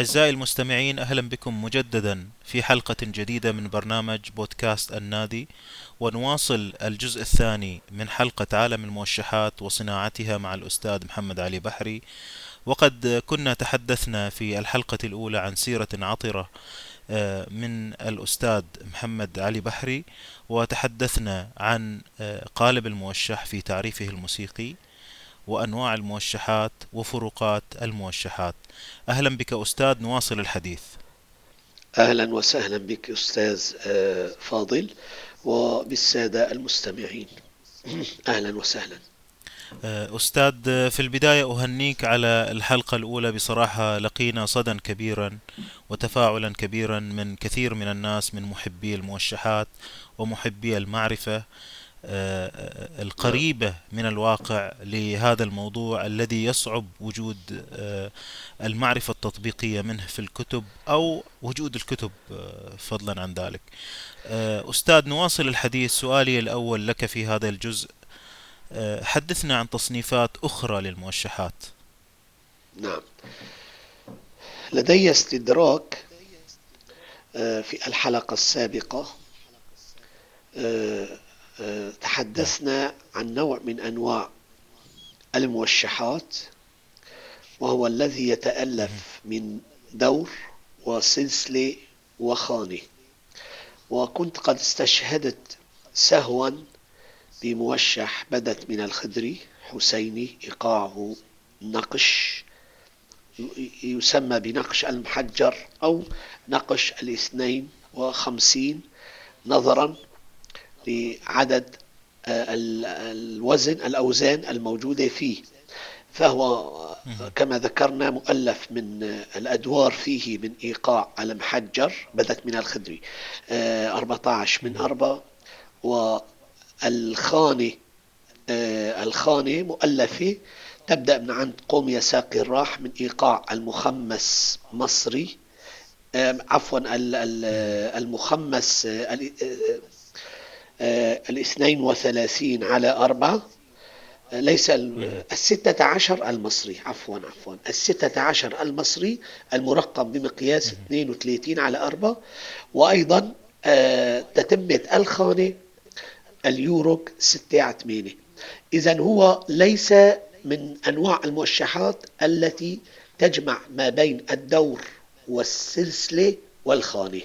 أعزائي المستمعين أهلا بكم مجددا في حلقة جديدة من برنامج بودكاست النادي ونواصل الجزء الثاني من حلقة عالم الموشحات وصناعتها مع الأستاذ محمد علي بحري. وقد كنا تحدثنا في الحلقة الأولى عن سيرة عطرة آه، من الأستاذ محمد علي بحري وتحدثنا عن آه، قالب الموشح في تعريفه الموسيقي. وأنواع الموشحات وفروقات الموشحات. أهلا بك أستاذ نواصل الحديث. أهلا وسهلا بك أستاذ آه، فاضل وبالسادة المستمعين. أهلا وسهلا. آه، أستاذ في البداية أهنيك على الحلقة الأولى بصراحة لقينا صدى كبيرا وتفاعلا كبيرا من كثير من الناس من محبي الموشحات ومحبي المعرفة. القريبة من الواقع لهذا الموضوع الذي يصعب وجود آه، المعرفة التطبيقية منه في الكتب أو وجود الكتب آه، فضلا عن ذلك. أستاذ نواصل الحديث. سؤالي الأول لك في هذا الجزء. حدثنا عن تصنيفات أخرى للموشحات. نعم. لدي استدراك في الحلقة السابقة تحدثنا عن نوع من أنواع الموشحات وهو الذي يتألف من دور وسلسلة وخانة. وكنت قد استشهدت سهوا بموشح بدت من الخدري حسيني إيقاعه نقش يسمى بنقش المحجر أو نقش الاثنين وخمسين نظرا لعدد آه، الوزن الأوزان الموجودة فيه. فهو كما ذكرنا مؤلف من الأدوار فيه من إيقاع المحجر بدت من الخدري 14 آه، من أربعة والخانة آه، الخانة مؤلفة تبدأ من عند قوم يساقي الراح من إيقاع المخمس مصري. عفوا المخمس آه، الاثنين وثلاثين على أربعة. آه، ليس الستة عشر المصري. عفوا عفوا. الستة عشر المصري المرقم بمقياس 32 على أربعة. وأيضا آه، تتمة الخانة اليوروك 6 على 8 إذا هو ليس من أنواع الموشحات التي تجمع ما بين الدور والسلسلة والخانة.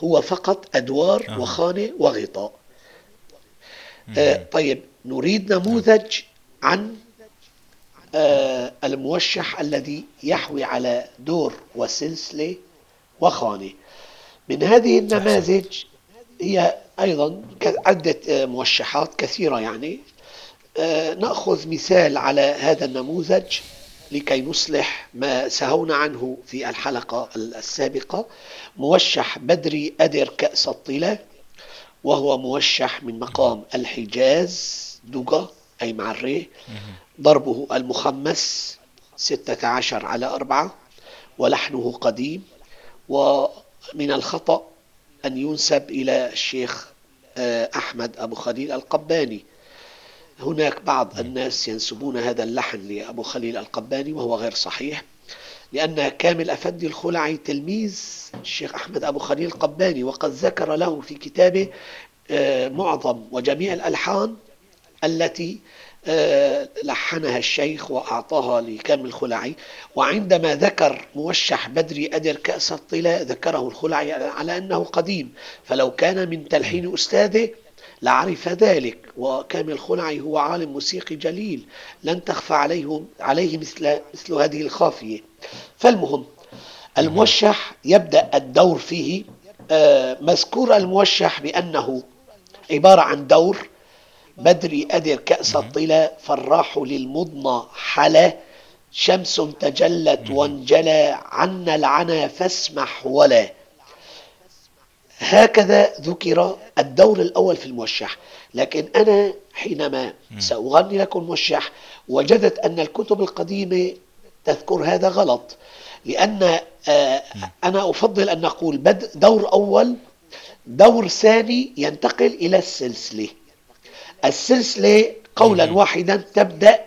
هو فقط أدوار وخانة وغطاء. آه طيب نريد نموذج عن آه الموشح الذي يحوي على دور وسلسلة وخانة. من هذه النماذج هي أيضا عدة آه، موشحات كثيرة يعني. آه نأخذ مثال على هذا النموذج لكي نصلح ما سهونا عنه في الحلقة السابقة. موشح بدري أدر كأس الطلة وهو موشح من مقام الحجاز دوغا أي مع الري. ضربه المخمس ستة عشر على أربعة ولحنه قديم. ومن الخطأ أن ينسب إلى الشيخ آه، أحمد أبو خليل القباني. هناك بعض الناس ينسبون هذا اللحن لأبو خليل القباني وهو غير صحيح. لأن كامل أفندي الخلعي تلميذ الشيخ أحمد أبو خليل القباني وقد ذكر له في كتابه آه، معظم وجميع الألحان التي آه، لحنها الشيخ وأعطاها لكامل الخلعي وعندما ذكر موشح بدري أدر كأس الطلاء ذكره الخلعي على أنه قديم. فلو كان من تلحين أستاذه لعرف ذلك. وكامل خلعي هو عالم موسيقي جليل. لن تخفى عليه عليه مثل مثل هذه الخافية. فالمهم الموشح يبدأ الدور فيه آه، مذكور الموشح بأنه عبارة عن دور بدري أدر كأس الطلا فالراح للمضنى حلا شمس تجلت وانجلى عنا العنا فاسمح ولا. هكذا ذكر الدور الأول في الموشح. لكن أنا حينما سأغني لكم موشح وجدت أن الكتب القديمة تذكر هذا غلط. لأن آه، أنا أفضل أن نقول دور أول دور ثاني ينتقل إلى السلسلة. السلسلة قولا واحدا تبدأ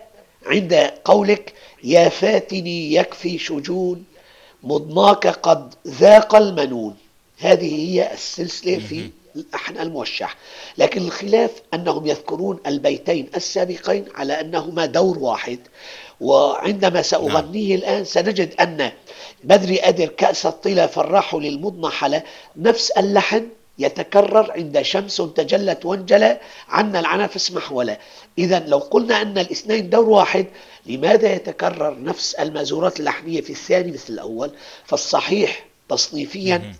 عند قولك يا فاتني يكفي شجون مضناك قد ذاق المنون. هذه هي السلسلة في اللحن الموشح. لكن الخلاف أنهم يذكرون البيتين السابقين على أنهما دور واحد. وعندما سأغنيه الآن سنجد أن بدري أدر كأس الطلا فراح للمضنحلة نفس اللحن يتكرر عند شمس تجلت وانجلى عنا العنف اسمح ولا إذا لو قلنا أن الاثنين دور واحد لماذا يتكرر نفس المازورات اللحنية في الثاني مثل الأول؟ فالصحيح تصنيفيا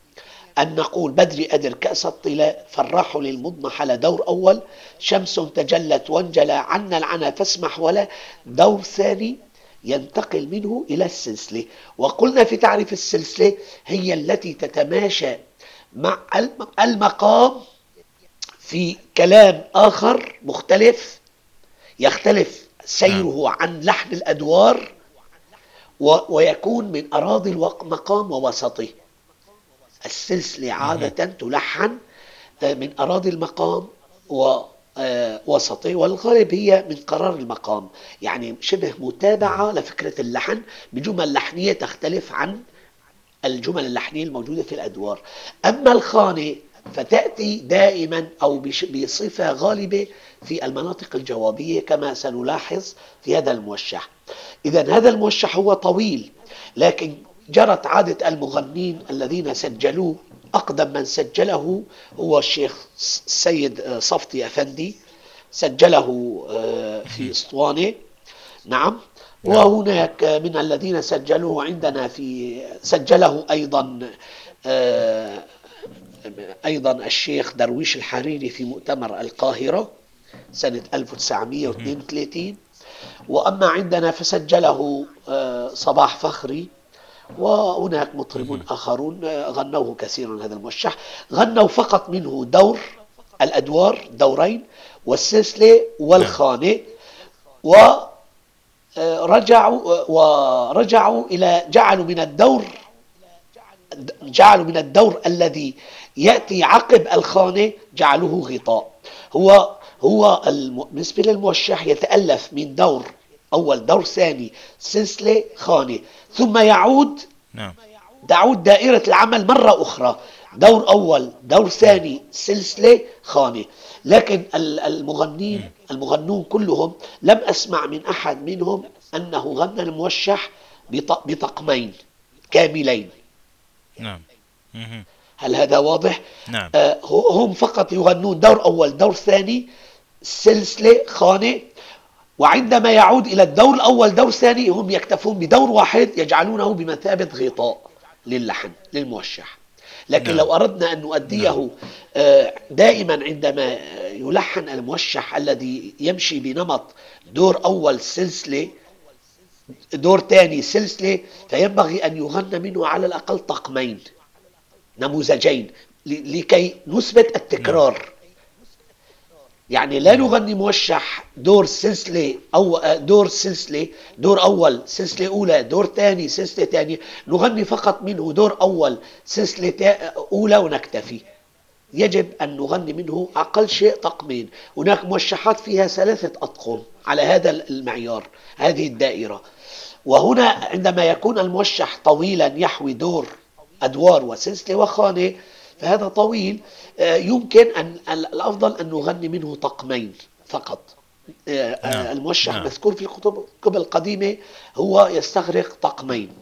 أن نقول بدري أدر كأس الطلاء فالراح للمضمحلة دور أول. شمس تجلت وانجلى عنا العنا فاسمح ولا. دور ثاني ينتقل منه إلى السلسلة. وقلنا في تعريف السلسلة هي التي تتماشى مع المقام في كلام آخر مختلف يختلف سيره نعم. عن لحن الأدوار ويكون من أراضي المقام ووسطه. السلسلة عادة تلحن آه، من أراضي المقام ووسطه آه، والغالب هي من قرار المقام. يعني شبه متابعة لفكرة اللحن بجمل لحنية تختلف عن الجمل اللحنية الموجودة في الأدوار. أما الخانة فتأتي دائما أو بصفة غالبة في المناطق الجوابية كما سنلاحظ في هذا الموشح. إذا هذا الموشح هو طويل لكن جرت عادة المغنين الذين سجلوه. أقدم من سجله هو الشيخ السيد صفتي أفندي. سجله آه، في أسطوانة. نعم. نعم. وهناك من الذين سجلوه عندنا في سجله أيضا آه، أيضا الشيخ درويش الحريري في مؤتمر القاهرة سنة 1932 وأما عندنا فسجله آه، صباح فخري. وهناك مطربون آخرون غنوه كثيرا هذا الموشح. غنوا فقط منه دور الأدوار دورين والسلسلة والخانة ورجعوا ورجعوا إلى جعلوا من الدور جعلوا من الدور الذي يأتي عقب الخانة جعلوه غطاء. هو هو بالنسبة للموشح يتألف من دور أول دور ثاني سلسلة خانة ثم يعود نعم. تعود دائرة العمل مرة أخرى. دور أول دور ثاني سلسلة خانة لكن المغنين المغنون كلهم لم أسمع من أحد منهم أنه غنى الموشح بطقمين كاملين. نعم. هل هذا واضح؟ نعم. آه هم فقط يغنون دور أول دور ثاني سلسلة خانة وعندما يعود إلى الدور الأول دور ثاني هم يكتفون بدور واحد يجعلونه بمثابة غطاء للحن للموشح لكن نعم. لو أردنا أن نؤديه نعم. آه، دائما عندما يلحن الموشح الذي يمشي بنمط دور أول سلسلة دور ثاني سلسلة فينبغي أن يغنى منه على الأقل طقمين نموذجين لكي نثبت التكرار يعني لا نغني موشح دور سلسلة أو دور سلسلة دور أول سلسلة أولى دور ثاني سلسلة ثانية نغني فقط منه دور أول سلسلة أولى ونكتفي. يجب أن نغني منه أقل شيء طقمين هناك موشحات فيها ثلاثة أطقم على هذا المعيار هذه الدائرة. وهنا عندما يكون الموشح طويلا يحوي دور أدوار وسلسلة وخانة فهذا طويل آه، يمكن أن الأفضل أن نغني منه طقمين فقط آه، آه، نعم. الموشح نعم. مذكور في الكتب القديمة هو يستغرق طقمين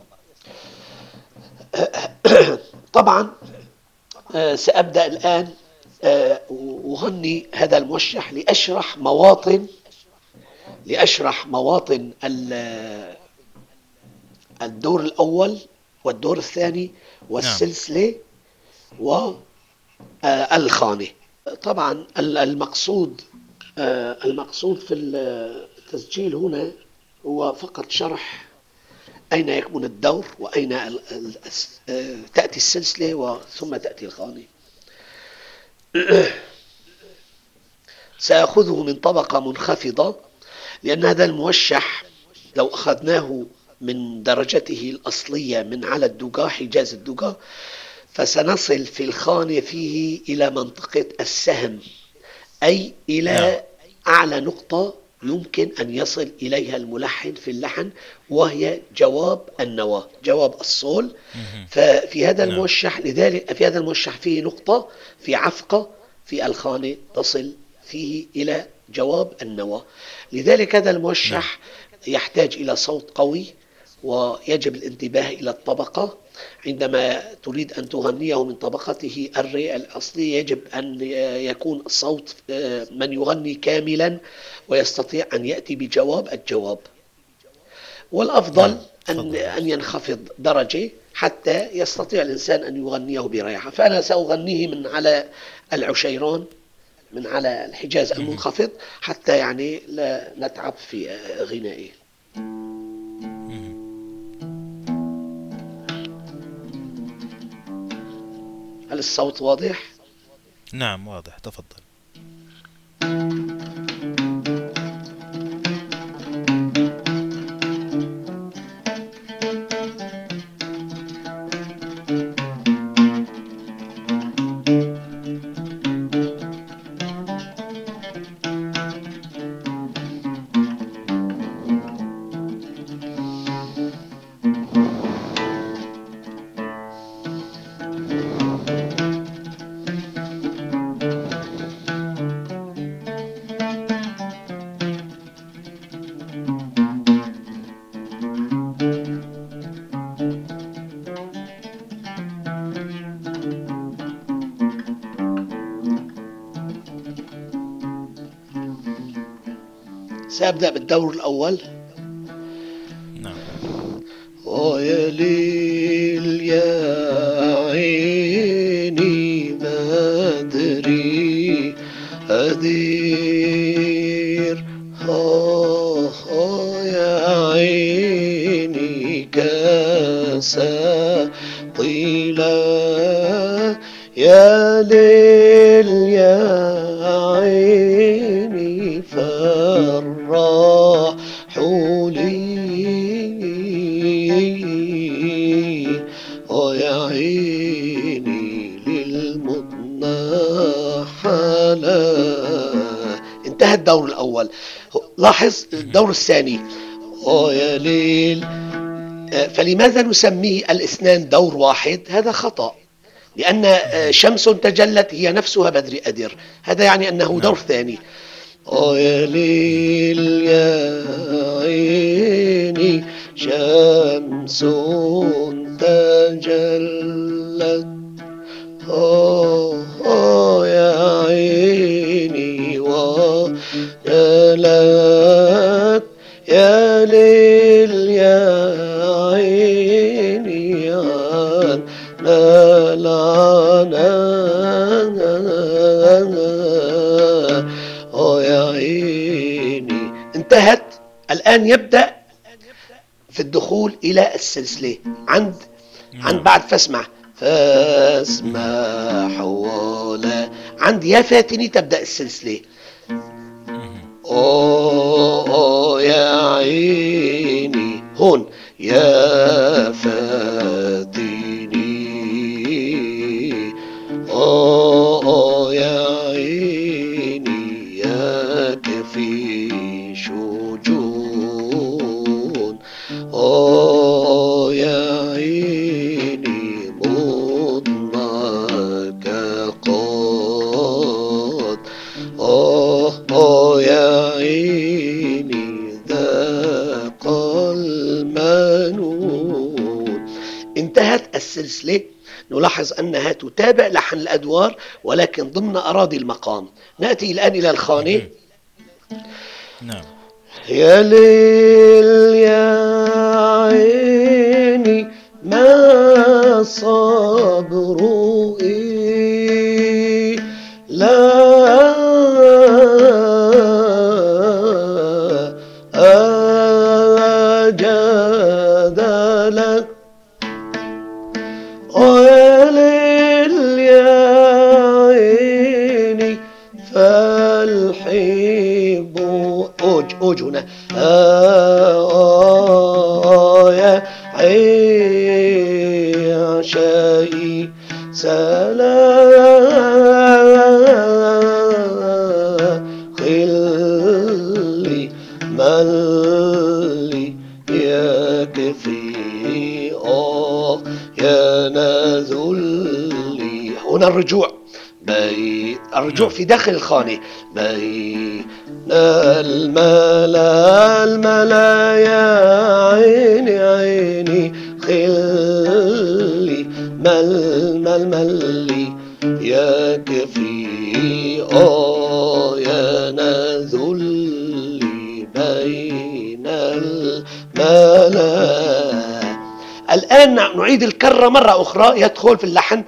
طبعا سأبدأ الآن أغني هذا الموشح لأشرح مواطن لأشرح مواطن الدور الأول والدور الثاني والسلسلة والخانة طبعا المقصود المقصود في التسجيل هنا هو فقط شرح أين يكمن الدور وأين تأتي السلسلة وثم تأتي الخانة. سأخذه من طبقة منخفضة لأن هذا الموشح لو أخذناه من درجته الأصلية من على الدقاء حجاز الدقاء فسنصل في الخانة فيه إلى منطقة السهم أي إلى نعم. أعلى نقطة يمكن أن يصل إليها الملحن في اللحن وهي جواب النواة جواب الصول. ففي هذا نعم. الموشح لذلك في هذا الموشح فيه نقطة في عفقة في الخانة تصل فيه إلى جواب النواة. لذلك هذا الموشح يحتاج إلى صوت قوي ويجب الانتباه إلى الطبقة. عندما تريد أن تغنيه من طبقته الري الأصلي يجب أن يكون الصوت آه، من يغني كاملا ويستطيع أن يأتي بجواب الجواب. والأفضل نعم، أن. أن ينخفض درجة حتى يستطيع الإنسان أن يغنيه بريحة. فأنا سأغنيه من على العشيرون من على الحجاز المنخفض حتى يعني لا نتعب في آه، غنائه. هل الصوت واضح؟ نعم واضح تفضل بالدور الأول. لاحظ الدور الثاني. ويا ليل. آه، فلماذا نسميه الاثنان دور واحد؟ هذا خطأ. لأن آه، شمس تجلت هي نفسها بدر أدر. هذا يعني أنه دور ثاني. يا ليل يا عيني شمس تجلت. آه يا عيني وجلت. يا ليل يا عيني يا عيني. انتهت. الآن يبدأ في الدخول إلى السلسلة. عند عند بعد فاسمع. فاسمع ولا عند يا فاتني تبدأ السلسلة. أوه يا عيني. هون يا فاتني أوه. السلسلة نلاحظ أنها تتابع لحن الأدوار ولكن ضمن أراضي المقام. نأتي الآن إلى الخانة. نعم. يا ليل يا عيني ما صبر في داخل الخانة. الملا الملا يا عيني عيني خلي مل مل ملي. يا كفي آه يا نذلي بين الملا. الآن نعيد الكرة مرة أخرى. يدخل في اللحن.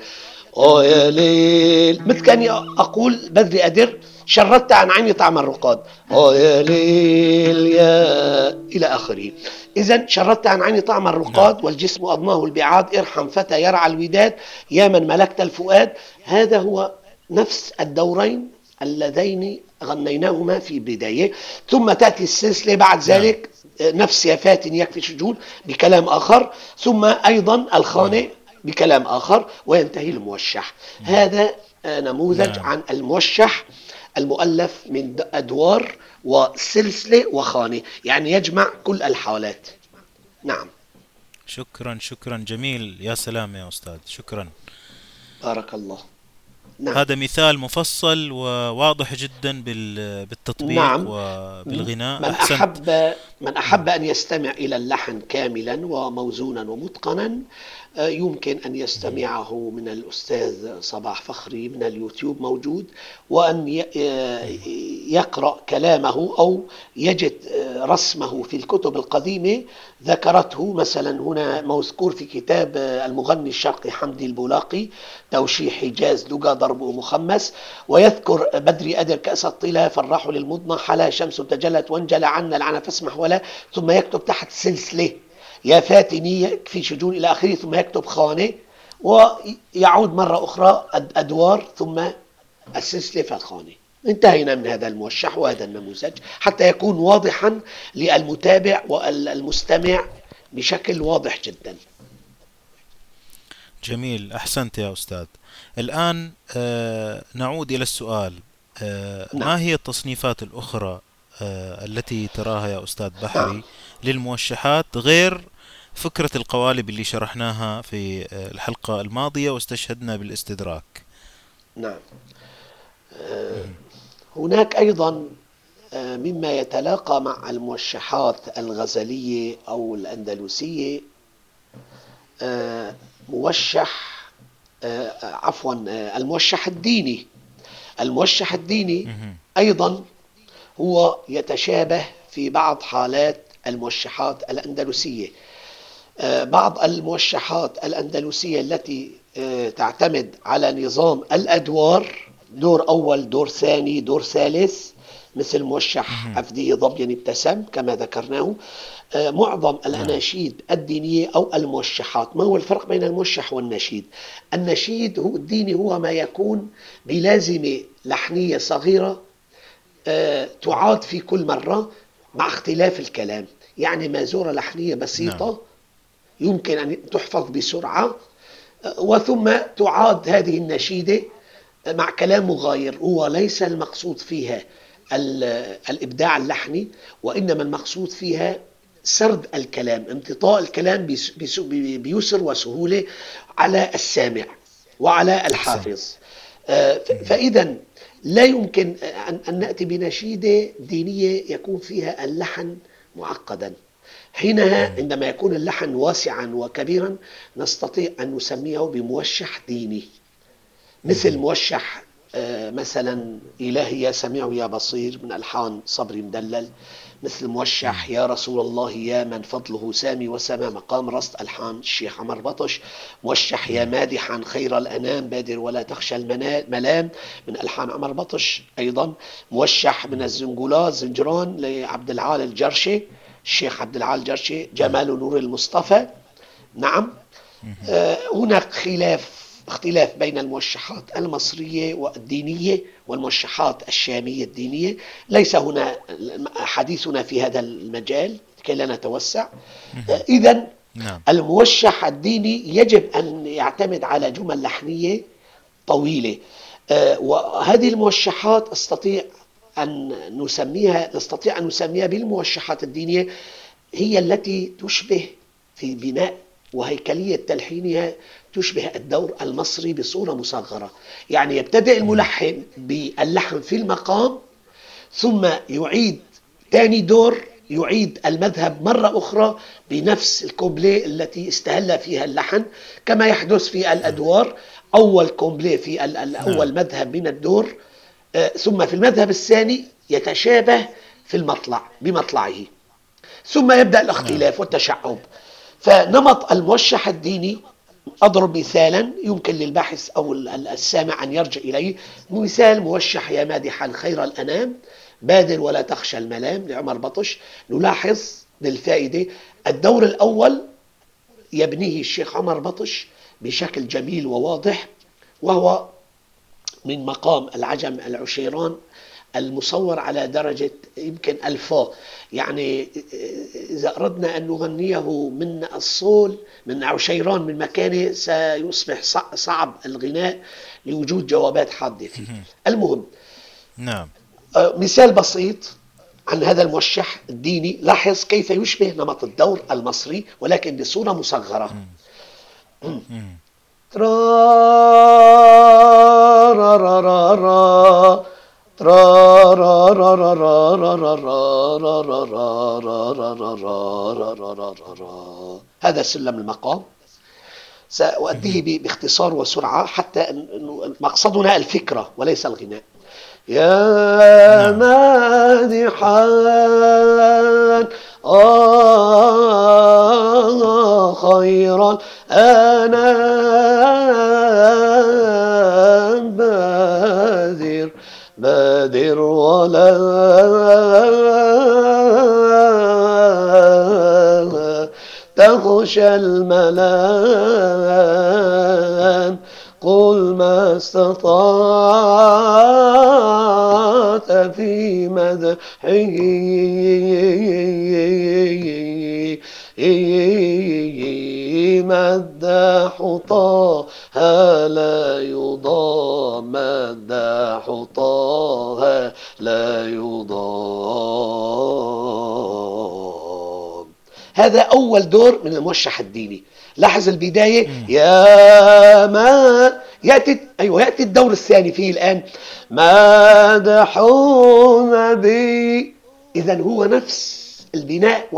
آه يا ليل مثل كأني أقول بدري أدر شردت عن عيني طعم الرقاد. آه يا ليل يا إلى آخره. اذا شردت عن عيني طعم الرقاد والجسم اضناه البعاد. ارحم فتى يرعى الوداد. يا من ملكت الفؤاد. هذا هو نفس الدورين اللذين غنيناهما في بداية. ثم تأتي السلسلة بعد ذلك نفس يا فات يكفي شجون بكلام آخر. ثم أيضا الخانة بكلام آخر وينتهي الموشح. هذا نموذج نعم. عن الموشح المؤلف من أدوار وسلسلة وخانة. يعني يجمع كل الحالات. نعم. شكرا شكرا. جميل. يا سلام يا أستاذ. شكرا. بارك الله. نعم. هذا مثال مفصل وواضح جدا بال- بالتطبيق نعم. وبالغناء. من أحسنت. أحب من أحب أن يستمع إلى اللحن كاملا وموزونا ومتقنا. يمكن أن يستمعه من الأستاذ صباح فخري من اليوتيوب موجود وأن آه، يقرأ كلامه أو يجد آه، رسمه في الكتب القديمة. ذكرته مثلا هنا مذكور في كتاب آه، المغني الشرقي حمدي البولاقي توشيح حجاز لقى ضربه مخمس ويذكر بدري أدر كأس الطلا فالراح للمضنى حلا شمس تجلت وانجلى عنا العنى فاسمح ولا ثم يكتب تحت سلسلة. يا فاتني في شجون إلى آخره ثم يكتب خانة ويعود مرة أخرى أد- أدوار ثم السلسلة فالخانة انتهينا من هذا الموشح وهذا النموذج حتى يكون واضحا للمتابع والمستمع بشكل واضح جدا جميل أحسنت يا أستاذ الآن آه، نعود إلى السؤال آه، نعم. ما هي التصنيفات الأخرى آه، التي تراها يا أستاذ بحري نعم. للموشحات غير فكرة القوالب اللي شرحناها في آه، الحلقة الماضية واستشهدنا بالاستدراك. نعم. آه، هناك أيضا آه، مما يتلاقى مع الموشحات الغزلية أو الأندلسية. موشح عفوا الموشح الديني. الموشح الديني. أيضا هو يتشابه في بعض حالات الموشحات الأندلسية. بعض الموشحات الأندلسية التي آه، تعتمد على نظام الأدوار دور أول دور ثاني دور ثالث مثل موشح أفدي ضبي ابتسم كما ذكرناه. آه، معظم الأناشيد الدينية أو الموشحات ما هو الفرق بين الموشح والنشيد؟ النشيد هو الديني هو ما يكون بلازمة لحنية صغيرة آه، تعاد في كل مرة مع اختلاف الكلام. يعني مازورة لحنية بسيطة نعم. يمكن أن تحفظ بسرعة وثم تعاد هذه النشيدة مع كلام مغاير هو ليس المقصود فيها ال- الإبداع اللحني وإنما المقصود فيها سرد الكلام امتطاء الكلام بيس- بيس- بيسر وسهولة على السامع وعلى الحافظ. آه، فإذا لا يمكن أن نأتي بنشيدة دينية يكون فيها اللحن معقدا. حينها عندما يكون اللحن واسعا وكبيرا نستطيع أن نسميه بموشح ديني. مثل موشح آه، مثلا إلهي يا سميع يا بصير من ألحان صبري مدلل. مثل موشح يا رسول الله يا من فضله سامي وسما مقام رصد ألحان الشيخ عمر بطش. موشح يا مادحا خير الأنام بادر ولا تخشى المنا- ملام من ألحان عمر بطش أيضا. موشح من الزنجولات زنجران لعبد العال الجرشي. الشيخ عبد العال الجرشي جمال نور المصطفى. نعم. آه، هناك خلاف اختلاف بين الموشحات المصرية والدينية والموشحات الشامية الدينية. ليس هنا حديثنا في هذا المجال كي لا نتوسع. إذا نعم. الموشح الديني يجب أن يعتمد على جمل لحنية طويلة. آه، وهذه الموشحات أستطيع أن نسميها نستطيع أن نسميها بالموشحات الدينية هي التي تشبه في بناء وهيكلية تلحينها تشبه الدور المصري بصورة مصغرة. يعني يبتدئ الملحن باللحن في المقام ثم يعيد ثاني دور يعيد المذهب مرة أخرى بنفس الكوبليه التي استهل فيها اللحن كما يحدث في الأدوار. أول كوبليه في أول مذهب من الدور ثم في المذهب الثاني يتشابه في المطلع بمطلعه. ثم يبدأ الاختلاف والتشعب. فنمط الموشح الديني أضرب مثالا يمكن للباحث أو السامع أن يرجع إليه. مثال موشح يا مادحا خير الأنام بادر ولا تخشى الملام لعمر بطش. نلاحظ للفائدة الدور الأول يبنيه الشيخ عمر بطش بشكل جميل وواضح وهو من مقام العجم العشيران المصور على درجة يمكن ألفا. يعني إذا أردنا أن نغنيه من الصول من عشيران من مكانه سيصبح صعب الغناء لوجود جوابات حادة فيه. المهم نعم. آه، مثال بسيط عن هذا الموشح الديني. لاحظ كيف يشبه نمط الدور المصري ولكن بصورة مصغرة. ترا را را را را هذا سلم المقام سأؤديه باختصار وسرعة حتى مقصدنا الفكرة وليس الغناء يا مادحا آه خيرا أنا بادر ولا تخشى الملام. قل ما استطعت في مدحه مدح طه لا يضام مدح طه لا يضام. هذا أول دور من الموشح الديني. لاحظ البداية. يا ما يأتي أيوه يأتي الدور الثاني فيه الآن. مدحون بي. إذا هو نفس البناء.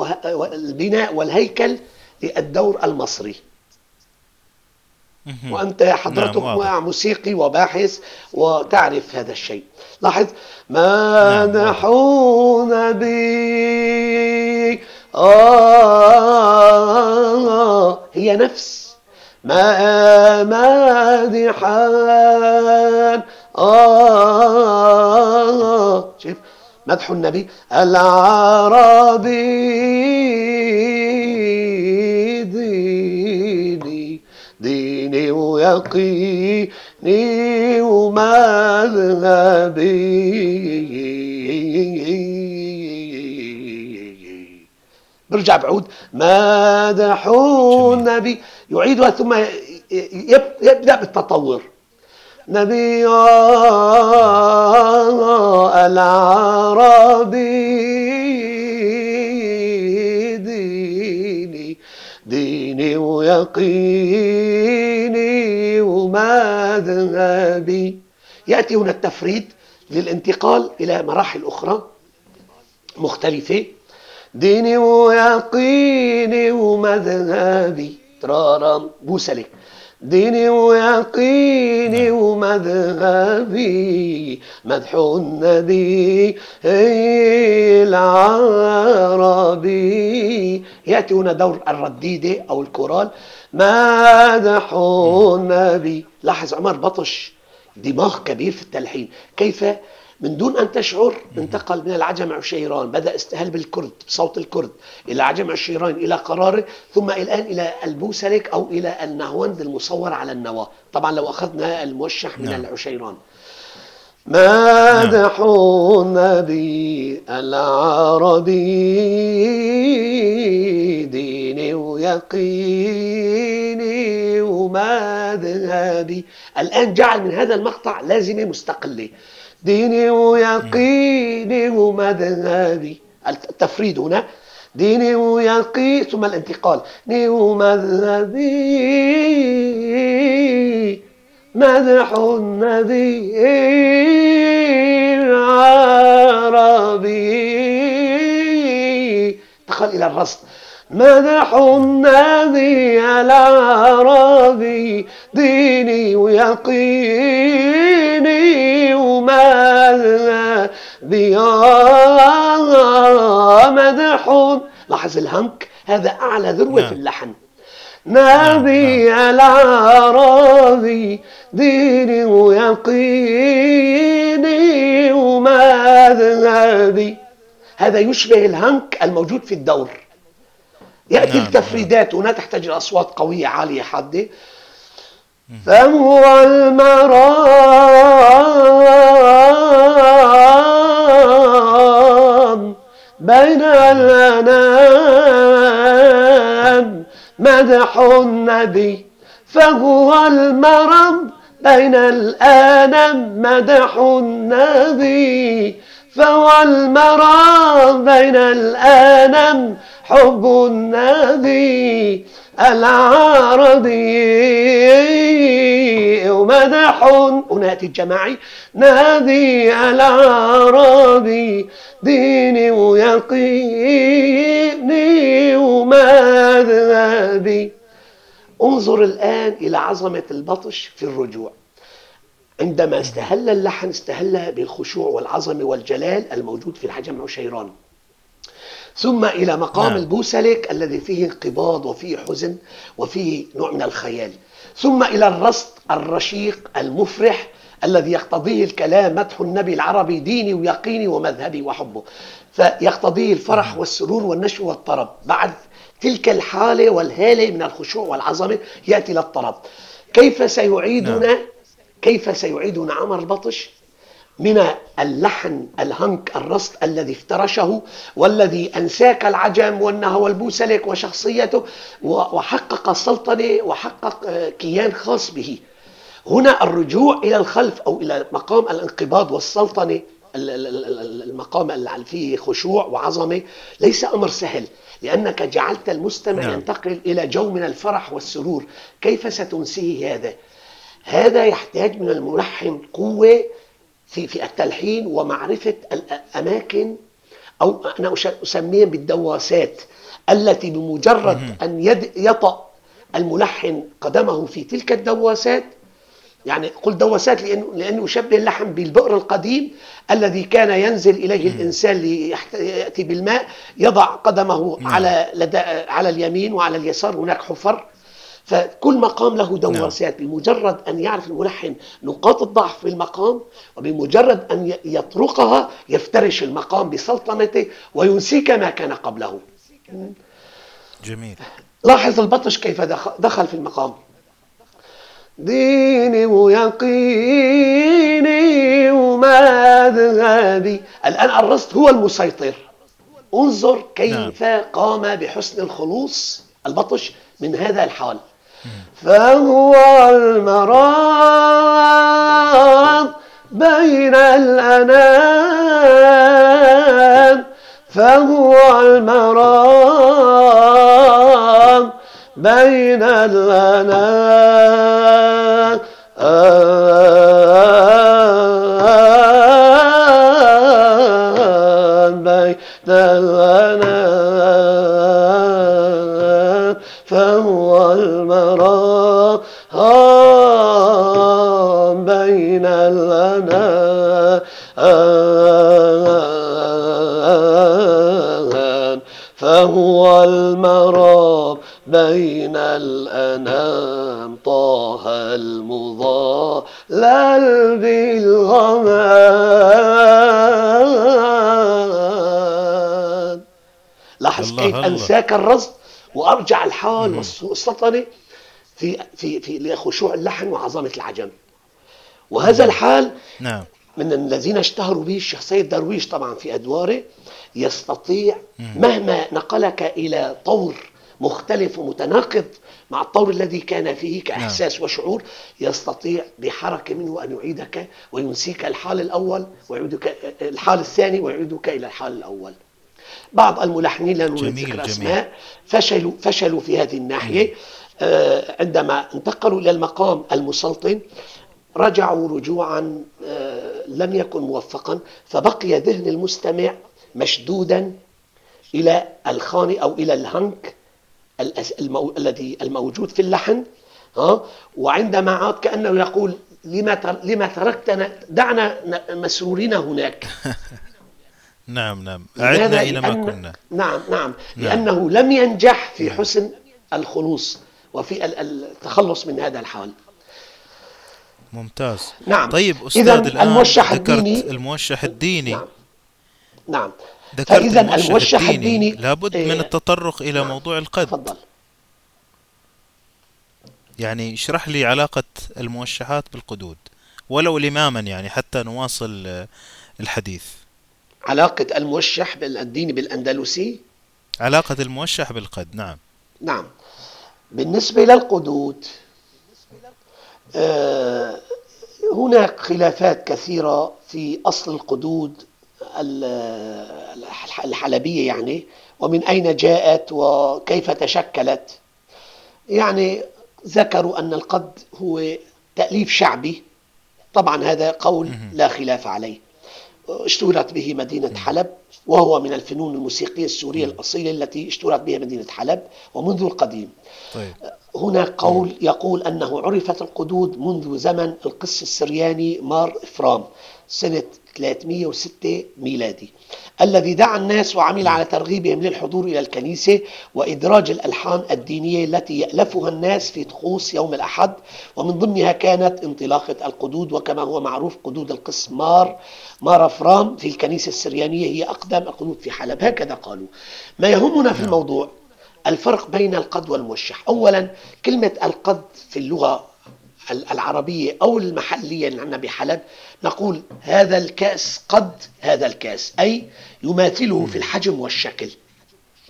البناء والهيكل للدور المصري. وأنت حضرتك نعم موسيقي وباحث وتعرف هذا الشيء. لاحظ مدحون نعم بي آه هي نفس. ما مادحا آه شوف مدح النبي العربي ديني ويقيني ومذهبي برجع بعود. مدحوا النبي يعيدها ثم يبدأ بالتطور. نبي العربي ديني ديني ويقيني. ومذهبي يأتي هنا التفريد للانتقال إلى مراحل أخرى مختلفة. ديني ويقيني ومذهبي. ترارم بوسلك ديني ويقيني. ومذهبي مدح النبي العربي. يأتي هنا دور الرديدة أو الكورال. مدح النبي لاحظ عمر بطش دماغ كبير في التلحين. كيف من دون أن تشعر انتقل من العجم عشيران بدأ استهل بالكرد بصوت الكرد إلى عجم عشيران إلى قراره ثم الآن إلى البوسلك أو إلى النهوند المصور على النواة طبعا لو أخذنا الموشح من نعم. العشيران مادح النبي العربي ديني ويقيني ومذهبي؟ الآن جعل من هذا المقطع لازمة مستقلة. ديني ويقيني ومذهبي التفريد هنا. ديني ويقي ثم الانتقال. نيو الذي مدح النبي العربي دخل إلى الرصد. مدح النبي العربي ديني ويقيني وماذا مدح لاحظ الهنك هذا أعلى ذروة نعم. في اللحن نبي العربي ديني ويقيني ومذهبي هذا يشبه الهنك الموجود في الدور. يأتي نعم، التفريدات هنا تحتاج إلى أصوات قوية عالية حادة. فهو المرام بين الأنام. مدح النبي فهو المرام بين الأنام. مدح النبي فهو المرام بين الأنام. حب النبي العربي ومدح هنا يأتي الجماعي نادي العربي ديني ويقيني ومذهبي. انظر الآن إلى عظمة البطش في الرجوع. عندما استهل اللحن استهل بالخشوع والعظمة والجلال الموجود في الحجم عشيران ثم إلى مقام نعم. البوسلك الذي فيه انقباض وفيه حزن وفيه نوع من الخيال. ثم إلى الرصد الرشيق المفرح الذي يقتضيه الكلام مدح النبي العربي ديني ويقيني ومذهبي وحبه. فيقتضيه الفرح والسرور والنشوة والطرب. بعد تلك الحالة والهالة من الخشوع والعظمة يأتي للطرب كيف سيعيدنا كيف سيعيدنا عمر البطش؟ من اللحن الهنك الرصد الذي افترشه والذي أنساك العجم والنهى والبوسلك وشخصيته وحقق السلطنة وحقق آه، كيان خاص به هنا الرجوع إلى الخلف أو إلى مقام الانقباض والسلطنة المقام اللي فيه خشوع وعظمة ليس أمر سهل لأنك جعلت المستمع نعم. ينتقل إلى جو من الفرح والسرور كيف ستنسيه هذا؟ هذا يحتاج من الملحن قوة في في التلحين ومعرفة الأماكن أو أنا أسميها بالدواسات التي بمجرد أن يد يطأ الملحن قدمه في تلك الدواسات يعني قل دواسات لأنه, لأنه يشبه اللحم بالبئر القديم الذي كان ينزل إليه الإنسان ليأتي بالماء يضع قدمه. على لدى على اليمين وعلى اليسار هناك حفر. فكل مقام له دواسات نعم. بمجرد أن يعرف الملحن نقاط الضعف في المقام وبمجرد أن يطرقها يفترش المقام بسلطنته وينسيك ما كان قبله. جميل. لاحظ البطش كيف دخل في المقام. ديني ويقيني ومذهبي الآن الرصد هو المسيطر. انظر كيف نعم. قام بحسن الخلوص البطش من هذا الحال. فهو المرام بين الأنام. فهو المرام بين الأنام. بين الأنام الرصد وأرجع الحال والسلطنة في في في لخشوع اللحن وعظمة العجم. وهذا الحال نعم. من الذين اشتهروا به الشيخ سيد درويش طبعا في أدواره يستطيع مهما نقلك إلى طور مختلف ومتناقض مع الطور الذي كان فيه نعم. وشعور يستطيع بحركة منه أن يعيدك وينسيك الحال الأول ويعيدك الحال الثاني ويعيدك إلى الحال الأول. بعض الملحنين لا نريد ذكر. أسماء فشلوا فشلوا في هذه الناحية آه، عندما انتقلوا إلى المقام المسلطن رجعوا رجوعا آه، لم يكن موفقا فبقي ذهن المستمع مشدودا إلى الخاني أو إلى الهنك المو... الذي الموجود في اللحن ها وعندما عاد كأنه يقول لما. لما تركتنا دعنا مسرورين هناك نعم نعم؟ أعدنا إلى ما كنا. نعم نعم. لأنه لم ينجح في حسن الخلوص وفي ال- التخلص من هذا الحال ممتاز. نعم. طيب أستاذ الآن الموشح الديني- الموشح الديني. نعم. نعم. ذكرت فإذا الموشح, الموشح الديني, الديني لابد إيه، من التطرق إلى نعم. موضوع القد. تفضل. يعني اشرح لي علاقة الموشحات بالقدود ولو لماما يعني حتى نواصل الحديث. علاقة الموشح الديني بالأندلسي؟ علاقة الموشح بالقد نعم. نعم. بالنسبة للقدود آه، هناك خلافات كثيرة في أصل القدود ال- الح- الحلبية يعني ومن أين جاءت وكيف تشكلت. يعني ذكروا أن القد هو تأليف شعبي. طبعا هذا قول لا خلاف عليه. اشتهرت به مدينة حلب وهو من الفنون الموسيقية السورية الأصيلة التي اشتهرت بها مدينة حلب ومنذ القديم. طيب. هناك قول يقول أنه عرفت القدود منذ زمن القس السرياني مار إفرام. سنة 306 ميلادي. الذي دعا الناس وعمل على ترغيبهم للحضور إلى الكنيسة وإدراج الألحان الدينية التي يألفها الناس في طقوس يوم الأحد. ومن ضمنها كانت انطلاقة القدود وكما هو معروف قدود القس مار مار فرام في الكنيسة السريانية هي أقدم القدود في حلب. هكذا قالوا. ما يهمنا في الموضوع الفرق بين القد والموشح. أولا كلمة القد في اللغة العربية أو المحلية اللي عندنا بحلب نقول هذا الكأس قد هذا الكأس أي يماثله في الحجم والشكل.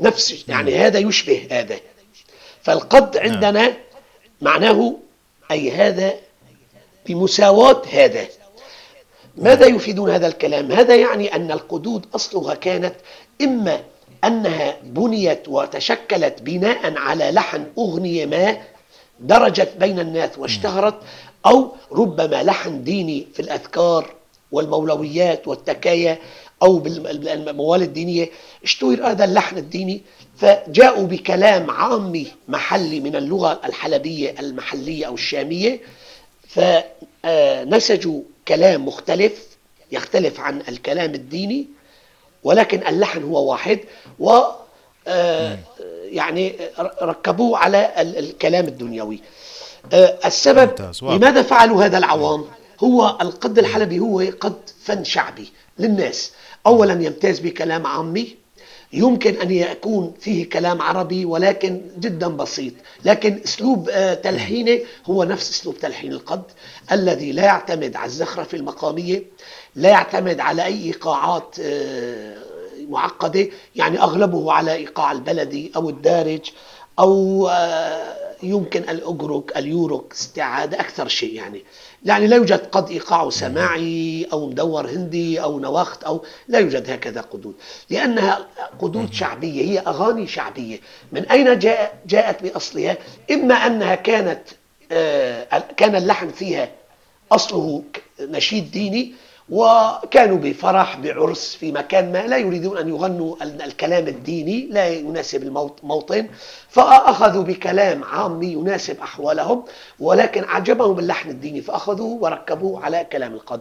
نفس يعني هذا يشبه هذا. فالقد عندنا معناه أي هذا بمساواة هذا. ماذا يفيدون هذا الكلام؟ هذا يعني أن القدود أصلها كانت إما أنها بنيت وتشكلت بناء على لحن أغنية ما درجت بين الناس واشتهرت أو ربما لحن ديني في الأذكار والمولويات والتكايا أو بالموال الدينية. اشتهر هذا اللحن الديني فجاءوا بكلام عامي محلي من اللغة الحلبية المحلية أو الشامية فنسجوا كلام مختلف يختلف عن الكلام الديني ولكن اللحن هو واحد و يعني ركبوه على الكلام الدنيوي. السبب ممتاز، واضح. لماذا فعلوا هذا العوام؟ هو القد الحلبي هو قد فن شعبي للناس. أولا يمتاز بكلام عامي يمكن أن يكون فيه كلام عربي ولكن جدا بسيط. لكن أسلوب آه، تلحينه هو نفس أسلوب تلحين القد الذي لا يعتمد على الزخرفة المقامية لا يعتمد على أي إيقاعات آه، معقدة يعني أغلبه على إيقاع البلدي أو الدارج أو آه، يمكن الأجرك اليورك استعادة أكثر شيء يعني. يعني لا يوجد قد إيقاع سماعي أو مدور هندي أو نواخت أو لا يوجد هكذا قدود. لأنها قدود شعبية هي أغاني شعبية. من أين جاء جاءت بأصلها؟ إما أنها كانت آه، كان اللحن فيها أصله نشيد ديني وكانوا بفرح بعرس في مكان ما لا يريدون أن يغنوا ال- الكلام الديني لا يناسب الموطن فأخذوا بكلام عامي يناسب أحوالهم ولكن عجبهم اللحن الديني فأخذوه وركبوه على كلام القد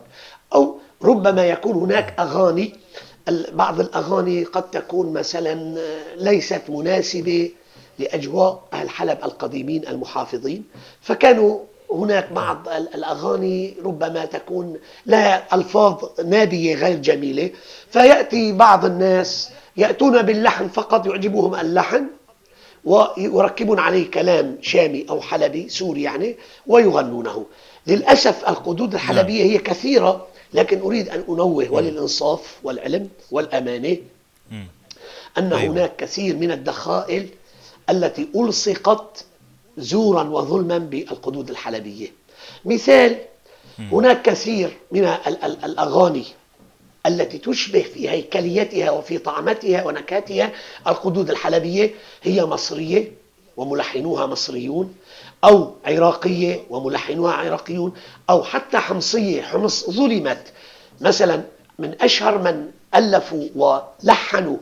أو ربما يكون هناك أغاني بعض الأغاني قد تكون مثلا ليست مناسبة لأجواء أهل حلب القديمين المحافظين. فكانوا هناك بعض ال- الأغاني ربما تكون لها ألفاظ نابية غير جميلة فيأتي بعض الناس يأتون باللحن فقط يعجبهم اللحن ويركبون عليه كلام شامي أو حلبي سوري يعني ويغنونه للأسف القدود الحلبية هي كثيرة لكن أريد أن أنوه وللإنصاف والعلم والأمانة. أن أيوة. هناك كثير من الدخائل التي ألصقت زورا وظلما بالقدود الحلبية. مثال هناك كثير من ال- ال- الأغاني التي تشبه في هيكليتها وفي طعمتها ونكهتها القدود الحلبية هي مصرية وملحنوها مصريون أو عراقية وملحنوها عراقيون أو حتى حمصية حمص ظلمت. مثلا من أشهر من ألفوا ولحنوا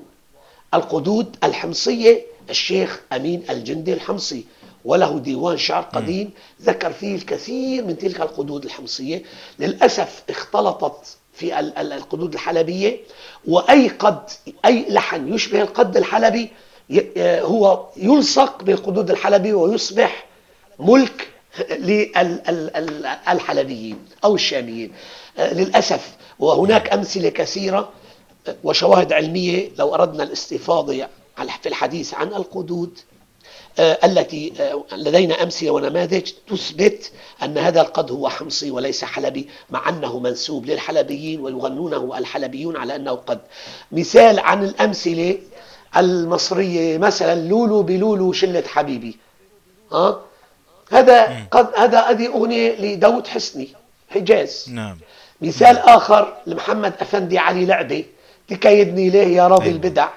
القدود الحمصية الشيخ أمين الجندي الحمصي. وله ديوان شعر قديم ذكر فيه الكثير من تلك القدود الحمصية. للأسف اختلطت في القدود الحلبية وأي قد أي لحن يشبه القد الحلبي هو يلصق بالقدود الحلبي ويصبح ملك للحلبيين أو الشاميين. للأسف وهناك أمثلة كثيرة وشواهد علمية لو أردنا الاستفاضة في الحديث عن القدود. آه، التي آه، لدينا أمثلة ونماذج تثبت أن هذا القد هو حمصي وليس حلبي مع أنه منسوب للحلبيين ويغنونه الحلبيون على أنه قد. مثال عن الأمثلة المصرية مثلا لولو بلولو شلة حبيبي. ها آه؟ هذا قد هذا هذه أغنية لداود حسني حجاز. نعم. مثال آخر لمحمد أفندي علي لعبة تكيدني ليه يا راضي أيوة. البدع.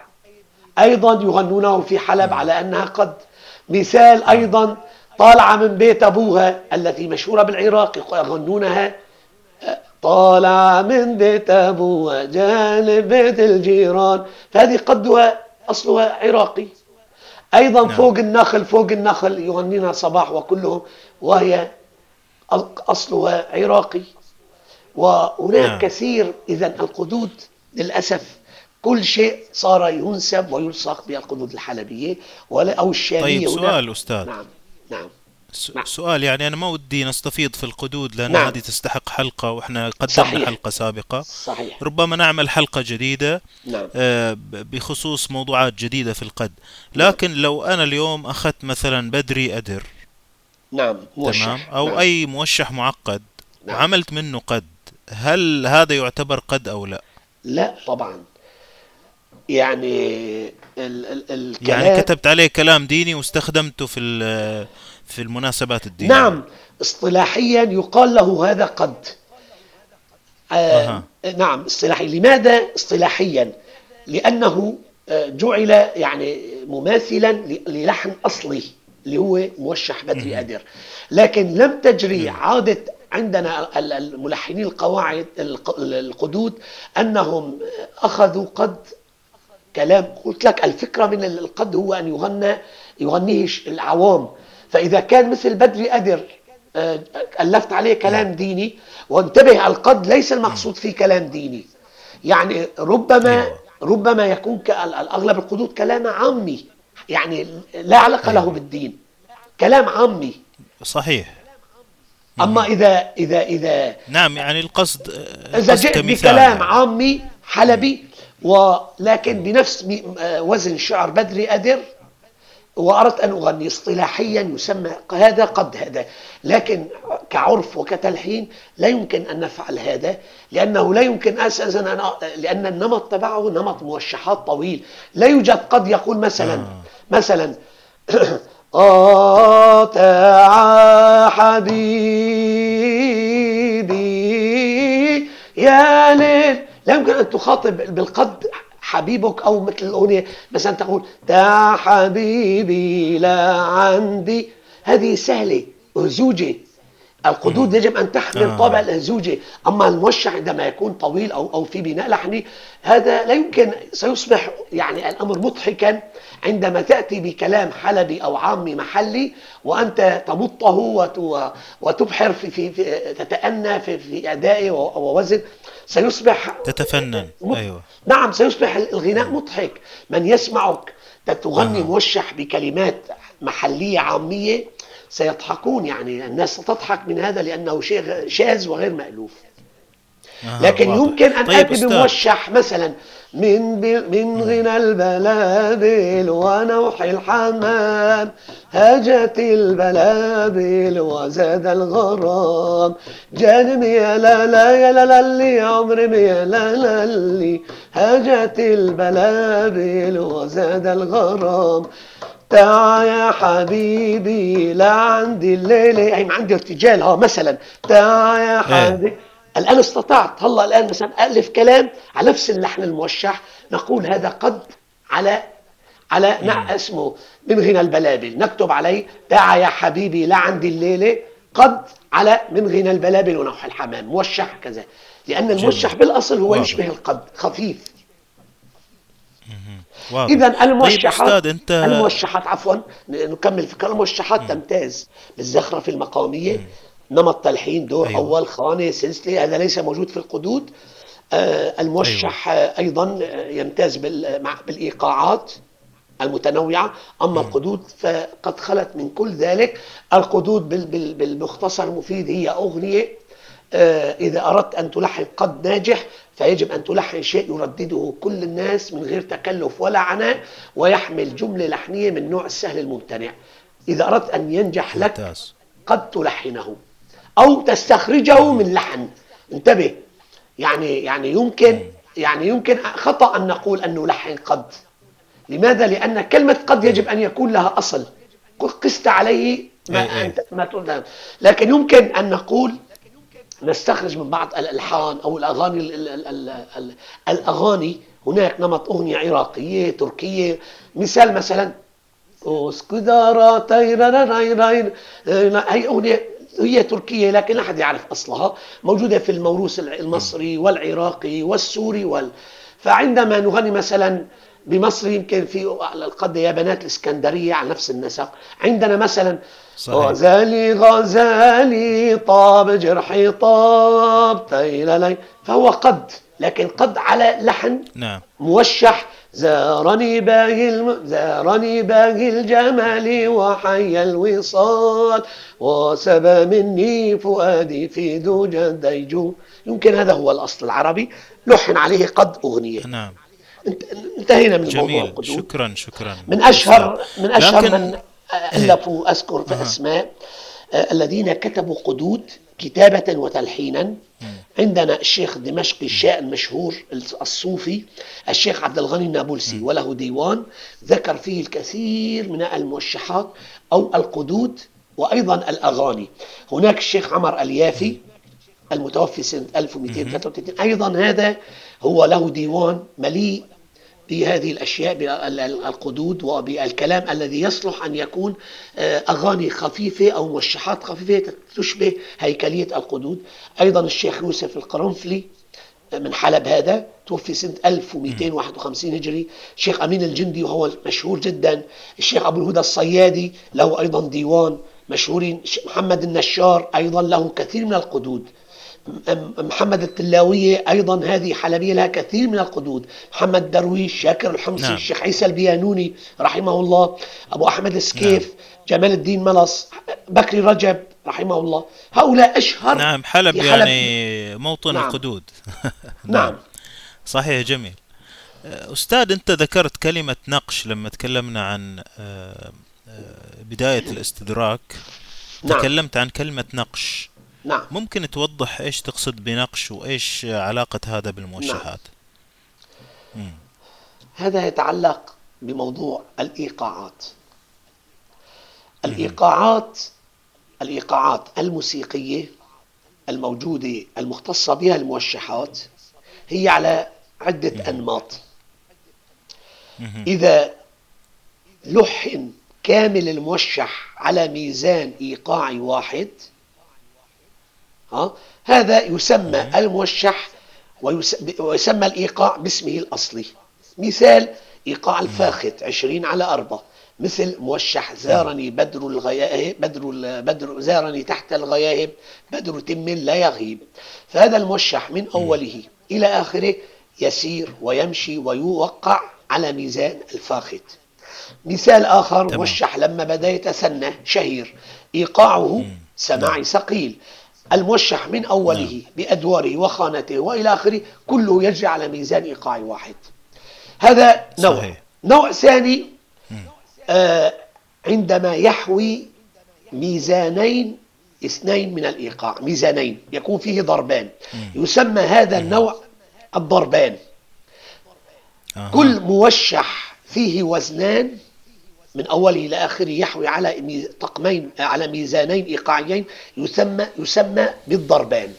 أيضا يغنونه في حلب على أنها قد مثال أيضا طالعة من بيت أبوها التي مشهورة بالعراق يغنونها طالع من بيت أبوها جانب بيت الجيران فهذه قدها أصلها عراقي أيضا نعم. فوق النخل فوق النخل يغنينا صباح وكلهم وهي أصلها عراقي وهناك نعم. كثير إذا القدود للأسف كل شيء صار ينسب ويلصق بالقدود الحلبية ولا أو الشامية طيب سؤال أستاذ نعم نعم نعم. سؤال يعني أنا ما ودي نستفيض في القدود لأن نعم. هذه تستحق حلقة وإحنا قدمنا صحيح. حلقة سابقة صحيح. ربما نعمل حلقة جديدة نعم. آه بخصوص موضوعات جديدة في القد لكن نعم. لو أنا اليوم أخذت مثلا بدري أدر نعم موشح. تمام أو نعم. أي موشح معقد نعم. وعملت منه قد هل هذا يعتبر قد أو لا لا طبعا يعني ال ال الكلام يعني كتبت عليه كلام ديني واستخدمته في في المناسبات الدينية. نعم اصطلاحيا يقال له هذا قد. آه نعم اصطلاحيا لماذا اصطلاحيا؟ لأنه آه، جعل يعني مماثلا للحن أصلي اللي هو موشح بدري أدر لكن لم تجري عادة عندنا الملحنين القواعد القدود أنهم أخذوا قد كلام. قلت لك الفكرة من القد هو أن يغنى يغنيه العوام. فإذا كان مثل بدري أدر آه، ألفت عليه كلام ديني وانتبه القد ليس المقصود فيه كلام ديني. يعني ربما أيوة. ربما يكون الأغلب القدود كلام عامي. يعني لا علاقة له أيوة. بالدين. كلام عامي. صحيح. أما إذا إذا إذا نعم يعني القصد إذا جئت بكلام عامي حلبي ولكن بنفس وزن شعر بدري أدر وأردت أن أغني اصطلاحيا يسمى هذا قد هذا لكن كعرف وكتلحين لا يمكن أن نفعل هذا لأنه لا يمكن أساسا أن لأن النمط تبعه نمط موشحات طويل لا يوجد قد يقول مثلا آه. مثلا قاطع حبيبي يا ليل لا يمكن أن تخاطب بالقد حبيبك أو مثل الأغنية مثلا تقول يا حبيبي لا عندي. هذه سهلة أهزوجة. القدود يجب أن تحمل آه. طابع الأهزوجة. أما الموشح عندما يكون طويل أو أو في بناء لحني هذا لا يمكن سيصبح يعني الأمر مضحكا عندما تأتي بكلام حلبي أو عامي محلي وأنت تمطه وتبحر في, في, في تتأنى في, في أدائه ووزن. سيصبح تتفنن. أيوة. نعم سيصبح الغناء مضحك. من يسمعك تغني آه. موشح بكلمات محلية عامية سيضحكون. يعني الناس ستضحك من هذا لأنه شيء شاذ وغير مألوف. آه لكن واضح. يمكن أن طيب آتي بموشح مثلا من من غنى البلابل ونوح الحمام هجت البلابل وزاد الغرام. جاني يا لا لا يا لا لا لي عمري يا لا لا لي. هجت البلابل وزاد الغرام. تعا يا حبيبي لا عندي الليلة. أي عندي ارتجال ها مثلا. تعا يا إيه. حبيبي الآن استطعت. هلا الآن مثلا ألف كلام على نفس اللحن الموشح. نقول هذا قد على على نعم اسمه من غنى البلابل. نكتب عليه تعا يا حبيبي لعندي الليلة. قد على من غنى البلابل ونوح الحمام. موشح كذا. لأن الموشح بالأصل هو واضح. يشبه القد. خفيف. إذا طيب الموشحات أستاذ أنت الموشحات عفوا نكمل فكرة. الموشحات تمتاز بالزخرفة المقامية نمط تلحين دور أيوة. أول خانة سلسلة هذا ليس موجود في القدود. آه، الموشح آه، أيضا يمتاز بالإيقاعات المتنوعة. أما القدود فقد خلت من كل ذلك. القدود بال- بال- بالمختصر المفيد هي أغنية. آه، إذا أردت أن تلحن قد ناجح فيجب أن تلحن شيء يردده كل الناس من غير تكلف ولا عناء ويحمل جملة لحنية من نوع السهل الممتنع. إذا أردت أن ينجح لك قد تلحنه. أو تستخرجه من لحن انتبه يعني يعني يمكن يعني يمكن خطأ أن نقول أن نلحن قد لماذا؟ لأن كلمة قد يجب أن يكون لها أصل قست عليه ما. أنت ما تقول لكن يمكن أن نقول نستخرج من بعض الألحان أو الأغاني ال ال ال ال الأغاني هناك نمط أغنية عراقية تركية مثال مثلا اسكدارا تيراراريرين هي أغنية هي تركية لكن لا أحد يعرف أصلها. موجودة في الموروث المصري والعراقي والسوري وال... فعندما نغني مثلا بمصر يمكن في قد يا بنات الإسكندرية على نفس النسق. عندنا مثلا صحيح. غزالي غزالي طاب جرحي طاب تيللي فهو قد لكن قد على لحن نعم. موشح زارني باغي الم... زارني باغي الجمال وحي الوصال. وسبى مني فؤادي في دوجا ديجو يمكن هذا هو الأصل العربي. لحن عليه قد أغنية. نعم. انت- انتهينا من جميل. القدود شكرا شكرا. من أشهر من أشهر لكن- من ألفوا أذكر في أسماء آه، الذين كتبوا قدود كتابة وتلحينا. عندنا الشيخ الدمشقي الشاعر المشهور الصوفي الشيخ عبد الغني النابلسي وله ديوان ذكر فيه الكثير من الموشحات أو القدود وأيضا الأغاني. هناك الشيخ عمر اليافي المتوفي سنة 1233 أيضا هذا هو له ديوان مليء بهذه الأشياء بالقدود وبالكلام الذي يصلح أن يكون آه، أغاني خفيفة أو موشحات خفيفة تشبه هيكلية القدود. أيضا الشيخ يوسف القرنفلي من حلب هذا توفي سنة 1251 هجري. الشيخ أمين الجندي وهو مشهور جدا. الشيخ أبو الهدى الصيادي له أيضا ديوان مشهورين. محمد النشار أيضا له كثير من القدود. محمد التلاوية أيضا هذه حلبية لها كثير من القدود. محمد درويش شاكر الحمصي نعم. الشيخ عيسى البيانوني رحمه الله أبو أحمد السكيف جمال الدين ملص بكري رجب رحمه الله. هؤلاء أشهر نعم حلب في يعني موطن نعم. القدود. نعم. صحيح جميل. أستاذ أنت ذكرت كلمة نقش لما تكلمنا عن آه، آه، بداية الاستدراك. نعم. تكلمت عن كلمة نقش. نعم. ممكن توضح إيش تقصد بنقش وإيش علاقة هذا بالموشحات؟ هذا يتعلق بموضوع الإيقاعات. الإيقاعات الإيقاعات الموسيقية الموجودة المختصة بها الموشحات هي على عدة أنماط. إذا لحن كامل الموشح على ميزان إيقاعي واحد هذا يسمى الموشح ويس- ويسمى الإيقاع باسمه الأصلي. مثال إيقاع الفاخت عشرين على أربعة. مثل موشح زارني بدر الغياهب بدر بدر زارني تحت الغياهب بدر تم لا يغيب. فهذا الموشح من أوله إلى آخره يسير ويمشي ويوقع على ميزان الفاخت مثال آخر تمام. موشح لما بدأ يتسنى شهير. إيقاعه سماعي ثقيل. الموشح من أوله بأدواره وخانته وإلى آخره كله يجري على ميزان إيقاعي واحد. هذا نوع. صحيح. نوع ثاني آه عندما يحوي ميزانين اثنين من الإيقاع ميزانين يكون فيه ضربان. يسمى هذا النوع الضربان. أها. كل موشح فيه وزنان من أوله إلى آخره يحوي على مي- طقمين على ميزانين إيقاعيين يسمى يسمى بالضربان.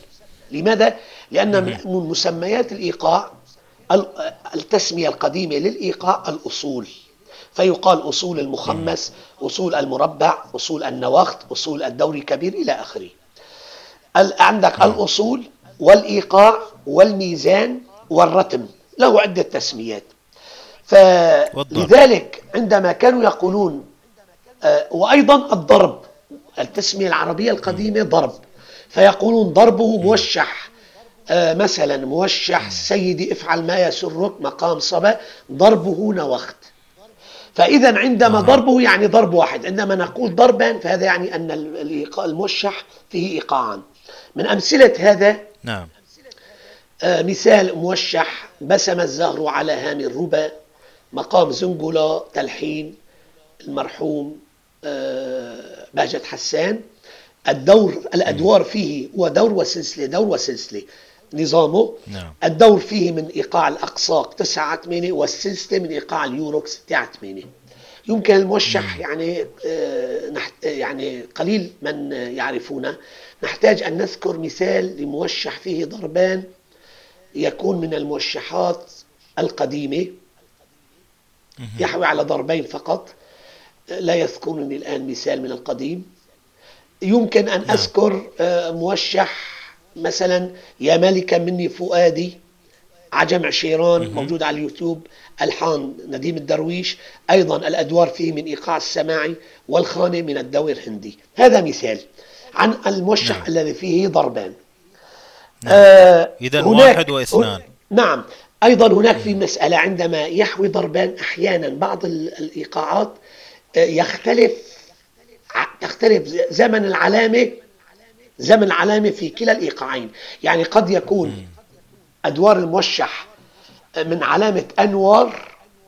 لماذا؟ لأن من مسميات الإيقاع التسمية القديمة للإيقاع الأصول. فيقال أصول المخمس أصول المربع أصول النواخت أصول الدوري كبير إلى آخره. عندك الأصول والإيقاع والميزان والرتم له عدة تسميات. فلذلك عندما كانوا يقولون آه، وأيضا الضرب التسمية العربية القديمة ضرب. فيقولون ضربه موشح. آه، مثلا موشح سيدي افعل ما يسرك مقام صبا ضربه نوخت. فإذا عندما ضربه يعني ضرب واحد. عندما نقول ضربا فهذا يعني أن الموشح فيه إيقاعا. من أمثلة هذا نعم. آه مثال موشح بسم الزهر على هام الربا. مقام زنقلة تلحين المرحوم آه بهجة حسان. الدور الأدوار فيه هو دور وسلسلة دور وسلسلة نظامه. نعم. الدور فيه من إيقاع الأقساق 9 8 والسلسلة من إيقاع اليوروك 6 8 يمكن الموشح يعني آه يعني قليل من يعرفونه. نحتاج أن نذكر مثال لموشح فيه ضربان يكون من الموشحات القديمة. يحوي على ضربين فقط. لا يذكرني الآن مثال من القديم. يمكن أن نعم. أذكر آه، موشح مثلا يا ملكا مني فؤادي عجم عشيران موجود على اليوتيوب ألحان نديم الدرويش أيضا الأدوار فيه من إيقاع السماعي والخانة من الدور الهندي. هذا مثال عن الموشح نعم. الذي فيه ضربان. نعم. آه إذا واحد وإثنان. نعم. أيضا هناك في مسألة عندما يحوي ضربان أحيانا بعض الإيقاعات آه، يختلف يختلف زمن العلامة زمن العلامة في كلا الإيقاعين يعني قد يكون أدوار الموشح من علامة أنور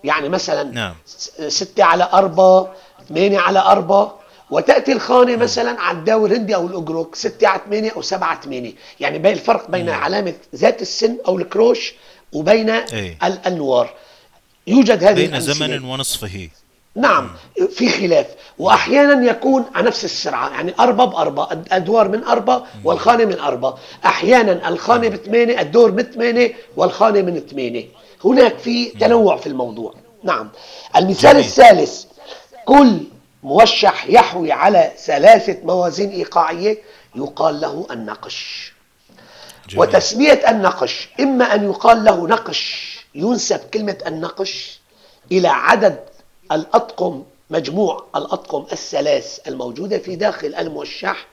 يعني مثلا نعم. ستة على أربعة ثمانية على أربعة وتأتي الخانة مثلا على الداور الهندي أو الأجروك 6 على 8 أو 7 على 8 يعني بين الفرق بين مم. علامة ذات السن أو الكروش وبين أي. الأنوار. يوجد هذه بين زمن ونصفه. نعم في خلاف. وأحيانا يكون على نفس السرعه يعني أربع بأربع ادوار من أربع والخانة من أربع. أحيانا الخانة بثمانية الدور من ثمانية والخانة من ثمانية. هناك في تنوع في الموضوع. نعم. المثال جميل. الثالث كل موشح يحوي على ثلاثة موازين إيقاعية يقال له النقش. جميل. وتسمية النقش إما أن يقال له نقش ينسب كلمة النقش إلى عدد الأطقم مجموع الأطقم الثلاث الموجودة في داخل الموشح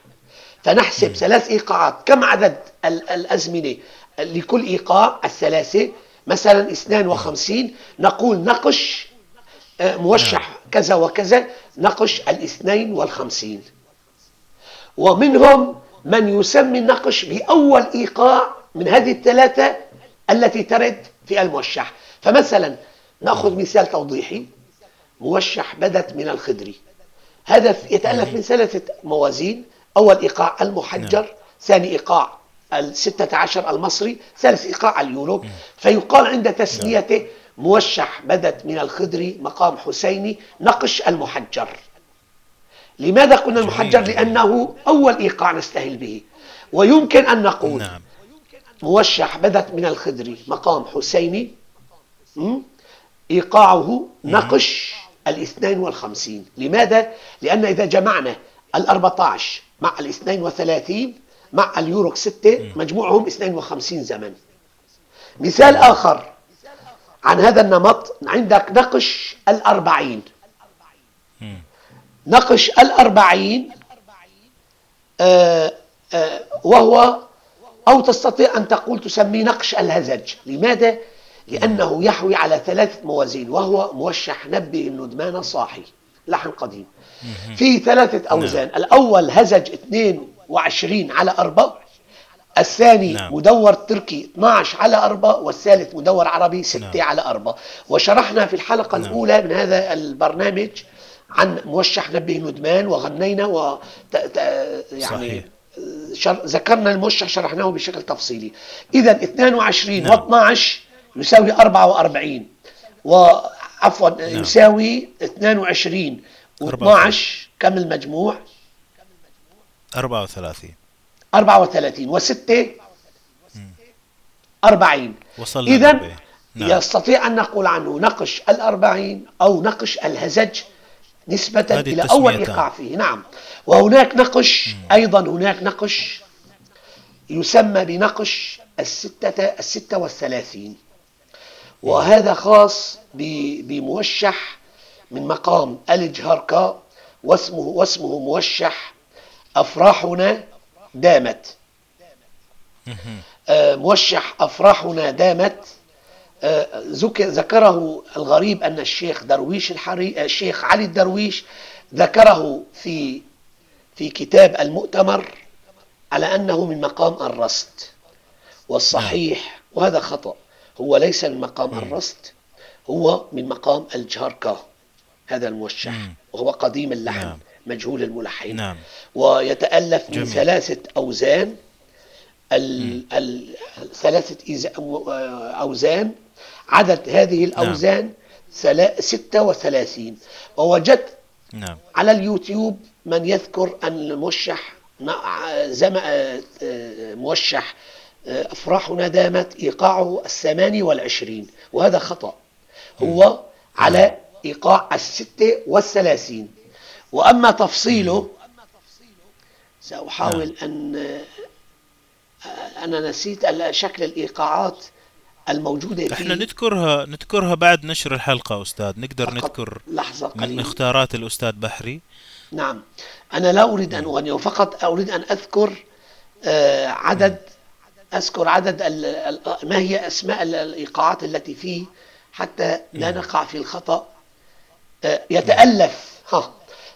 فنحسب ثلاث إيقاعات كم عدد الأزمنة لكل إيقاع الثلاثة مثلا 52 نقول نقش آه، موشح نعم. كذا وكذا نقش الاثنين والخمسين ومنهم من يسمي النقش بأول إيقاع من هذه الثلاثة التي ترد في الموشح. فمثلا نأخذ مثال توضيحي. موشح بدت من الخدري. هذا يتألف من ثلاثة موازين. أول إيقاع المحجر نعم. ثاني إيقاع الستة عشر المصري ثالث إيقاع اليورو فيقال عند تسميته نعم. موشح بدت من الخدري مقام حسيني نقش المحجر. لماذا قلنا المحجر؟ لأنه أول إيقاع نستهل به. ويمكن أن نقول نعم. موشح بدت من الخدري مقام حسيني إيقاعه نقش الاثنين والخمسين. لماذا؟ لأن إذا جمعنا الأربعة عشر مع الاثنين وثلاثين مع اليوروك ستة مجموعهم اثنين وخمسين زمن. مثال آخر عن هذا النمط عندك نقش الأربعين. نقش الأربعين آه آه وهو أو تستطيع أن تقول تسميه نقش الهزج لماذا؟ لأنه يحوي على ثلاثة موازين وهو موشح نبه الندمان صاحي لحن قديم في ثلاثة أوزان نعم. الأول هزج 22 على 4 الثاني نعم. مدور تركي 12 على 4 والثالث مدور عربي 6 نعم. على 4 وشرحنا في الحلقة نعم. الأولى من هذا البرنامج عن موشح نبه ندمان وغنينا و يعني صحيح. شر... ذكرنا الموشح شرحناه بشكل تفصيلي إذا 22 نعم. و12 يساوي 44 وعفوا نعم. يساوي 22 و12 كم المجموع 34 34 و6 أربعين وصلنا إذا للأربعين. نعم. يستطيع أن نقول عنه نقش الأربعين أو نقش الهزج نسبة إلى أول. إيقاع فيه نعم. وهناك نقش أيضا هناك نقش يسمى بنقش الستة الستة والثلاثين. وهذا خاص بموشح من مقام الجهركا واسمه واسمه موشح أفراحنا دامت. آه، موشح أفراحنا دامت ذكره الغريب أن الشيخ درويش الحري الشيخ علي الدرويش ذكره في في كتاب المؤتمر على أنه من مقام الرصد والصحيح وهذا خطأ هو ليس من مقام الرصد هو من مقام الجهركا هذا الموشح وهو قديم اللحن نعم. مجهول الملحن نعم. ويتألف من جميل. ثلاثة أوزان ال ال ثلاثة أوزان عدد هذه الأوزان ثلا- ستة وثلاثين. ووجدت نعم. على اليوتيوب من يذكر أن الموشح زم آه، آه، موشح آه، أفراحنا دامت إيقاعه الثماني والعشرين. وهذا خطأ. هو على إيقاع الستة والثلاثين. وأما تفصيله سأحاول أن آه، أنا نسيت شكل الإيقاعات. الموجودة إحنا نذكرها نذكرها بعد نشر الحلقة أستاذ. نقدر فقط نذكر لحظة من قليلة. اختيارات الأستاذ بحري. نعم. أنا لا أريد أن أغني وفقط أريد أن أذكر آه، عدد أذكر عدد ال- ال- ما هي أسماء ال- الإيقاعات التي فيه حتى لا نقع في الخطأ. آه، يتألف. ها.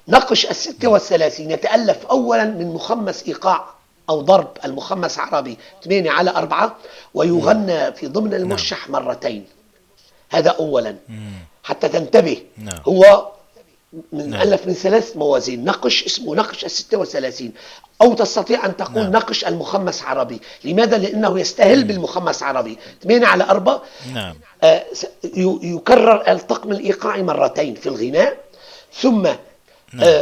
نقش الستة والثلاثين. يتألف أولا من مخمس إيقاع أو ضرب المخمس عربي 8 على 4 ويغنى في ضمن المرشح مرتين. هذا أولا. حتى تنتبه. نعم. هو من نعم. ألف من ثلاث موازين. نقش اسمه نقش الستة والثلاثين أو تستطيع أن تقول نعم. نقش المخمس عربي. لماذا؟ لأنه يستهل بالمخمس عربي. 8 على 4 نعم. آه، يكرر الطقم الإيقاعي مرتين في الغناء. ثم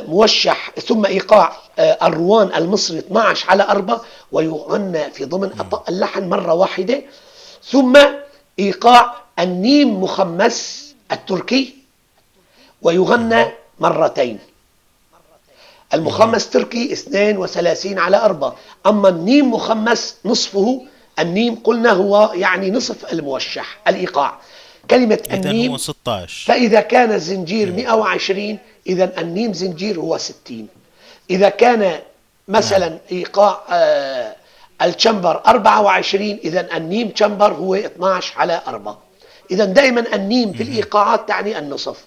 موشح ثم إيقاع آه، الروان المصري 12 على 4 ويغنى في ضمن الط- اللحن مرة واحدة. ثم إيقاع النيم مخمس التركي ويغنى مرتين. المخمس تركي 32 على 4 أما النيم مخمس نصفه النيم قلنا هو يعني نصف الموشح الإيقاع. كلمة النيم هو 16 فإذا كان الزنجير 120 إذا النيم زنجير هو 60 إذا كان مثلا إيقاع آه الشمبر 24 إذا النيم شمبر هو 12 على 4 إذا دائما النيم في الإيقاعات تعني النصف.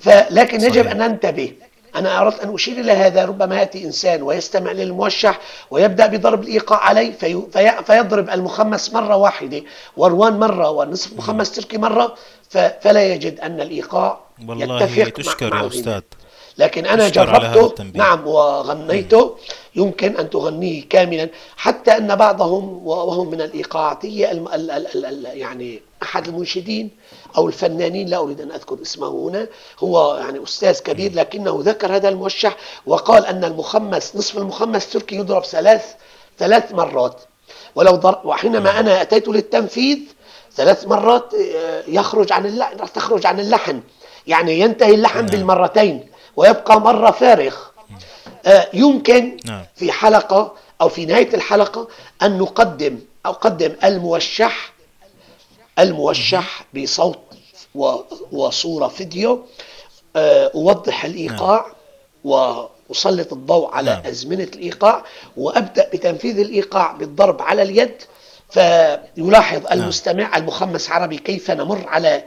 فلكن يجب صحيح. أن ننتبه. أنا أردت أن أشير إلى هذا ربما يأتي إنسان ويستمع للموشح ويبدأ بضرب الإيقاع عليه في في فيضرب المخمس مرة واحدة وروان مرة ونصف مخمس تركي مرة فلا يجد أن الإيقاع والله تشكر يا. أستاذ. لكن أنا جربته. نعم وغنيته. يمكن أن تغنيه كاملا. حتى أن بعضهم وهم من الإيقاعاتية الم- ال- ال- ال- يعني أحد المنشدين أو الفنانين لا أريد أن أذكر اسمه هنا هو يعني أستاذ كبير لكنه ذكر هذا الموشح وقال أن المخمس نصف المخمس التركي يضرب ثلاث ثلاث مرات. ولو ضرب وحينما أنا أتيت للتنفيذ ثلاث مرات آه، يخرج عن اللحن تخرج عن اللحن. يعني ينتهي اللحن بالمرتين ويبقى مرة فارغ. آه، يمكن نعم. في حلقة أو في نهاية الحلقة أن نقدم أو قدم الموشح الموشح بصوت وصورة فيديو. آه، أوضح الإيقاع وأسلط الضوء على نعم. أزمنة الإيقاع وأبدأ بتنفيذ الإيقاع بالضرب على اليد. فيلاحظ المستمع المخمس عربي كيف نمر على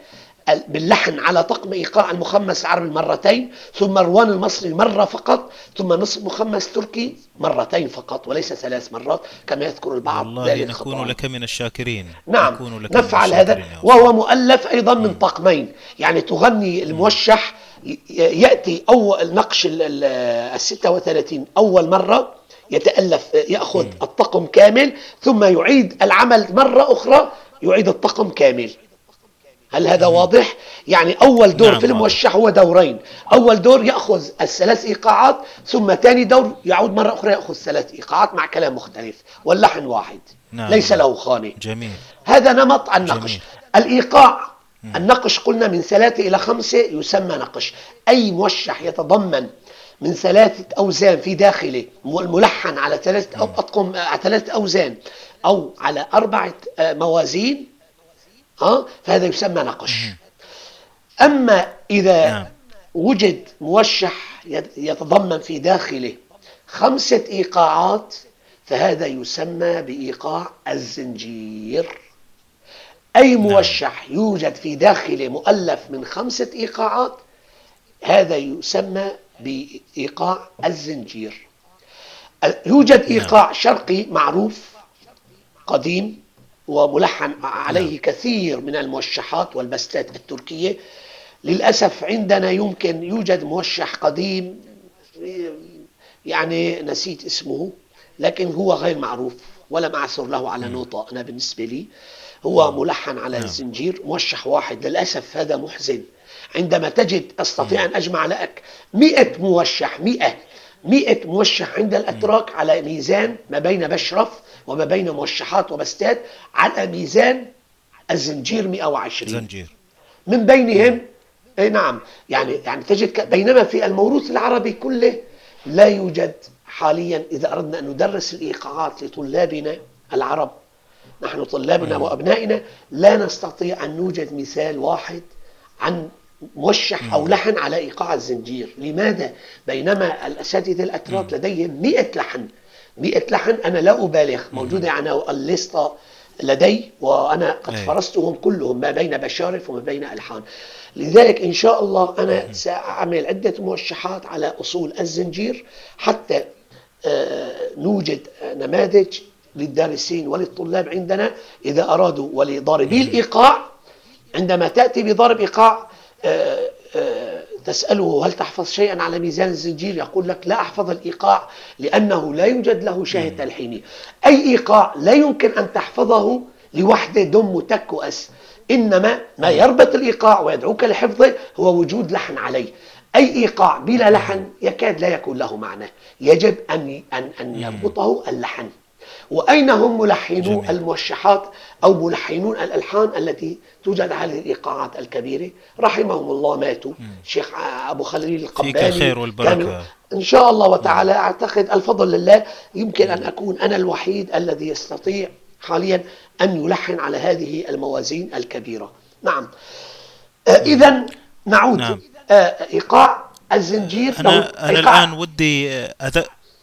باللحن على طقم إيقاع المخمس العربي مرتين ثم روان المصري مرة فقط ثم نصف مخمس تركي مرتين فقط وليس ثلاث مرات كما يذكر البعض والله نكون. لك من الشاكرين. نعم لك نفعل هذا وهو مؤلف أيضا من طقمين. يعني تغني الموشح يأتي أول نقش ال 36 أول مرة يتألف يأخذ الطقم كامل ثم يعيد العمل مرة أخرى يعيد الطقم كامل. هل هذا واضح؟ يعني أول دور نعم، في. الموشح هو دورين. أول دور يأخذ الثلاث إيقاعات ثم ثاني دور يعود مرة أخرى يأخذ ثلاث إيقاعات مع كلام مختلف واللحن واحد. نعم. ليس له خانة جميل. هذا نمط النقش. جميل. الإيقاع. النقش قلنا من ثلاثة إلى خمسة يسمى نقش. أي موشح يتضمن من ثلاثة أوزان في داخله ملحن على ثلاثة أو أطقم على ثلاثة أوزان أو على أربعة آه، موازين ها؟ فهذا يسمى نقش. أما إذا نعم. وجد موشح يت- يتضمن في داخله خمسة إيقاعات فهذا يسمى بإيقاع الزنجير. أي موشح يوجد في داخله مؤلف من خمسة إيقاعات هذا يسمى بإيقاع الزنجير. يوجد إيقاع شرقي معروف قديم وملحن عليه كثير من الموشحات والبستات التركية للأسف عندنا يمكن يوجد موشح قديم يعني نسيت اسمه لكن هو غير معروف ولم أعثر له على نوطة أنا بالنسبة لي. هو ملحن على نعم. الزنجير موشح واحد. للأسف هذا محزن. عندما تجد أستطيع أن أجمع لك مئة موشح مئة مئة موشح عند الأتراك على ميزان ما بين بشرف وما بين موشحات وبستات على ميزان الزنجير 120 زنجير من بينهم اي نعم يعني يعني تجد بينما في الموروث العربي كله لا يوجد حاليا إذا أردنا أن ندرس الإيقاعات لطلابنا العرب. نحن طلابنا وأبنائنا لا نستطيع أن نوجد مثال واحد عن موشح أو لحن على إيقاع الزنجير، لماذا؟ بينما الأساتذة الأتراك لديهم 100 لحن. 100 لحن أنا لا أبالغ. موجودة أنا الليسته لدي وأنا قد. فرستهم كلهم ما بين بشارف وما بين ألحان. لذلك إن شاء الله أنا سأعمل عدة موشحات على أصول الزنجير حتى آه، نوجد نماذج للدارسين وللطلاب عندنا إذا أرادوا ولضاربي الإيقاع. عندما تأتي بضرب إيقاع آه، آه، تسأله هل تحفظ شيئا على ميزان الزنجير؟ يقول لك لا أحفظ الإيقاع لأنه لا يوجد له شاهد تلحيني. أي إيقاع لا يمكن أن تحفظه لوحدة دم وتك وأس. إنما ما يربط الإيقاع ويدعوك لحفظه هو وجود لحن عليه. أي إيقاع بلا لحن يكاد لا يكون له معنى. يجب ان ان أن يربطه اللحن. وأين هم ملحنو. الموشحات؟ أو ملحنون الألحان التي توجد على هذه الإيقاعات الكبيرة رحمهم الله ماتوا شيخ أبو خليل القباني الخير والبركة. إن شاء الله وتعالى أعتقد الفضل لله يمكن أن أكون أنا الوحيد الذي يستطيع حاليا أن يلحن على هذه الموازين الكبيرة نعم اذا نعود نعم. آه، إيقاع الزنجير أنا أنا إيقاع. الآن ودي.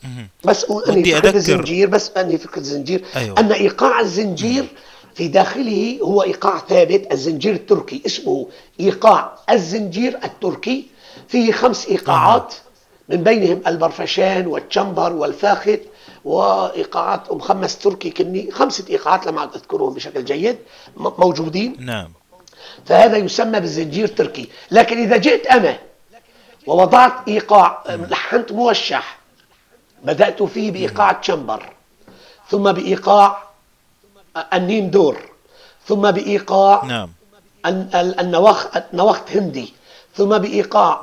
مهم. بس ودي أذكر- الزنجير بس انهي فكرة الزنجير أيوة. أن إيقاع الزنجير في داخله هو إيقاع ثابت الزنجير التركي. اسمه إيقاع الزنجير التركي. فيه خمس إيقاعات من بينهم البرفشان والتشمبر والفاخت وإيقاعات مخمس تركي كني خمسة إيقاعات لم أعد أذكرهم بشكل جيد موجودين. نعم. فهذا يسمى بالزنجير تركي لكن إذا جئت أنا ووضعت إيقاع لحنت موشح بدأت فيه بإيقاع تشمبر ثم بإيقاع النين دور. ثم بإيقاع نعم. ال- ال- النواخ النواخت هندي. ثم بإيقاع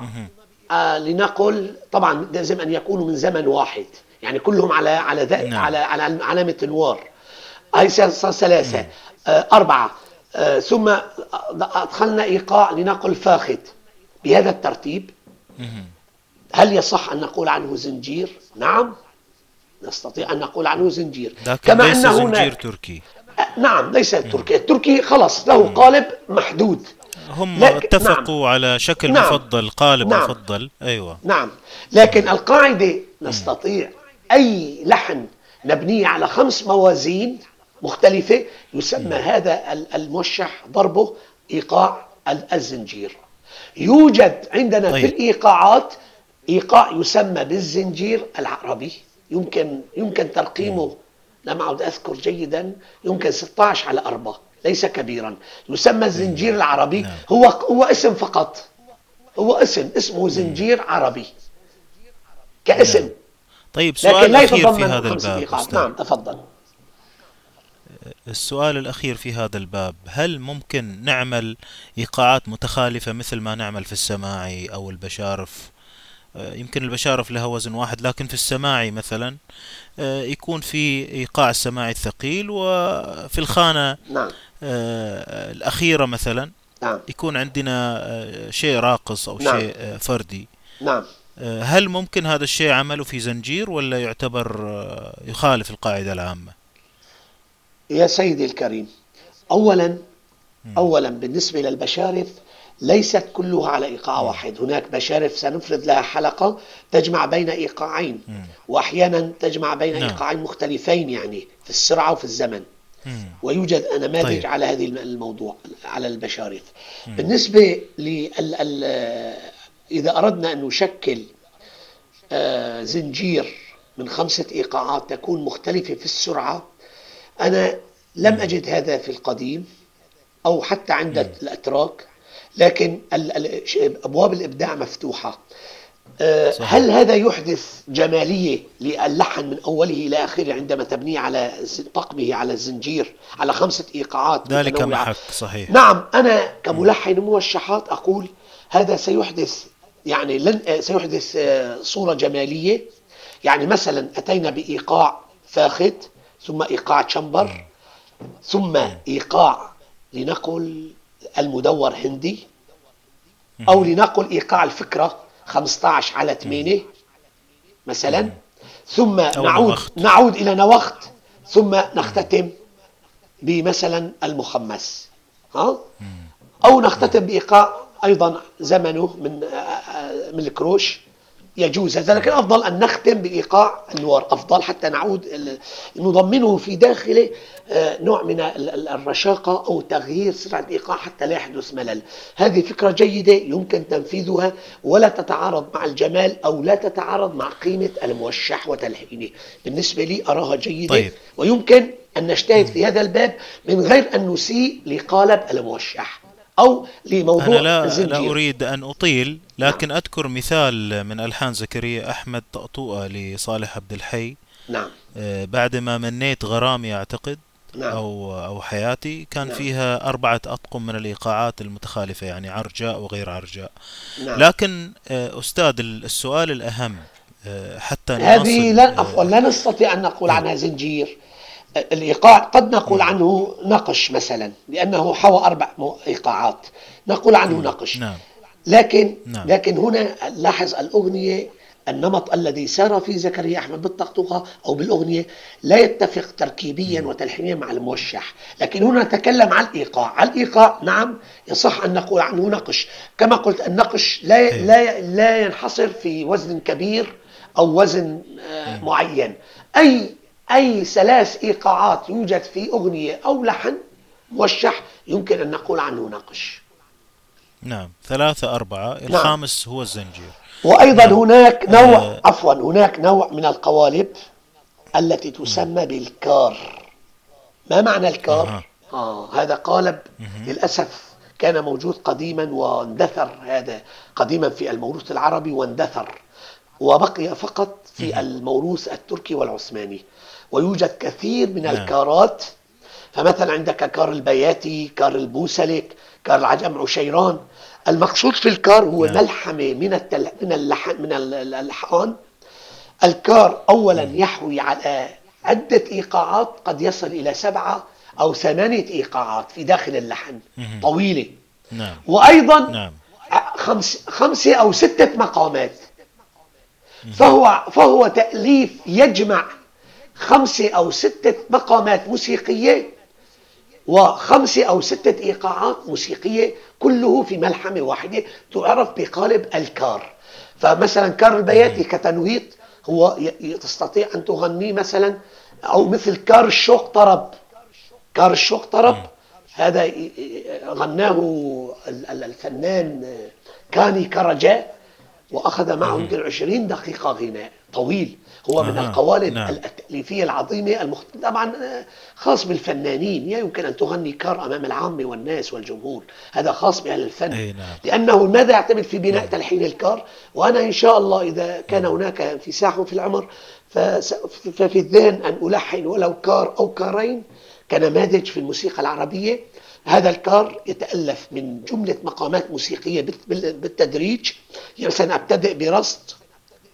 آه لنقل طبعا لازم أن يكونوا من زمن واحد. يعني كلهم على على نعم. على على علامة النوار هاي ثلاثة آه أربعة. آه ثم أدخلنا إيقاع لنقل فاخت بهذا الترتيب. هل يصح أن نقول عنه زنجير؟ نعم. نستطيع أن نقول عنه زنجير. لكن ليس أن زنجير هناك تركي. آه، نعم ليس التركي التركي خلص له قالب محدود. هم لكن- اتفقوا على شكل نعم. مفضل قالب نعم. مفضل. أيوة. نعم. لكن القاعدة نستطيع أي لحن مبني على خمس موازين مختلفة يسمى هذا ال- الموشح ضربه إيقاع ال- الزنجير. يوجد عندنا طيب. في الإيقاعات إيقاع يسمى بالزنجير العربي. يمكن يمكن ترقيمه لم أعد أذكر جيدا يمكن 16 على 4 ليس كبيرا. يسمى الزنجير العربي نعم. هو هو اسم فقط. هو اسم اسمه زنجير عربي. كاسم. طيب لكن سؤال لا أخير في يتضمن هذا الباب. نعم تفضل. السؤال الأخير في هذا الباب هل ممكن نعمل إيقاعات متخالفة مثل ما نعمل في السماعي أو البشارف؟ يمكن البشارف لها وزن واحد لكن في السماعي مثلا آه، يكون في إيقاع السماعي الثقيل وفي الخانة نعم. الأخيرة مثلا نعم. يكون عندنا شيء راقص أو نعم. شيء فردي. نعم. هل ممكن هذا الشيء عمله في زنجير ولا يعتبر يخالف القاعدة العامة؟ يا سيدي الكريم اولا اولا بالنسبة للبشارف ليست كلها على إيقاع واحد، هناك بشارف سنفرد لها حلقة تجمع بين إيقاعين. وأحيانا تجمع بين نعم. إيقاعين مختلفين يعني في السرعة وفي الزمن. ويوجد نماذج طيب. على هذه الموضوع على البشارف. بالنسبة لل إذا أردنا أن نشكل آه، زنجير من خمسة إيقاعات تكون مختلفة في السرعة أنا لم أجد هذا في القديم أو حتى عند الأتراك. لكن أبواب الإبداع مفتوحة. آه، صحيح. هل هذا يحدث جمالية للحن من أوله إلى آخره عندما تبنيه على طقمه على الزنجير على خمسة إيقاعات ذلك محك صحيح. نعم أنا كملحن موشحات أقول هذا سيحدث يعني لن آه، سيحدث آه، صورة جمالية. يعني مثلا أتينا بإيقاع فاخت ثم إيقاع تشمبر ثم إيقاع لنقل المدور هندي أو لنقل إيقاع الفكرة 15 على 8 مثلا. ثم نعود نعود إلى نوخت ثم نختتم بمثلا المخمس. ها؟ أو نختتم بإيقاع أيضا زمنه من من الكروش. يجوز. هذا لكن أفضل أن نختم بإيقاع النوار أفضل حتى نعود نضمنه في داخله آه، نوع من الرشاقة أو تغيير سرعة الإيقاع حتى لا يحدث ملل. هذه فكرة جيدة يمكن تنفيذها ولا تتعارض مع الجمال أو لا تتعارض مع قيمة الموشح وتلحينه بالنسبة لي أراها جيدة طيب. ويمكن أن نجتهد في هذا الباب من غير أن نسيء لقالب الموشح. أو لموضوع أنا لا, الزنجير. لا أريد أن أطيل لكن نعم. أذكر مثال من ألحان زكريا أحمد طأطوئة لصالح عبد الحي نعم آه، بعدما منيت غرامي أعتقد نعم. أو أو حياتي كان نعم. فيها أربعة أطقم من الإيقاعات المتخالفة يعني عرجاء وغير عرجاء نعم. لكن آه، أستاذ السؤال الأهم آه، حتى هذه لا عفوا لا نستطيع أن نقول نعم. عنها زنجير الإيقاع قد نقول نعم. عنه نقش مثلا لأنه حوى أربع إيقاعات نقول عنه نعم. نقش نعم. لكن نعم. لكن هنا لاحظ الأغنية النمط الذي سار في زكريا أحمد بالطقطقة أو بالأغنية لا يتفق تركيبيا وتلحينيا مع الموشح لكن هنا نتكلم عن الإيقاع على الإيقاع نعم يصح أن نقول عنه نقش كما قلت النقش لا إيه. لا لا ينحصر في وزن كبير أو وزن آه، معين أي أي ثلاث إيقاعات يوجد في أغنية أو لحن موشح يمكن أن نقول عنه نقش نعم ثلاثة أربعة نعم. الخامس نعم. هو الزنجير وأيضا نعم. هناك نوع آه. عفوا هناك نوع من القوالب التي تسمى بالكار ما معنى الكار؟ آه. آه هذا قالب مهم. للأسف كان موجود قديما واندثر هذا قديما في الموروث العربي واندثر وبقي فقط في الموروث التركي والعثماني ويوجد كثير من نعم. الكارات فمثلا عندك كار البياتي كار البوسلك كار العجم عشيران المقصود في الكار هو نعم. ملحمة من التل... من اللحن من الألحان الكار أولا نعم. يحوي على عدة إيقاعات قد يصل إلى سبعة أو ثمانية إيقاعات في داخل اللحن طويلة نعم. وأيضا نعم. خمس خمسة أو ستة مقامات فهو فهو تأليف يجمع خمسة أو ستة مقامات موسيقية وخمسة أو ستة إيقاعات موسيقية كله في ملحمة واحدة تعرف بقالب الكار. فمثلا كار البياتي كتنويط هو تستطيع أن تغني مثلا أو مثل كار الشوق طرب. كار الشوق طرب هذا غناه الفنان كاني كراجا وأخذ معه يمكن 20 دقيقة غناء طويل. هو من القوالب نعم. التأليفية العظيمة المخت... طبعا آه، خاص بالفنانين يمكن أن تغني كار أمام العامة والناس والجمهور هذا خاص بأهل الفن أي نعم. لأنه ماذا يعتمد في بناء نعم. تلحين الكار وأنا إن شاء الله إذا كان نعم. هناك انفساح في العمر ففي الذهن أن ألحن ولو كار أو كارين كنماذج في الموسيقى العربية هذا الكار يتألف من جملة مقامات موسيقية بالتدريج يعني أبتدئ برست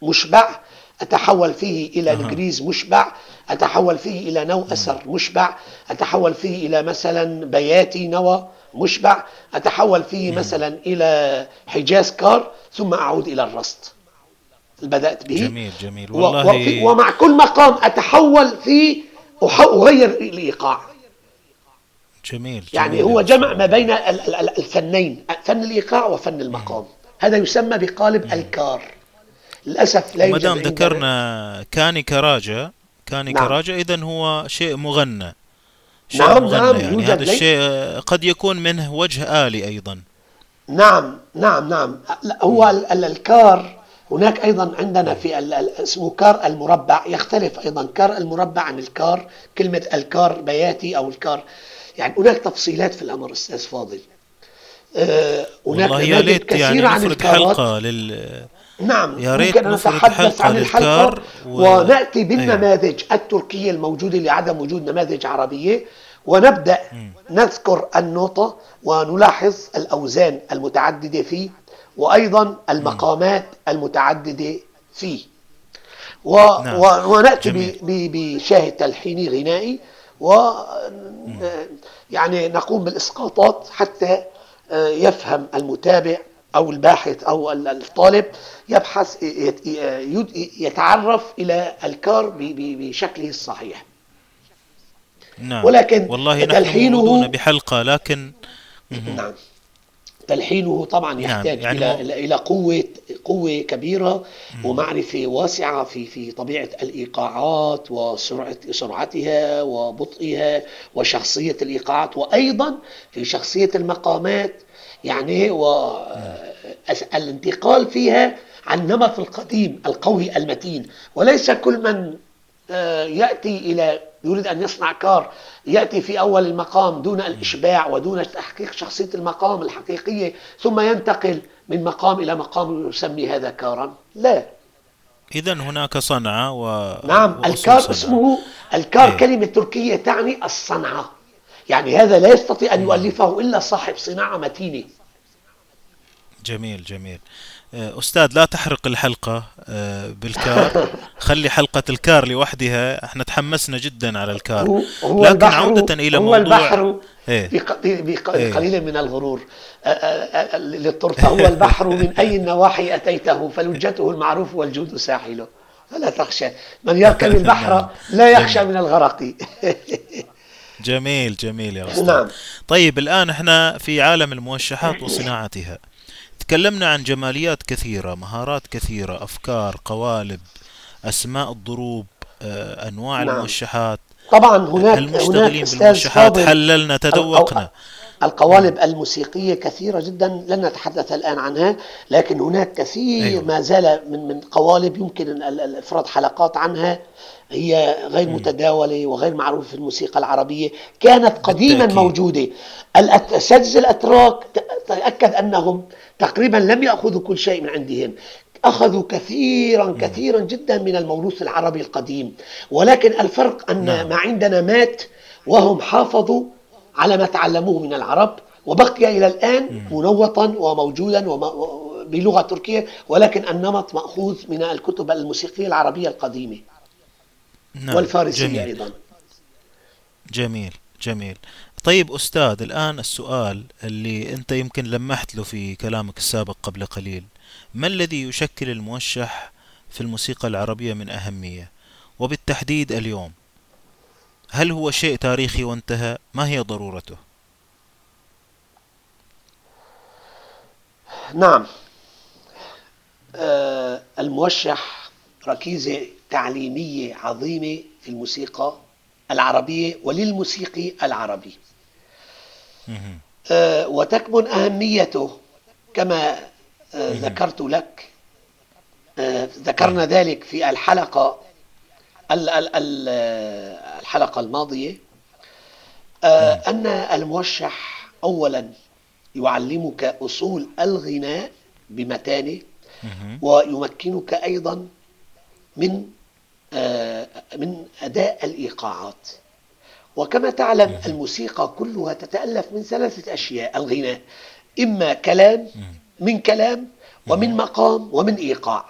مشبع أتحول فيه إلى. نكريز مشبع أتحول فيه إلى نو أثر مشبع أتحول فيه إلى مثلا بياتي نوى مشبع أتحول فيه مثلا إلى حجاز كار ثم أعود إلى الرصد. بدأت به. جميل جميل. والله وفي ومع كل مقام أتحول فيه أغير الإيقاع جميل يعني جميل هو يا جمع. ما بين ال- ال- ال- الفنين فن الإيقاع وفن المقام. هذا يسمى بقالب الكار. للأسف لا يوجد دام عندنا- ذكرنا كاني كراجة كاني نعم. كراجا إذا هو شيء مغنى. شيء نعم، مغنى نعم، يعني. هذا الشيء قد يكون منه وجه آلي أيضا. نعم نعم نعم. هو ال- ال- الكار هناك أيضا عندنا في اسمه كار المربع يختلف أيضا. كار المربع عن الكار كلمة الكار بياتي أو الكار. يعني هناك تفصيلات في الأمر أستاذ فاضل. آه، هناك والله يا ليت يعني عن نفرد. حلقة لل نعم يا ريت نتحدث عن الحلقة و- ونأتي بالنماذج التركية الموجودة لعدم وجود نماذج عربية ونبدأ نذكر النوطة ونلاحظ الأوزان المتعددة فيه وأيضا المقامات المتعددة فيه. و نعم. و ونأتي. ب- ب- بشاهد تلحيني غنائي و يعني نقوم بالإسقاطات حتى آه، يفهم المتابع أو الباحث أو ال- الطالب يبحث يتعرف إلى الكار بشكله الصحيح. نعم. ولكن والله نحن تلحينه- موعودون بحلقة لكن نعم. تلحينه طبعا نعم، يحتاج يعني إلى إلى إلى قوه قوة كبيرة ومعرفة واسعة في في طبيعة الإيقاعات وسرعه سرعتها وبطئها وشخصية الإيقاعات وأيضا في شخصية المقامات يعني والانتقال فيها عن نمط القديم القوي المتين وليس كل من آه، يأتي إلى يريد أن يصنع كار يأتي في أول المقام دون الإشباع ودون تحقيق شخصية المقام الحقيقية ثم ينتقل من مقام إلى مقام يسمي هذا كارا لا إذا هناك صنعة و نعم الكار صنعة. اسمه الكار إيه. كلمة تركية تعني الصنعة يعني هذا لا يستطيع أن يؤلفه إلا صاحب صناعة متينة. جميل جميل. آه، أستاذ لا تحرق الحلقة آه، بالكار. خلي حلقة الكار لوحدها. إحنا تحمسنا جدا على الكار. هو, هو لكن البحر عودة إلى هو موضوع البحر إيه. بق- بق- إيه. بقليل من الغرور. آ- آ- آ- للطرفة هو البحر من أي النواحي أتيته فلجته المعروف والجود ساحله. فلا تخشى. من يركب البحر نعم. لا يخشى من الغرق. جميل جميل يا أستاذ نعم. طيب الآن إحنا في عالم الموشحات وصناعتها تكلمنا عن جماليات كثيرة مهارات كثيرة أفكار قوالب أسماء الضروب آه، أنواع نعم. الموشحات طبعا هناك المشتغلين هناك بالموشحات حللنا تذوقنا القوالب الموسيقية كثيرة جدا لن نتحدث الآن عنها لكن هناك كثير أيوة. ما زال من من قوالب يمكن الإفراد حلقات عنها. هي غير متداولة وغير معروفة في الموسيقى العربية. كانت قديما بالتأكيد. موجودة الأساتذة الأتراك تأكد أنهم تقريبا لم يأخذوا كل شيء من عندهم. أخذوا كثيرا كثيرا جدا من الموروث العربي القديم. ولكن الفرق أن نعم. ما عندنا مات وهم حافظوا على ما تعلموه من العرب وبقي إلى الآن منوطا وموجودا وم- بلغة تركية ولكن النمط مأخوذ من الكتب الموسيقية العربية القديمة. نعم. والفارسية جميل. أيضا. جميل جميل. طيب أستاذ الآن السؤال اللي أنت يمكن لمحت له في كلامك السابق قبل قليل. ما الذي يشكل الموشح في الموسيقى العربية من أهمية؟ وبالتحديد اليوم هل هو شيء تاريخي وانتهى؟ ما هي ضرورته؟ نعم. آه، الموشح ركيزة تعليمية عظيمة في الموسيقى العربية وللموسيقي العربي. آه، وتكمن أهميته كما آه، ذكرت لك. آه، ذكرنا ذلك في الحلقة ال- ال- ال- الحلقة الماضية آه، أن الموشح أولا يعلمك أصول الغناء بمتانه. ويمكنك أيضا من آه، من أداء الإيقاعات. وكما تعلم الموسيقى كلها تتألف من ثلاثة أشياء الغناء إما كلام من كلام ومن مقام ومن إيقاع.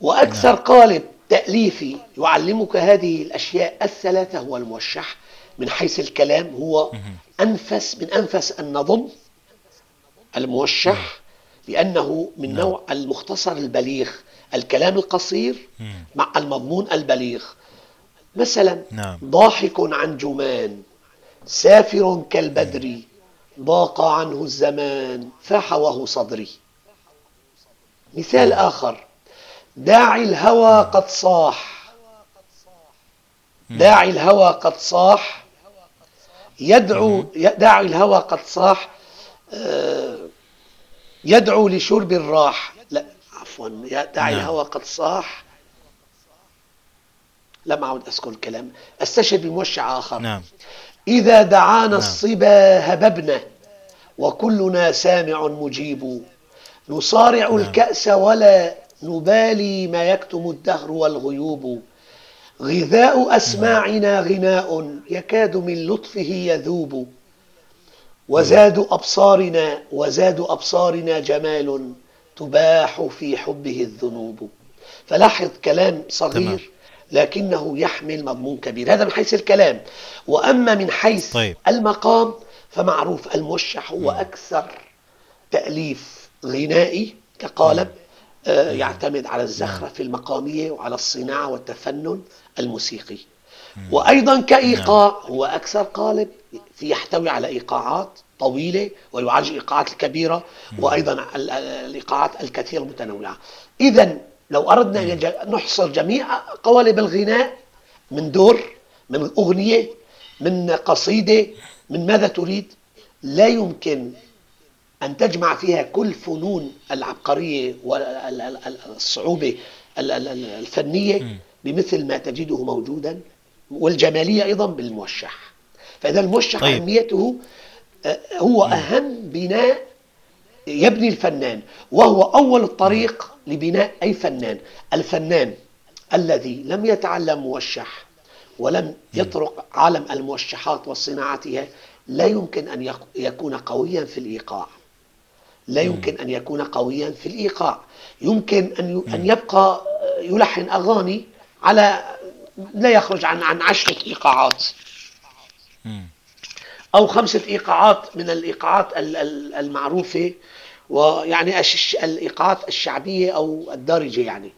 وأكثر قالب تأليفي يعلمك هذه الأشياء الثلاثة هو الموشح. من حيث الكلام هو أنفس من أنفس النظم الموشح لأنه من نعم. نوع المختصر البليغ. الكلام القصير. مع المضمون البليغ. مثلا نعم. ضاحك عن جمان سافر كالبدر ضاق عنه الزمان فاح وهو صدري. مثال آخر. داعي الهوى قد صاح. داعي الهوى قد صاح. يدعو داعي الهوى قد صاح آه، يدعو لشرب الراح. لا عفوا داعي نعم. الهوى قد صاح. لم أعد أذكر الكلام. أستشهد بموشع آخر. نعم. إذا دعانا نعم. الصبا هببنا وكلنا سامع مجيب. نصارع نعم. الكأس ولا نبالي ما يكتم الدهر والغيوب. غذاء أسماعنا غناء يكاد من لطفه يذوب. وزاد أبصارنا وزاد أبصارنا جمال تباح في حبه الذنوب. فلاحظ كلام صغير. لكنه يحمل مضمون كبير. هذا من حيث الكلام. وأما من حيث طيب. المقام فمعروف الموشح هو أكثر تأليف غنائي كقالب يعتمد على الزخرفة المقامية وعلى الصناعة والتفنن الموسيقي. وأيضا كإيقاع هو أكثر قالب في يحتوي على إيقاعات طويلة ويعالج الإيقاعات الكبيرة وأيضا ال- ال- الإيقاعات الكثير المتنوعة. إذا لو أردنا أن نحصر جميع قوالب الغناء من دور من أغنية من قصيدة من ماذا تريد لا يمكن أن تجمع فيها كل فنون العبقرية والصعوبة الفنية بمثل ما تجده موجودا والجمالية أيضا بالموشح. فإذا الموشح طيب. أهميته آه، هو أهم بناء يبني الفنان وهو أول الطريق لبناء أي فنان. الفنان الذي لم يتعلم موشح ولم يطرق عالم الموشحات وصناعتها لا يمكن أن يكون قويا في الإيقاع. لا يمكن أن يكون قويا في الإيقاع. يمكن أن أن يبقى يلحن أغاني على لا يخرج عن عن عشرة إيقاعات. أو خمسة إيقاعات من الإيقاعات ال- ال- المعروفة ويعني الإيقاعات الشعبية أو الدارجة يعني.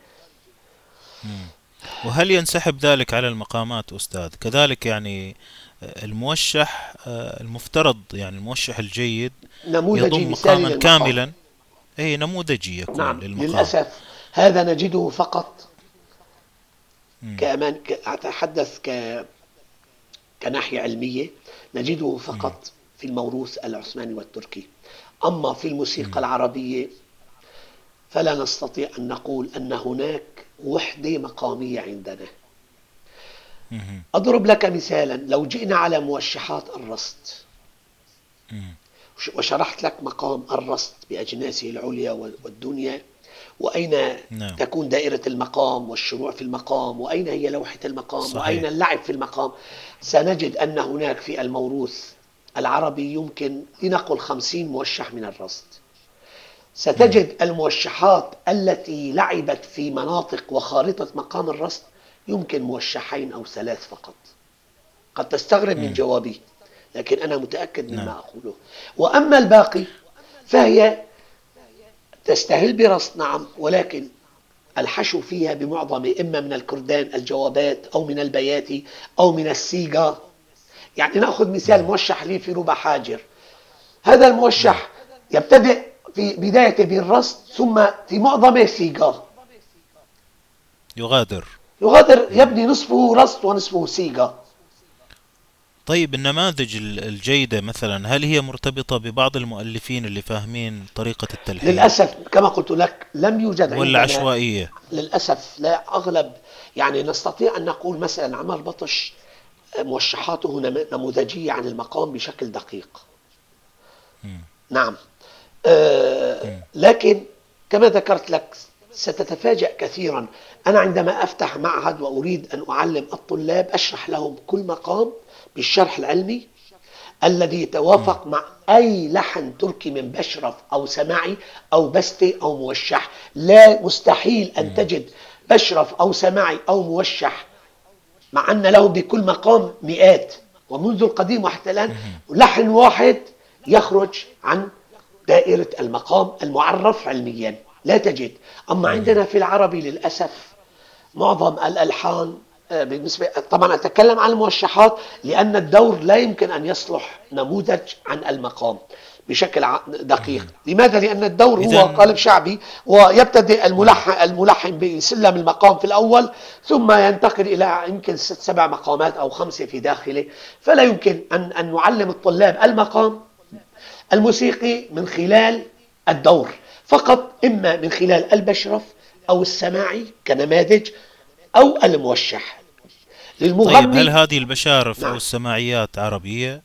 وهل ينسحب ذلك على المقامات أستاذ؟ كذلك يعني الموشح آه، المفترض يعني الموشح الجيد نموذجي يضم مقاما. كاملا. أي نموذجي يكون نعم للمقام. للأسف. هذا نجده فقط. مم. كأمان ك- أتحدث ك كناحية علمية. نجده فقط في الموروث العثماني والتركي. أما في الموسيقى العربية فلا نستطيع أن نقول أن هناك وحدة مقامية عندنا. أضرب لك مثالا لو جئنا على موشحات الرصد. وشرحت لك مقام الرصد بأجناسه العليا وال- والدنيا. وأين نعم. تكون دائرة المقام والشروع في المقام؟ وأين هي لوحة المقام؟ صحيح. وأين اللعب في المقام؟ سنجد أن هناك في الموروث العربي يمكن لنقل خمسين موشح من الرصد. ستجد الموشحات التي لعبت في مناطق وخارطة مقام الرصد يمكن موشحين أو ثلاث فقط. قد تستغرب من جوابي لكن أنا متأكد مما نعم. أقوله. وأما الباقي فهي تستهل برصد نعم ولكن الحشو فيها بمعظمه إما من الكردان الجوابات أو من البياتي أو من السيكا. يعني نأخذ مثال موشح لي في ربع حاجر. هذا الموشح يبتدئ في بدايته بالرست ثم في معظمه سيكا يغادر. يغادر يبني نصفه رست ونصفه سيكا. طيب النماذج ال- الجيدة مثلا هل هي مرتبطة ببعض المؤلفين اللي فاهمين طريقة التلحين؟ للأسف كما قلت لك لم يوجد ولا عندنا عشوائية؟ للأسف لا أغلب يعني نستطيع أن نقول مثلا عمر بطش موشحاته نم- نموذجية عن المقام بشكل دقيق. مم. نعم. آه لكن كما ذكرت لك ستتفاجأ كثيرا. أنا عندما أفتح معهد وأريد أن أعلم الطلاب أشرح لهم كل مقام بالشرح العلمي الذي يتوافق مع أي لحن تركي من بشرف أو سماعي أو بستي أو موشح. لا مستحيل أن تجد بشرف أو سماعي أو موشح مع أن له بكل مقام مئات. ومنذ القديم وحتى الآن لحن واحد يخرج عن دائرة المقام المعرف علميا. لا تجد. أما عندنا في العربي للأسف معظم الألحان آه، بالنسبة طبعا أتكلم عن الموشحات لأن الدور لا يمكن أن يصلح نموذج عن المقام بشكل دقيق. لماذا؟ لأن الدور هو قالب شعبي ويبتدئ الملحن, الملحن بسلم المقام في الأول ثم ينتقل إلى يمكن ست سبع مقامات أو خمسة في داخله. فلا يمكن أن, أن نعلم الطلاب المقام الموسيقي من خلال الدور. فقط إما من خلال البشرف أو السماعي كنماذج أو الموشح للمغني طيب هل هذه البشارف نعم. أو السماعيات عربية؟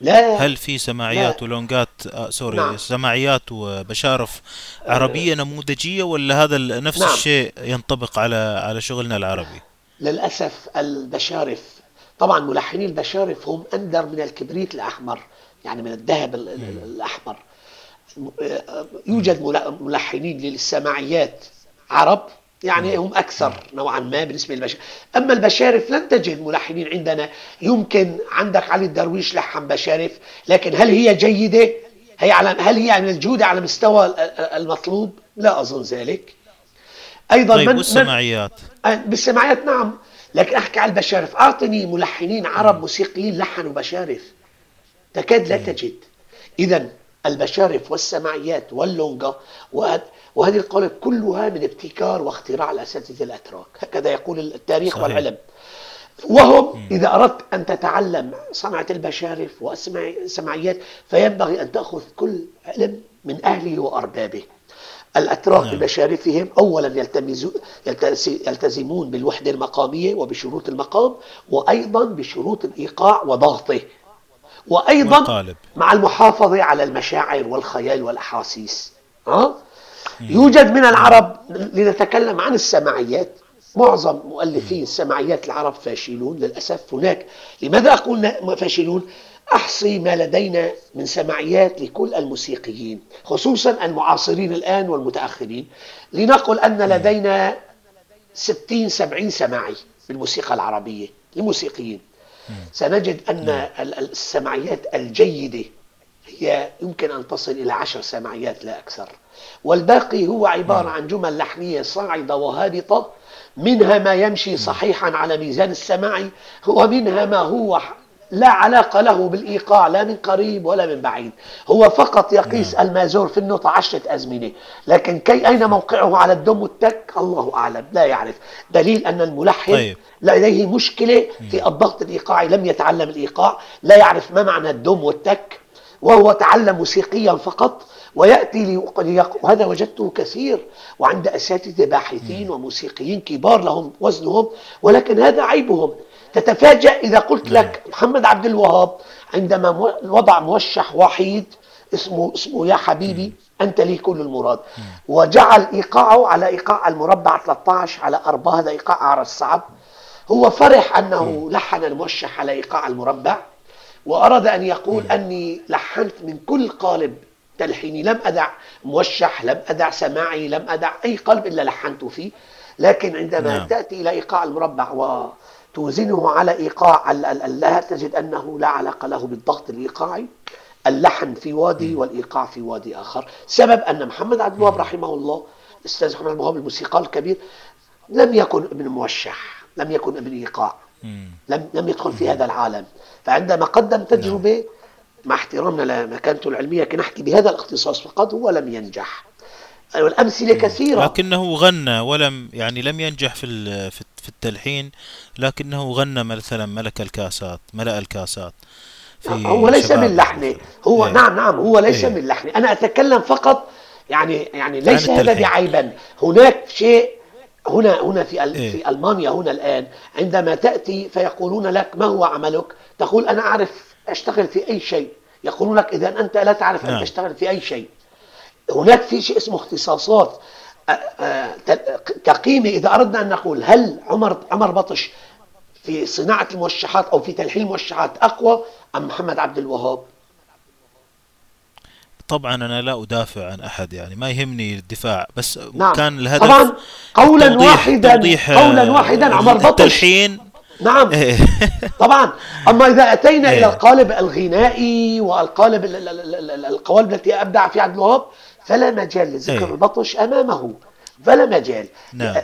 لا هل في سماعيات لا. ولونجات آه سوري نعم. سماعيات وبشارف عربية نموذجية ولا هذا نفس نعم. الشيء ينطبق على على شغلنا العربي؟ للأسف البشارف طبعا ملحني البشارف هم أندر من الكبريت الأحمر يعني من الذهب الأحمر يوجد ملحنين للسماعيات عرب يعني هم أكثر نوعا ما بالنسبة للبشر. أما البشارف لن تجد ملحنين عندنا. يمكن عندك علي الدرويش لحن بشارف لكن هل هي جيدة؟ هي على هل هي من الجودة على مستوى المطلوب؟ لا أظن ذلك. أيضا طيب من والسماعيات؟ من بالسماعيات نعم. لكن أحكي على البشارف. أعطني ملحنين عرب موسيقيين لحنوا بشارف. تكاد لا تجد. إذا البشارف والسماعيات واللونجا وهذه القوالب كلها من ابتكار واختراع الأساتذة الأتراك. هكذا يقول التاريخ صحيح. والعلم. وهم إذا أردت أن تتعلم صنعة البشارف والسماعيات فينبغي أن تأخذ كل علم من أهله وأربابه. الأتراك نعم. بمشارفهم أولا يلتزمون بالوحدة المقامية وبشروط المقام وأيضا بشروط الإيقاع وضغطه. وأيضا والقالب. مع المحافظة على المشاعر والخيال والأحاسيس. ها؟ يوجد من العرب لنتكلم عن السماعيات معظم مؤلفي السماعيات العرب فاشلون للأسف هناك. لماذا أقول فاشلون؟ أحصي ما لدينا من سماعيات لكل الموسيقيين خصوصا المعاصرين الآن والمتأخرين. لنقل أن لدينا 60 70 سماعي بالموسيقى العربية للموسيقيين سنجد أن. السماعيات الجيدة هي يمكن أن تصل إلى عشر سماعيات لا أكثر والباقي هو عبارة. عن جمل لحنية صاعدة وهابطة منها ما يمشي صحيحا على ميزان السماعي ومنها ما هو لا علاقة له بالإيقاع لا من قريب ولا من بعيد. هو فقط يقيس نعم. المازور في النوتة عشرة أزمنة. لكن كي أين موقعه على الدم والتك؟ الله أعلم لا يعرف. دليل أن الملحن طيب. لديه مشكلة في الضغط الإيقاعي لم يتعلم الإيقاع لا يعرف ما معنى الدم والتك وهو تعلم موسيقيا فقط ويأتي وهذا وجدته كثير وعند أساتذة باحثين وموسيقيين كبار لهم وزنهم ولكن هذا عيبهم. تتفاجأ إذا قلت لك محمد عبد الوهاب عندما وضع موشح وحيد اسمه اسمه يا حبيبي أنت لي كل المراد. وجعل إيقاعه على إيقاع المربع 13 على 4 هذا إيقاع أعرى الصعب هو فرح أنه لحن الموشح على إيقاع المربع وأراد أن يقول أني لحنت من كل قالب تلحيني. لم أدع موشح لم أدع سماعي لم أدع أي قلب إلا لحنت فيه. لكن عندما نعم. تأتي إلى إيقاع المربع وتوزنه على إيقاع لا تجد أنه لا علاقة له بالضغط الإيقاعي. اللحن في وادي والإيقاع في وادي آخر. سبب أن محمد عبد الوهاب رحمه الله الأستاذ محمد عبد الوهاب الموسيقار الكبير لم يكن ابن موشح لم يكن ابن إيقاع لم لم يدخل في هذا العالم. فعندما قدم تجربة نعم. مع احترامنا لمكانته العلمية كي نحكي بهذا الاختصاص فقط هو لم ينجح. والأمثلة كثيرة لكنه غنى ولم يعني لم ينجح في في التلحين لكنه غنى مثلا ملك الكاسات ملأ الكاسات هو ليس من لحنه هو إيه. نعم نعم هو ليس إيه. من لحنه أنا أتكلم فقط يعني يعني ليس هذا بعيبا هناك شيء هنا هنا في إيه؟ في ألمانيا هنا الآن عندما تأتي فيقولون لك ما هو عملك؟ تقول أنا أعرف أشتغل في أي شيء يقولون لك إذا أنت لا تعرف أن نعم. تشتغل في أي شيء هناك في شيء اسمه اختصاصات كقيمة إذا أردنا أن نقول هل عمر عمر بطش في صناعة الموشحات أو في تلحين الموشحات أقوى أم محمد عبد الوهاب؟ طبعا أنا لا أدافع عن أحد يعني ما يهمني الدفاع بس نعم كان الهدف طبعا قولا توضيح واحدا توضيح قولا واحدا عمر بطش التلحين نعم إيه. طبعا أما إذا أتينا إيه. إلى القالب الغنائي والقالب ال- ال- ال- ال- القوالب التي أبدع فيها عبد الوهاب فلا مجال لذكر إيه. البطش أمامه فلا مجال نعم.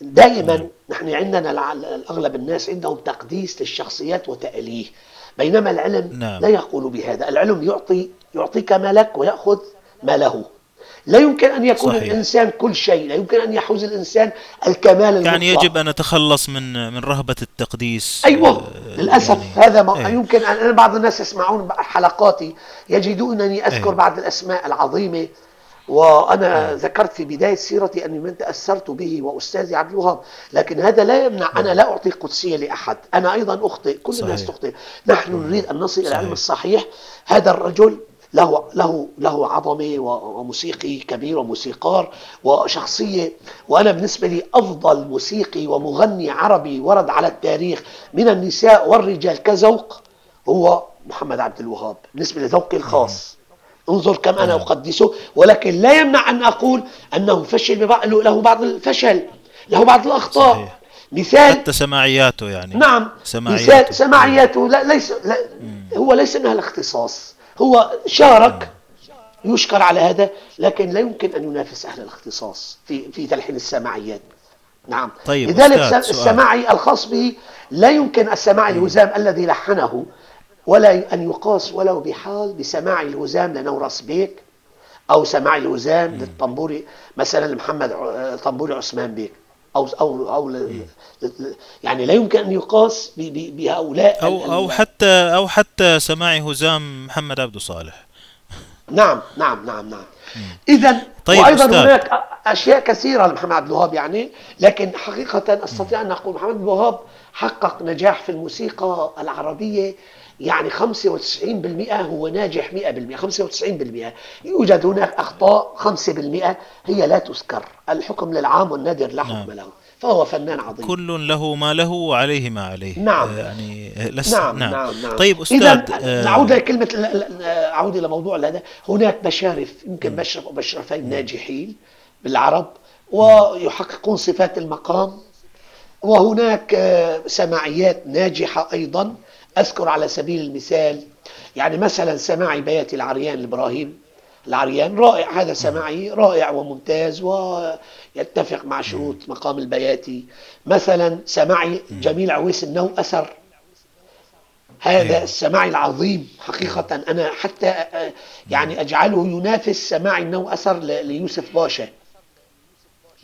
دائما نحن عندنا اغلب الناس عندهم تقديس للشخصيات وتأليه بينما العلم نعم. لا يقول بهذا العلم يعطي يعطيك ما لك ويأخذ ما له لا يمكن أن يكون صحيح. الإنسان كل شيء لا يمكن أن يحوز الإنسان الكمال المطلق يعني يجب أن نتخلص من من رهبة التقديس أيوه آه، للأسف يعني هذا ما إيه. يمكن ان بعض الناس يسمعون حلقاتي يجدونني أذكر إيه. بعض الأسماء العظيمة وأنا ذكرت في بداية سيرتي أني من تأثرت به وأستاذي عبد الوهاب لكن هذا لا يمنع أنا لا أعطي قدسية لأحد. أنا أيضا أخطئ كل الناس صحيح. تخطئ. نحن نريد أن نصل إلى. العلم الصحيح. هذا الرجل له له له عظمة وموسيقي كبير وموسيقار وشخصية وأنا بالنسبة لي أفضل موسيقي ومغني عربي ورد على التاريخ من النساء والرجال كذوق هو محمد عبد الوهاب بالنسبة لذوقي الخاص. انظر كم أنا نعم. أقدسه. ولكن لا يمنع أن أقول أنه فشل ببعض له بعض الفشل له بعض الأخطاء. صحيح. مثال حتى سماعياته يعني. نعم. سماعياته. مثال سماعياته لا ليس لا هو ليس من الاختصاص. هو شارك يشكر على هذا لكن لا يمكن أن ينافس أهل الاختصاص في في تلحين السماعيات. نعم. طيب، لذلك. السماعي الخاص به لا يمكن السماع الهزام الذي لحنه ولا أن يقاس ولو بحال بسماع الهزام لنورس بيك أو سماع الهزام للطنبوري مثلا محمد ع- طنبوري عثمان بيك أو أو أو ل- ل- يعني لا يمكن أن يقاس ب- ب- بهؤلاء ال- أو ال- حتى أو حتى سماعي هزام محمد عبده صالح. نعم نعم نعم نعم. اذا طيب، وأيضا أستاذ. هناك أ- أشياء كثيرة لمحمد عبد الوهاب يعني لكن حقيقه أستطيع أن أقول محمد عبد الوهاب حقق نجاح في الموسيقى العربية يعني 95% هو ناجح 100% 95% يوجد هناك أخطاء 5% هي لا تذكر. الحكم للعام والنادر لا حكم نعم. له. فهو فنان عظيم. كل له ما له وعليه ما عليه. نعم. آه، يعني آه، لس نعم نعم. نعم طيب أستاذ اذا آه، نعود لكلمه ال- ال- أعود إلى موضوع هذا. هناك مشارف يمكن مشرف ومشرفين ناجحين بالعرب ويحققون صفات المقام. وهناك آه، سماعيات ناجحة أيضا. أذكر على سبيل المثال يعني مثلا سماعي بياتي العريان الابراهيم العريان رائع هذا سماعي رائع وممتاز ويتفق مع شروط مقام البياتي مثلا سماعي جميل عويس النو أثر. هذا أيوة. السماعي العظيم حقيقة. أنا حتى آه، يعني أجعله ينافس سماعي النو أثر ليوسف باشا.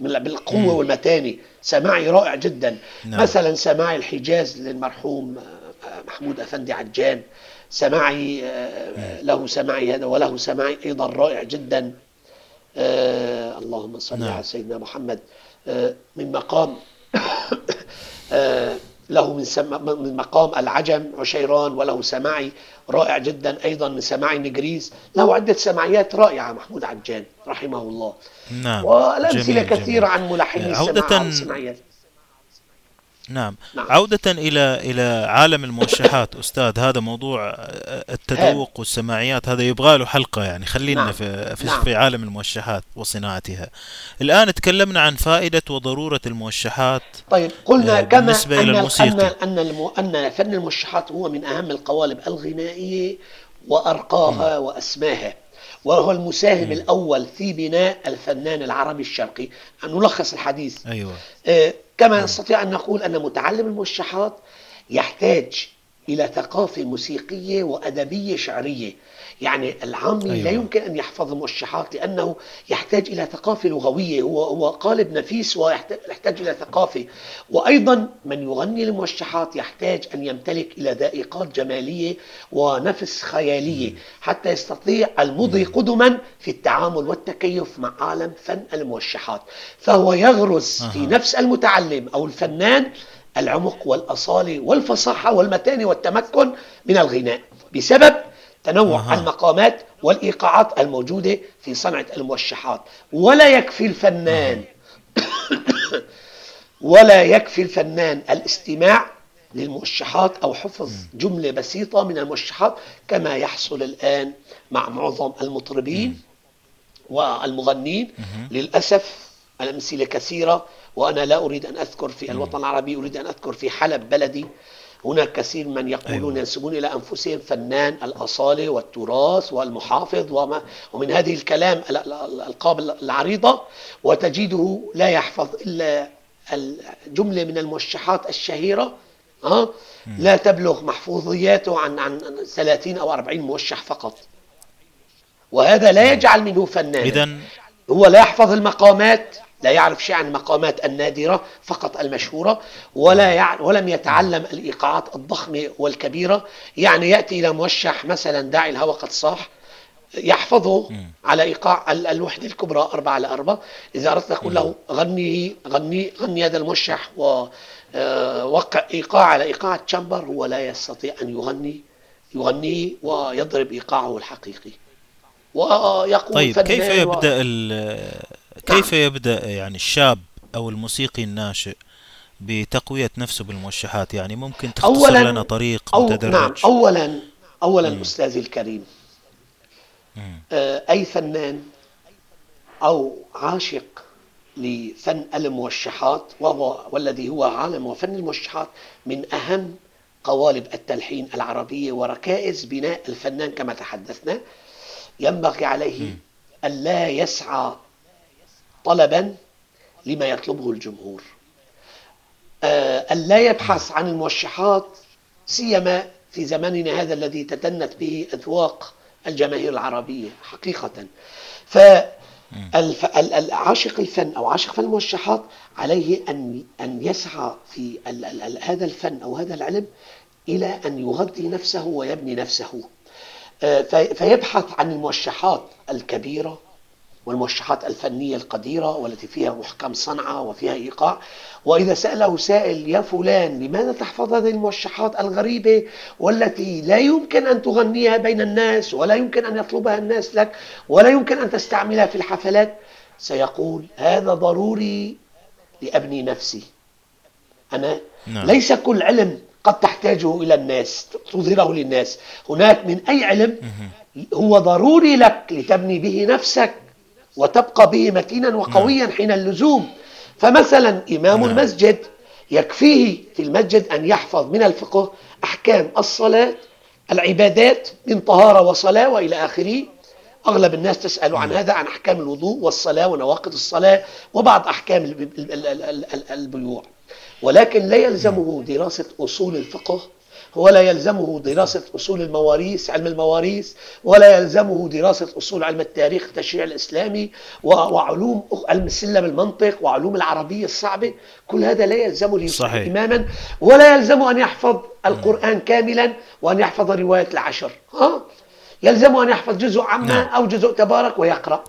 بالقوة والمتانة. سماعي رائع جدا. نعم. مثلا سماعي الحجاز للمرحوم آه، آه، محمود أفندي عجان سماعي آه، له سماعي هذا وله سماعي أيضا رائع جدا. آه اللهم صل نعم. على سيدنا محمد. آه من مقام له من, سم من مقام العجم عشيران وله سماعي رائع جدا أيضا من سماعي نجريز له عدة سماعيات رائعة محمود عجان رحمه الله. نعم. والأمثلة كثيرة. عن ملحني عودة- السماع والسماعيات نعم. نعم. عودة إلى إلى عالم الموشحات أستاذ هذا موضوع آه، التذوق والسماعيات هذا يبغى له حلقة يعني خلينا نعم. في في, نعم. في عالم الموشحات وصناعتها. الآن تكلمنا عن فائدة وضرورة الموشحات طيب قلنا آه، كما بالنسبة إلى أن الموسيقى. أن أن. أن فن الموشحات هو من أهم القوالب الغنائية وأرقاها وأسماها وهو المساهم الأول في بناء الفنان العربي الشرقي. أن نلخص الحديث. أيوة. آه، كما نستطيع أن نقول أن متعلم الموشحات يحتاج إلى ثقافة موسيقية وأدبية شعرية. يعني العامي أيوة. لا يمكن أن يحفظ الموشحات لأنه يحتاج إلى ثقافة لغوية. هو هو قالب نفيس ويحتاج يحتاج إلى ثقافة. وأيضا من يغني الموشحات يحتاج أن يمتلك إلى ذائقات جمالية ونفس خيالية حتى يستطيع المضي قدما في التعامل والتكيف مع عالم فن الموشحات فهو يغرس في أها. نفس المتعلم أو الفنان العمق والأصالة والفصاحة والمتانة والتمكن من الغناء. بسبب تنوع أها. المقامات والإيقاعات الموجودة في صنعة الموشحات. ولا يكفي الفنان ولا يكفي الفنان الاستماع للموشحات أو حفظ جملة بسيطة من الموشحات كما يحصل الآن مع معظم المطربين والمغنين للأسف الأمثلة كثيرة وأنا لا أريد أن أذكر في الوطن العربي أريد أن أذكر في حلب بلدي هناك كثير من يقولون أيوة. ينسبون إلى أنفسهم فنان الأصالة والتراث والمحافظ وما ومن هذه الكلام الألقاب العريضة وتجده لا يحفظ إلا الجملة من الموشحات الشهيرة ها لا تبلغ محفوظياته عن عن 30 أو 40 موشح فقط. وهذا لا يجعل منه فنان. إذا هو لا يحفظ المقامات لا يعرف شيء عن المقامات النادرة فقط المشهورة ولا يع... ولم يتعلم الإيقاعات الضخمة والكبيرة. يعني يأتي إلى موشح مثلا داعي الهوى قد صاح يحفظه على إيقاع الوحدة الكبرى أربعة على أربعة. إذا أردت أقول له غني غني غني هذا الموشح ووقع آه، إيقاع على إيقاع تشامبر هو لا يستطيع أن يغني يغنيه ويضرب إيقاعه الحقيقي. ويقول طيب كيف يبدأ و... كيف. يبدأ يعني الشاب أو الموسيقي الناشئ بتقوية نفسه بالموشحات يعني ممكن تختصر أولاً لنا طريق أو متدرج نعم أولا أولا مم. أستاذي الكريم مم. آه، أي فنان أو عاشق لفن الموشحات وهو والذي هو عالم وفن الموشحات من أهم قوالب التلحين العربية وركائز بناء الفنان كما تحدثنا ينبغي عليه ألا يسعى طلبا لما يطلبه الجمهور. آه، ألا يبحث عن الموشحات سيما في زماننا هذا الذي تدنت به أذواق الجماهير العربية حقيقة. فالعاشق الفن أو عاشق فن الموشحات عليه أن أن يسعى في هذا الفن أو هذا العلم إلى أن يغذي نفسه ويبني نفسه. آه، فيبحث عن الموشحات الكبيرة والموشحات الفنية القديرة والتي فيها محكم صنعة وفيها إيقاع. وإذا سأله سائل يا فلان لماذا تحفظ هذه الموشحات الغريبة والتي لا يمكن أن تغنيها بين الناس ولا يمكن أن يطلبها الناس لك ولا يمكن أن تستعملها في الحفلات؟ سيقول هذا ضروري لأبني نفسي. أنا نعم. ليس كل علم قد تحتاجه إلى الناس تظهره للناس. هناك من أي علم هو ضروري لك لتبني به نفسك. وتبقى به متينا وقويا نعم. حين اللزوم فمثلا إمام نعم. المسجد يكفيه في المسجد أن يحفظ من الفقه أحكام الصلاة العبادات من طهارة وصلاة وإلى آخره أغلب الناس تسأل عن نعم. هذا عن أحكام الوضوء والصلاة ونواقض الصلاة وبعض أحكام البيوع ولكن لا يلزمه دراسة أصول الفقه ولا يلزمه دراسة أصول المواريث علم المواريث ولا يلزمه دراسة أصول علم التاريخ التشريع الإسلامي وعلوم علم السلم المنطق وعلوم العربية الصعبة. كل هذا لا يلزمه ليصبح إماما ولا يلزمه أن يحفظ القرآن كاملا وأن يحفظ رواية العشر. ها؟ يلزمه أن يحفظ جزء عما نعم. أو جزء تبارك ويقرأ.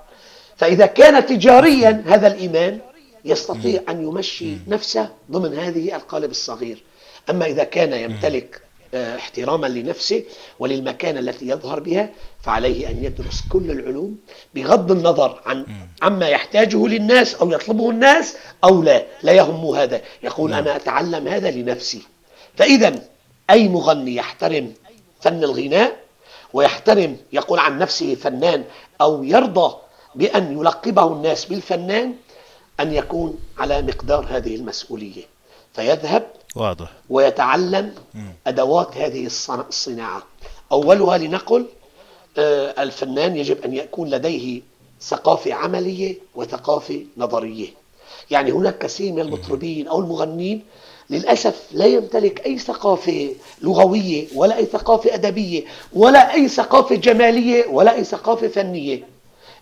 فإذا كان تجاريا هذا الإيمان يستطيع أن يمشي نفسه ضمن هذه القالب الصغير. أما إذا كان يمتلك احتراما لنفسه وللمكانة التي يظهر بها فعليه أن يدرس كل العلوم بغض النظر عن عما يحتاجه للناس أو يطلبه الناس أو لا. لا يهم هذا. يقول أنا أتعلم هذا لنفسي. فإذا أي مغني يحترم فن الغناء ويحترم يقول عن نفسه فنان أو يرضى بأن يلقبه الناس بالفنان أن يكون على مقدار هذه المسؤولية. فيذهب واضح. ويتعلم أدوات هذه الصناعة. أولها لنقل آه، الفنان يجب أن يكون لديه ثقافة عملية وثقافة نظرية. يعني هناك كثير من المطربين أو المغنين للأسف لا يمتلك أي ثقافة لغوية ولا أي ثقافة أدبية ولا أي ثقافة جمالية ولا أي ثقافة فنية.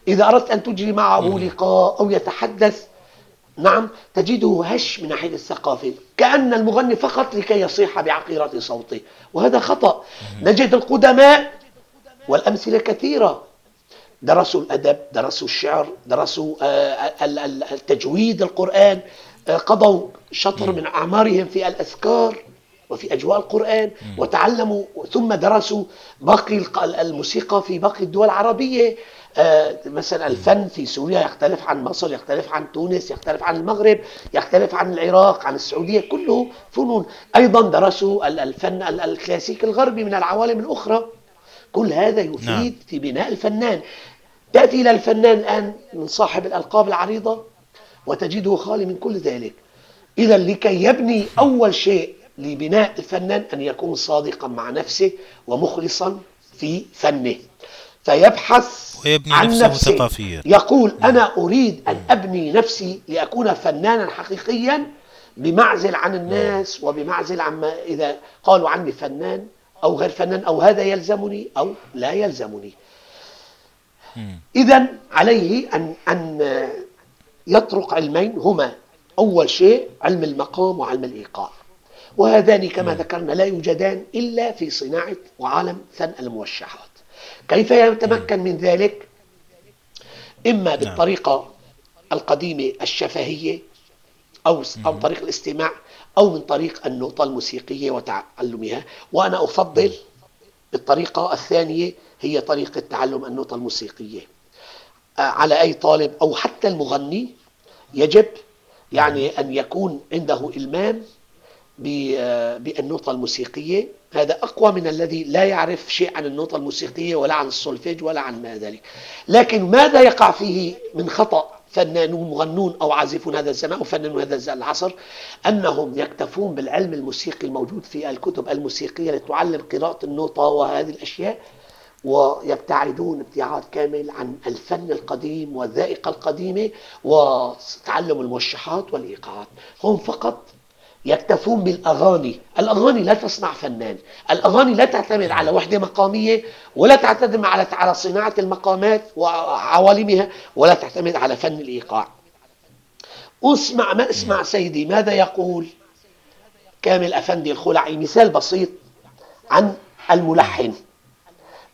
إذا أردت أن تجري معه لقاء أو يتحدث نعم تجده هش من ناحية الثقافة. كأن المغني فقط لكي يصيح بعقيرة صوته. وهذا خطأ. نجد القدماء والأمثلة كثيرة. درسوا الأدب درسوا الشعر درسوا آه، التجويد القرآن. آه، قضوا شطر من أعمارهم في الأذكار وفي أجواء القرآن وتعلموا. ثم درسوا باقي الموسيقى في باقي الدول العربية. آه، مثلا الفن في سوريا يختلف عن مصر يختلف عن تونس يختلف عن المغرب يختلف عن العراق عن السعودية كله فنون. أيضا درسوا الفن الكلاسيكي الغربي من العوالم الأخرى. كل هذا يفيد نعم. في بناء الفنان. تأتي إلى الفنان الآن من صاحب الألقاب العريضة وتجده خالي من كل ذلك. إذا لكي يبني أول شيء لبناء الفنان أن يكون صادقا مع نفسه ومخلصا في فنه. فيبحث ويبني عن نفسه نفسه. ثقافيا. يقول أنا أريد أن أبني نفسي لأكون فنانا حقيقيا بمعزل عن الناس وبمعزل عما إذا قالوا عني فنان أو غير فنان أو هذا يلزمني أو لا يلزمني. إذا عليه أن أن يطرق علمين هما. أول شيء علم المقام وعلم الإيقاع. وهذان كما ذكرنا لا يوجدان إلا في صناعة وعالم فن الموشحات. كيف يتمكن من ذلك؟ إما نعم. بالطريقة القديمة الشفهية أو عن طريق الاستماع أو من طريق النقطة الموسيقية وتعلمها. وأنا أفضل الطريقة الثانية هي طريقة تعلم النقطة الموسيقية. آه، على أي طالب أو حتى المغني يجب يعني أن يكون عنده إلمام بالنوتة الموسيقية. هذا أقوى من الذي لا يعرف شيء عن النوتة الموسيقية ولا عن السولفيج ولا عن ما ذلك. لكن ماذا يقع فيه من خطأ فنانون مغنون أو عازفون هذا الزمان أو فنانون هذا العصر؟ أنهم يكتفون بالعلم الموسيقي الموجود في الكتب الموسيقية لتعلم قراءة النوتة وهذه الأشياء ويبتعدون ابتعاد كامل عن الفن القديم والذائقة القديمة وتعلم الموشحات والإيقاعات. هم فقط يكتفون بالأغاني. الأغاني لا تصنع فنان. الأغاني لا تعتمد على وحدة مقامية ولا تعتمد على على صناعة المقامات وعوالمها ولا تعتمد على فن الإيقاع. اسمع ما اسمع سيدي. ماذا يقول كامل أفندي الخلعي؟ مثال بسيط عن الملحن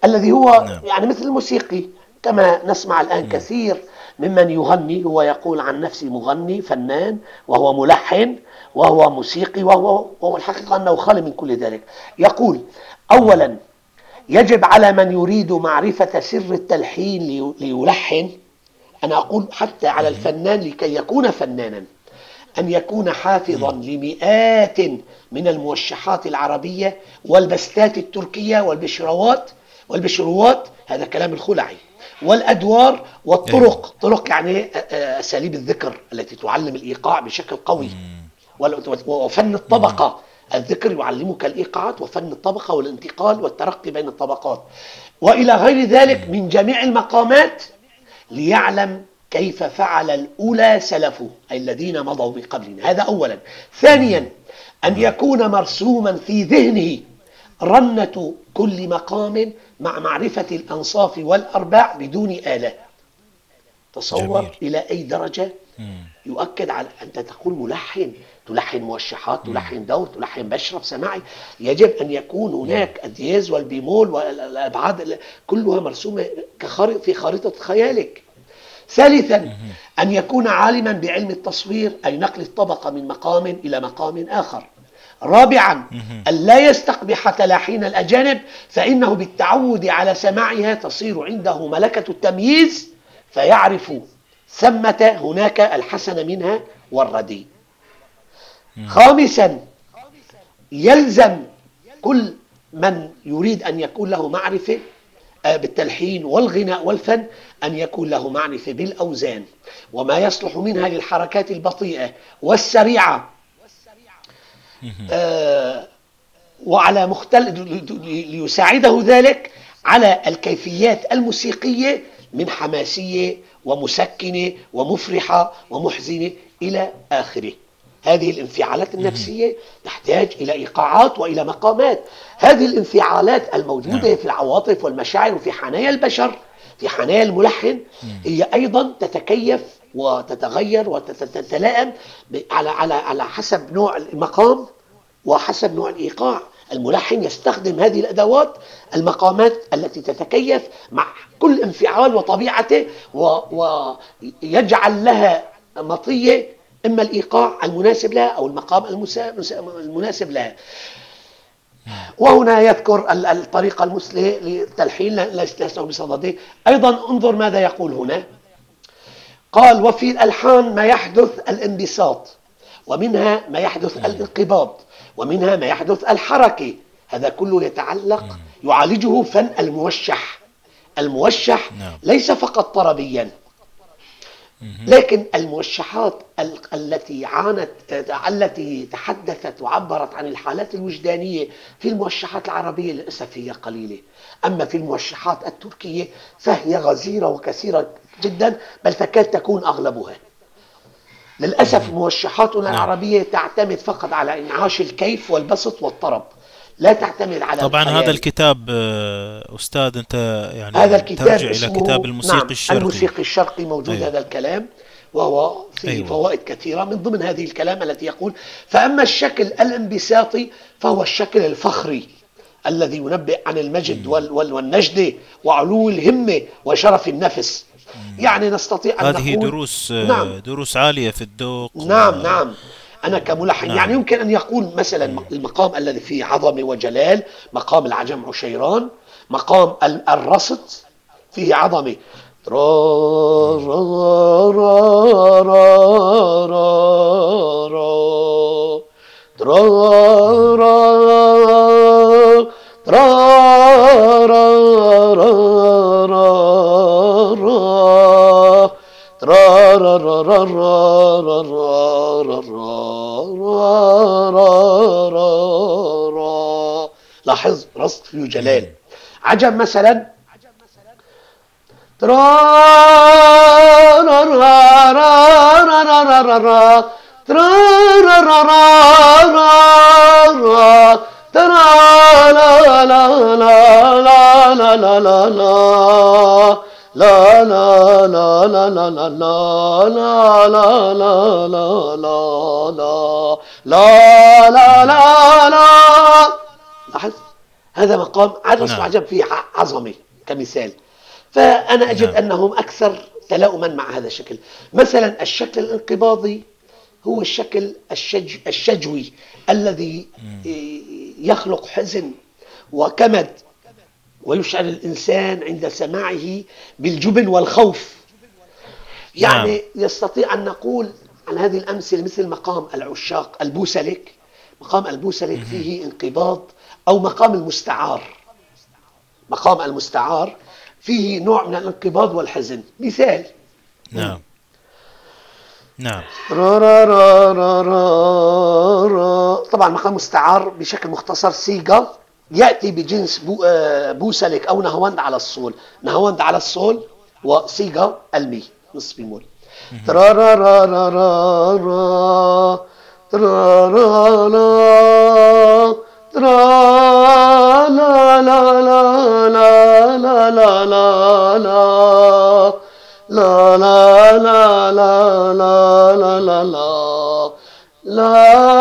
الذي هو نعم. يعني مثل الموسيقي كما نسمع الآن كثير ممن يغني هو يقول عن نفسه مغني فنان وهو ملحن وهو موسيقي وهو, وهو الحقيقة أنه خالي من كل ذلك. يقول أولا يجب على من يريد معرفة سر التلحين ليلحن. أنا أقول حتى على الفنان لكي يكون فنانا. أن يكون حافظا لمئات من الموشحات العربية والبستات التركية والبشروات والبشروات هذا كلام الخلعي والأدوار والطرق. طرق يعني أساليب الذكر التي تعلم الإيقاع بشكل قوي. وفن الطبقة. الذكر يعلمك الإيقاعات وفن الطبقة والانتقال والترقي بين الطبقات. وإلى غير ذلك من جميع المقامات ليعلم كيف فعل الأولى سلفه أي الذين مضوا من قبلنا. هذا أولا. ثانيا أن يكون مرسوما في ذهنه رنة كل مقام مع معرفة الأنصاف والأرباع بدون آلة. تصور جميل. إلى أي درجة؟ يؤكد على أنت تقول ملحن. تلحن موشحات تلحن دور تلحن بشرب سماعي يجب أن يكون هناك الدياز والبيمول والأبعاد كلها مرسومة كخارطة في خارطة خيالك. ثالثا أن يكون عالما بعلم التصوير أي نقل الطبقة من مقام إلى مقام آخر. رابعا أن لا يستقبح تلاحين الأجانب فإنه بالتعود على سماعها تصير عنده ملكة التمييز فيعرف ثمة هناك الحسن منها والردي خامسا يلزم كل من يريد أن يكون له معرفة آه، بالتلحين والغناء والفن أن يكون له معرفة بالأوزان. وما يصلح منها للحركات البطيئة والسريعة آه، وعلى مختلف ليساعده ذلك على الكيفيات الموسيقية من حماسية ومسكنة ومفرحة ومحزنة إلى آخره. هذه الانفعالات النفسية تحتاج إلى إيقاعات وإلى مقامات. هذه الانفعالات الموجودة نعم. في العواطف والمشاعر وفي حنايا البشر في حنايا الملحن هي أيضا تتكيف وتتغير وتتلائم على على على حسب نوع المقام وحسب نوع الإيقاع. الملحن يستخدم هذه الأدوات المقامات التي تتكيف مع كل انفعال وطبيعته ويجعل لها مطية إما الإيقاع المناسب لها أو المقام المناسب لها. وهنا يذكر الطريقة المثلى للتلحين لسنا بصدده. أيضا انظر ماذا يقول هنا. قال وفي الألحان ما يحدث الانبساط ومنها ما يحدث الانقباض ومنها ما يحدث الحركة. هذا كله يتعلق يعالجه فن الموشح. الموشح نعم. ليس فقط طربيا لكن المرشحات التي عانت التي تحدثت وعبرت عن الحالات الوجدانية في المرشحات العربية للأسف هي قليلة، أما في المرشحات التركية فهي غزيرة وكثيرة جدا بل تكاد تكون أغلبها. للأسف مرشحاتنا نعم. العربية تعتمد فقط على إنعاش الكيف والبسط والطرب. لا تعتمد على طبعا الخيال. هذا الكتاب آه، أستاذ أنت يعني هذا الكتاب ترجع إلى كتاب الموسيقي نعم الشرقي. الموسيقي الشرقي موجود أيوه. هذا الكلام وهو فيه أيوة. فوائد كثيرة. من ضمن هذه الكلام التي يقول فأما الشكل الانبساطي فهو الشكل الفخري الذي ينبئ عن المجد وال وال والنجدة وعلو الهمة وشرف النفس. يعني نستطيع أن هذه نقول دروس نعم. دروس عالية في الذوق. نعم و... نعم. أنا كملحن نعم. يعني يمكن أن يقول مثلا المقام الذي فيه عظمة وجلال مقام العجم عشيران مقام الرصد فيه عظمة لاحظ رصد فيه جلال عجب مثلا لا لا لا لا لا لا لا لا لا لا لا لا لا لا لاحظ هذا مقام عجز وعجب فيه عظمة كمثال فأنا أجد أنهم أكثر تلاؤما مع هذا الشكل مثلا الشكل الانقباضي هو الشكل الشج الشجوي الذي يخلق حزن وكمد ويشعر الإنسان عند سماعه بالجبن والخوف. يعني نعم. يستطيع أن نقول عن هذه الأمثلة مثل مقام العشاق البوسلك. مقام البوسلك فيه انقباض أو مقام المستعار. مقام المستعار فيه نوع من الانقباض والحزن. مثال. نعم. نعم. را را را را را را. طبعا مقام مستعار بشكل مختصر سيجا يأتي بجنس بو آه، بوسلك أو نهوند على الصول نهوند على الصول وسيجا المي نصف بيمول ترا را را را را را ترا را لا ترا لا لا لا لا لا لا لا لا لا لا لا لا لا لا لا لا لا لا لا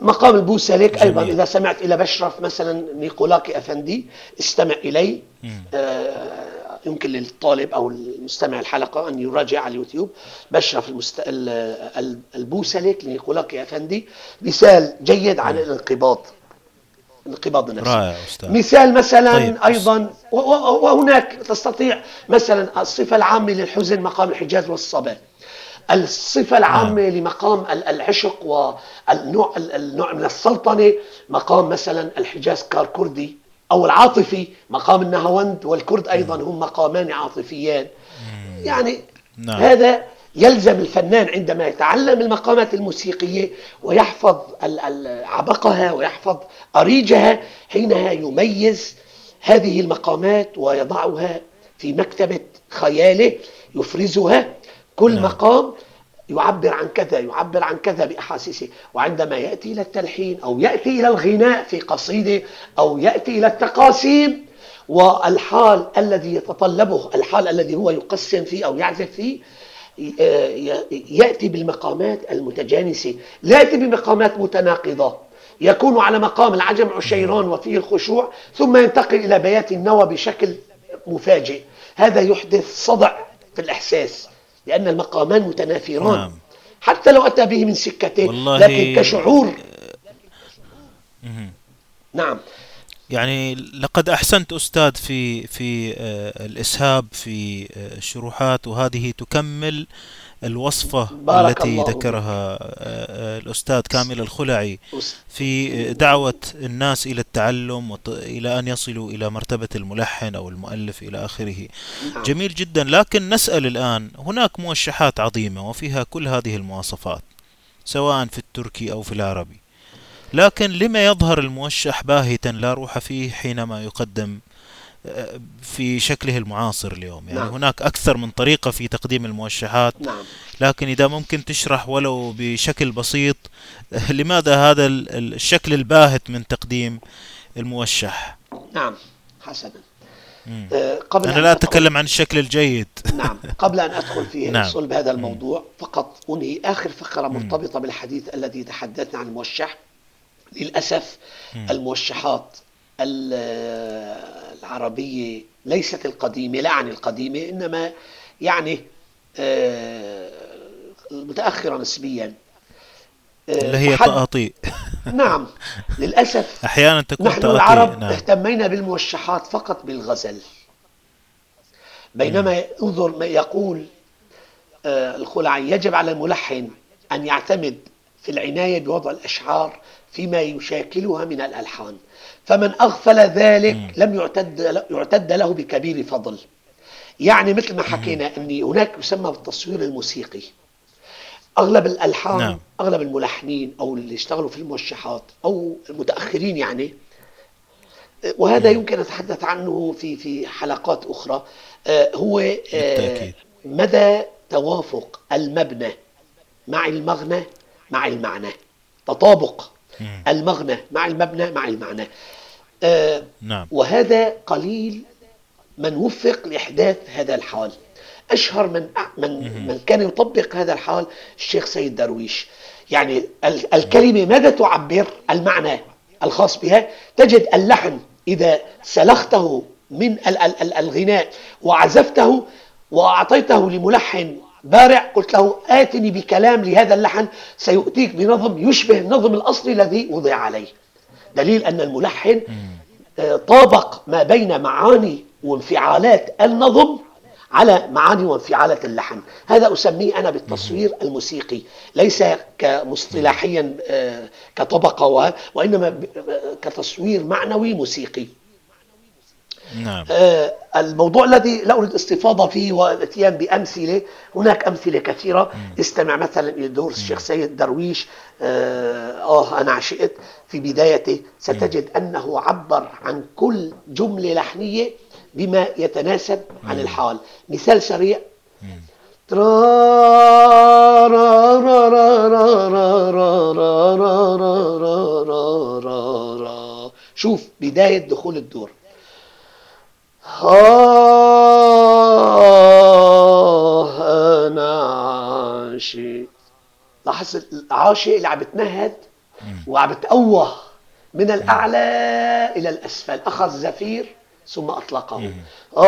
مقام البوسليك أيضا. إذا سمعت إلى بشرف مثلا نيقولاكي أفندي استمع إلي. آه يمكن للطالب أو المستمع الحلقة أن يراجع على اليوتيوب. بشرف المست... البوسليك لنيقولاكي أفندي. مثال جيد عن الانقباض. الانقباض النفسي رائع أستاذ. مثال مثلا طيب. أيضا وهناك تستطيع مثلا الصفة العامة للحزن مقام الحجاز والصبا. الصفة العامة نعم. لمقام العشق والنوع النوع من السلطنة مقام مثلا الحجاز كردي أو العاطفي مقام النهاوند والكرد أيضا هم مقامان عاطفيان يعني نعم. هذا يلزم الفنان عندما يتعلم المقامات الموسيقية ويحفظ عبقها ويحفظ أريجها حينها يميز هذه المقامات ويضعها في مكتبة خياله يفرزها كل نعم. مقام يعبر عن كذا يعبر عن كذا بأحاسيسه. وعندما يأتي إلى التلحين أو يأتي إلى الغناء في قصيدة أو يأتي إلى التقاسيم والحال الذي يتطلبه الحال الذي هو يقسم فيه أو يعزف فيه يأتي بالمقامات المتجانسة. لا يأتي بمقامات متناقضة. يكون على مقام العجم عشيران وفيه الخشوع ثم ينتقل إلى بيات النوى بشكل مفاجئ. هذا يحدث صدع في الإحساس. لأن المقامان متنافران. نعم. حتى لو أتى به من سكته لكن كشعور. نعم. يعني لقد أحسنت أستاذ في في آه، الإسهاب في آه، الشروحات وهذه تكمل الوصفة التي ذكرها آه، الأستاذ كامل الخلعي في دعوة الناس إلى التعلم إلى أن يصلوا إلى مرتبة الملحن أو المؤلف إلى آخره. نعم. جميل جدا. لكن نسأل الآن هناك موشحات عظيمة وفيها كل هذه المواصفات سواء في التركي أو في العربي. لكن لما يظهر الموشح باهتا لا روح فيه حينما يقدم آه، في شكله المعاصر اليوم. يعني نعم. هناك أكثر من طريقة في تقديم الموشحات نعم. لكن إذا ممكن تشرح ولو بشكل بسيط لماذا هذا الشكل الباهت من تقديم الموشح؟ نعم حسنا. آه، قبل أنا لا أتكلم عن الشكل الجيد. نعم قبل أن أدخل في نعم. صلب هذا الموضوع فقط أنهي آخر فقرة مرتبطة بالحديث الذي تحدثنا عن الموشح. للأسف الموشحات العربية ليست القديمة لا عن القديمة إنما يعني آه، متأخرة نسبيا. آه، اللي هي تقاطيع. نعم للأسف أحيانا تكون نحن العرب نعم. اهتمينا بالموشحات فقط بالغزل. بينما انظر ما يقول آه، الخلعي يجب على الملحن أن يعتمد في العناية بوضع الأشعار فيما يشاكلها من الألحان. فمن أغفل ذلك لم يعتد, يعتد له بكبير فضل. يعني مثل ما حكينا أن هناك يسمى بالتصوير الموسيقي. أغلب الألحان نعم. أغلب الملحنين أو اللي اشتغلوا في الموشحات أو المتأخرين يعني. وهذا مم. يمكن أتحدث عنه في في حلقات أخرى. آه، هو آه، مدى توافق المبنى مع المغنى مع المعنى. تطابق المغنى مع المبنى مع المعنى. آه نعم. وهذا قليل من وفق لإحداث هذا الحال. أشهر من من من كان يطبق هذا الحال الشيخ سيد درويش. يعني الكلمة ماذا تعبر؟ المعنى الخاص بها. تجد اللحن إذا سلخته من الغناء وعزفته وأعطيته لملحن بارع قلت له آتني بكلام لهذا اللحن سيؤتيك بنظم يشبه النظم الأصلي الذي وضع عليه. دليل أن الملحن آه، طابق ما بين معاني وانفعالات النظم على معاني وانفعالات اللحن. هذا أسميه أنا بالتصوير الموسيقي ليس كمصطلحيا آه، كطبقة وإنما آه، كتصوير معنوي موسيقي. نعم. آه الموضوع الذي لا أريد استفاضة فيه والاتيان بأمثلة هناك أمثلة كثيرة مم. استمع مثلا إلى دور الشيخ سيد درويش آه, آه أنا عشقت في بدايته ستجد. أنه عبر عن كل جملة لحنية بما يتناسب. عن الحال مثال سريع شوف بداية دخول الدور آه أنا عاشق. لاحظ العاشق اللي عم بتنهد وعم بتأوه من الأعلى إلى الأسفل. أخذ زفير ثم أطلقه. آه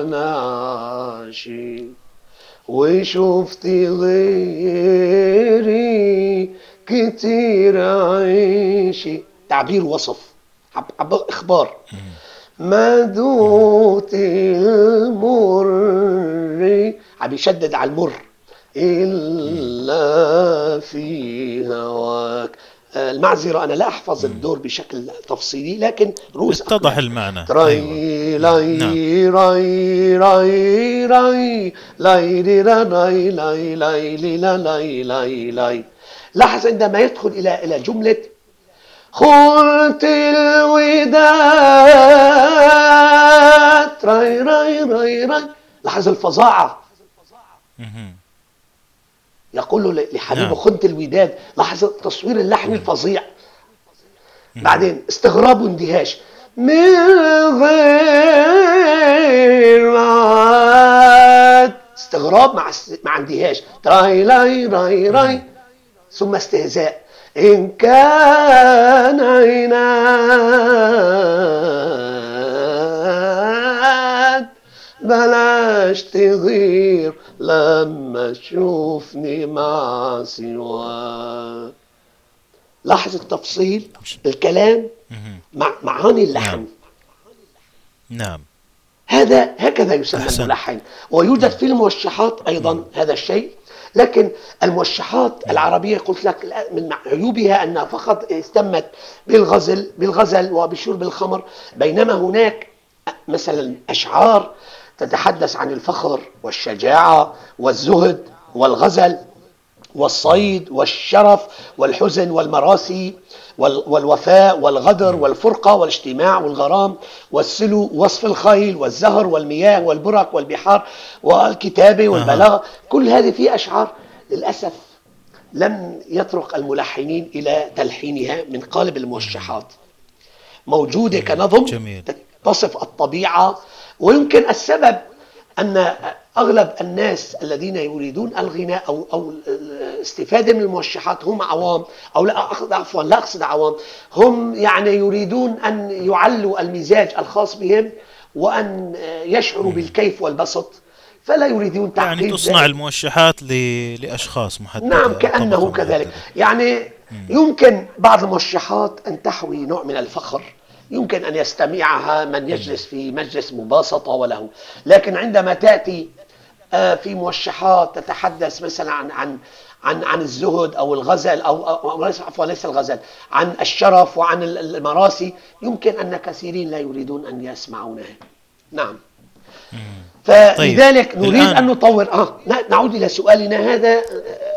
أنا عاشق. وشفتي غيري كتير عيشي تعبير وصف. إخبار. ما دوت المر عم يشدد على المر. إلا في هواك. المعذرة أنا لا أحفظ الدور بشكل تفصيلي لكن رؤوس اتضح المعنى. تراي أيوة. لاي نعم. راي راي راي لاي راي لاي لاي لاي لاي لاي لاحظ عندما يدخل إلى إلى جملة خلت الوداد راي راي راي راي. لاحظ الفظاعة. يقول له لحبيبه نعم. خنت الوداد. لاحظ التصوير اللحني الفظيع. بعدين استغراب واندهاش من غير ما استغراب مع مع اندهاش. راي راي راي راي. ثم استهزاء. إن كان عناد بلاش تغير لما تشوفني مع سواك. لاحظ التفصيل الكلام. مع معاني اللحن. نعم. نعم. هذا هكذا يسمى. الملحن ويوجد في الموشحات أيضا هذا الشيء. لكن الموشحات العربية قلت لك من عيوبها أنها فقط اهتمت بالغزل بالغزل وبشرب الخمر بينما هناك مثلا أشعار تتحدث عن الفخر والشجاعة والزهد والغزل. والصيد والشرف والحزن والمراسي وال- والوفاء والغدر والفرقة والاجتماع والغرام والسلو وصف الخيل والزهر والمياه والبرك والبحار والكتابة والبلاغة. كل هذه في أشعار للأسف لم يطرق الملحنين إلى تلحينها من قالب الموشحات موجودة كنظم جميل. تصف الطبيعة ويمكن السبب أن أغلب الناس الذين يريدون الغناء أو أو الاستفادة من الموشحات هم عوام أو لا عفوا لا أقصد عوام. هم يعني يريدون أن يعلوا المزاج الخاص بهم وأن يشعروا بالكيف والبسط فلا يريدون تعقيد يعني تصنع الموشحات ل... لأشخاص محددة نعم طبقة كذلك محددة. يعني يمكن بعض الموشحات أن تحوي نوع من الفخر. يمكن أن يستمعها من يجلس في مجلس مباسطة وله. لكن عندما تأتي آه، في موشحات تتحدث مثلا عن عن عن عن الزهد أو الغزل أو أو- عفوا ليس الغزل عن الشرف وعن ال- المراسي. يمكن أن كثيرين لا يريدون أن يسمعونها نعم. فلذلك طيب، نريد الآن- أن نطور. آه نعود إلى سؤالنا هذا. آه،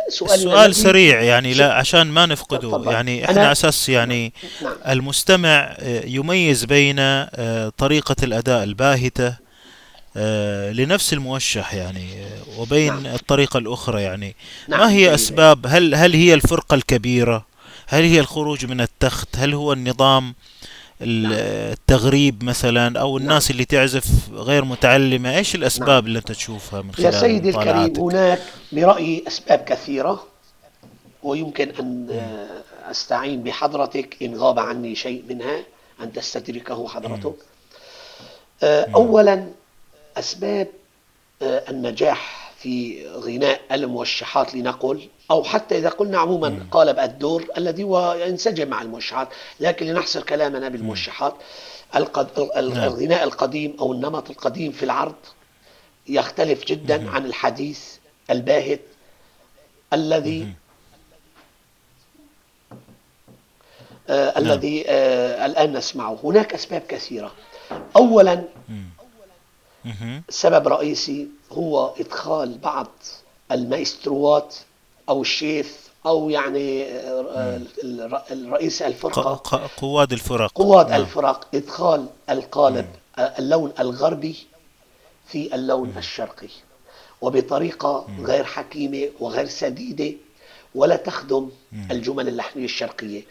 سؤالنا السؤال الذي- سريع يعني لا عشان ما نفقده. تفضل. يعني أنا- إحنا أساس يعني نعم. المستمع آه، يميز بين آه، طريقة الأداء الباهتة آه، لنفس الموشح يعني آه، وبين نعم. الطريقة الأخرى يعني. نعم، ما هي. أسباب؟ هل هل هي الفرقة الكبيرة؟ هل هي الخروج من التخت؟ هل هو النظام ال- نعم. التغريب مثلا أو الناس اللي تعزف غير متعلمة؟ إيش الأسباب اللي أنت تشوفها من خلال يا سيدي الكريم؟ هناك برأيي أسباب كثيرة ويمكن أن آه، أستعين بحضرتك إن غاب عني شيء منها أن تستدركه حضرتك. آه، أولا أسباب آه، النجاح في غناء الموشحات لنقل أو حتى إذا قلنا عموما قالب الدور الذي هو ينسجم مع الموشحات لكن لنحصر كلامنا بالموشحات القد... ال- ال- نعم. الغناء القديم أو النمط القديم في العرض يختلف جدا عن الحديث الباهت الذي آه الذي آه الآن نسمعه. هناك أسباب كثيرة. أولا. سبب رئيسي هو إدخال بعض المايستروات أو الشيف أو يعني آه، الفرقة. ق- قواد الفرق. قواد نعم. الفرق إدخال القالب آه، اللون الغربي في اللون الشرقي. وبطريقة غير حكيمة وغير سديدة ولا تخدم الجمل اللحنية الشرقية.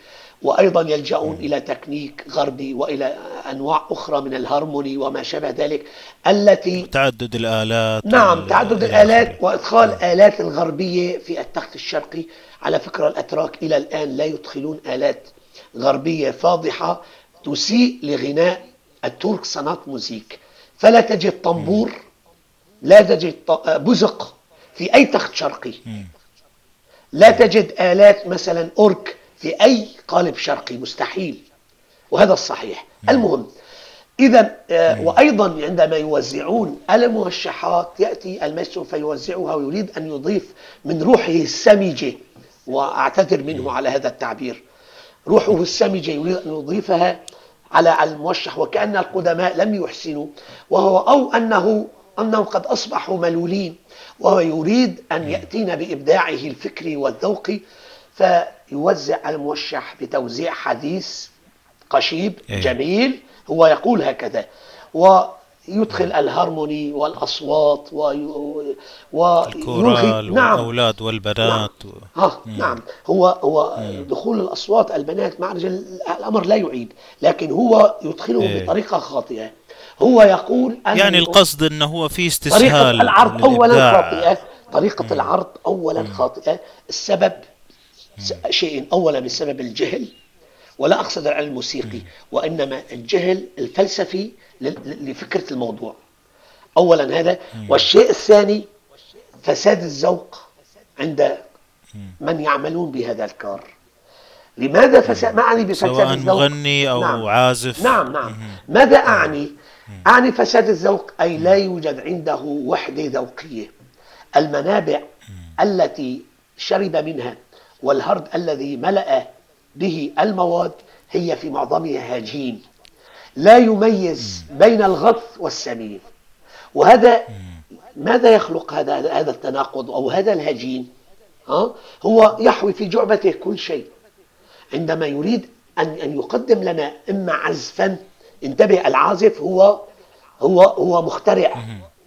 وأيضا يلجؤون إلى تكنيك غربي وإلى أنواع أخرى من الهارموني وما شابه ذلك التي تعدد الآلات نعم تعدد الآلات. وإدخال آلات الغربية في التخت الشرقي. على فكرة الأتراك إلى الآن لا يدخلون آلات غربية فاضحة تسيء لغناء الترك صنات موزيك فلا تجد طنبور لا تجد ط- بزق في أي تخت شرقي. لا تجد آلات مثلا أورك في أي قالب شرقي مستحيل وهذا الصحيح. المهم إذا آه، وأيضا عندما يوزعون الموشحات يأتي المايسترو فيوزعها ويريد أن يضيف من روحه السمجة وأعتذر منه على هذا التعبير. روحه السمجة يريد أن يضيفها على الموشح وكأن القدماء لم يحسنوا وهو أو أنه أنهم قد أصبحوا ملولين وهو يريد أن يأتينا بإبداعه الفكري والذوقي فيوزع الموشح بتوزيع حديث قشيب إيه. جميل هو يقول هكذا يدخل الهارموني والأصوات الكورال نعم والأولاد والبنات نعم. ها نعم هو هو دخول الأصوات البنات مع الرجال الأمر لا يعيب لكن هو يدخله إيه. بطريقة خاطئة هو يقول أن يعني القصد أنه هو في استسهال طريقة العرض أولا خاطئة طريقة مم. العرض أولا مم. خاطئة السبب شيء أولا بسبب الجهل ولا أقصد العلم الموسيقي وإنما الجهل الفلسفي لفكرة الموضوع. أولا هذا والشيء الثاني فساد الذوق عند من يعملون بهذا الكار. لماذا فساد؟ ما أعني بفساد سواء الذوق؟ مغني أو نعم. عازف. نعم نعم. ماذا أعني؟ أعني فساد الذوق أي لا يوجد عنده وحدة ذوقية. المنابع التي شرب منها والهرد الذي ملأ به المواد هي في معظمها هجين لا يميز بين الغث والسمين وهذا ماذا يخلق هذا هذا التناقض أو هذا الهجين ها؟ هو يحوي في جعبته كل شيء. عندما يريد أن أن يقدم لنا إما عزفا انتبه العازف هو هو هو مخترع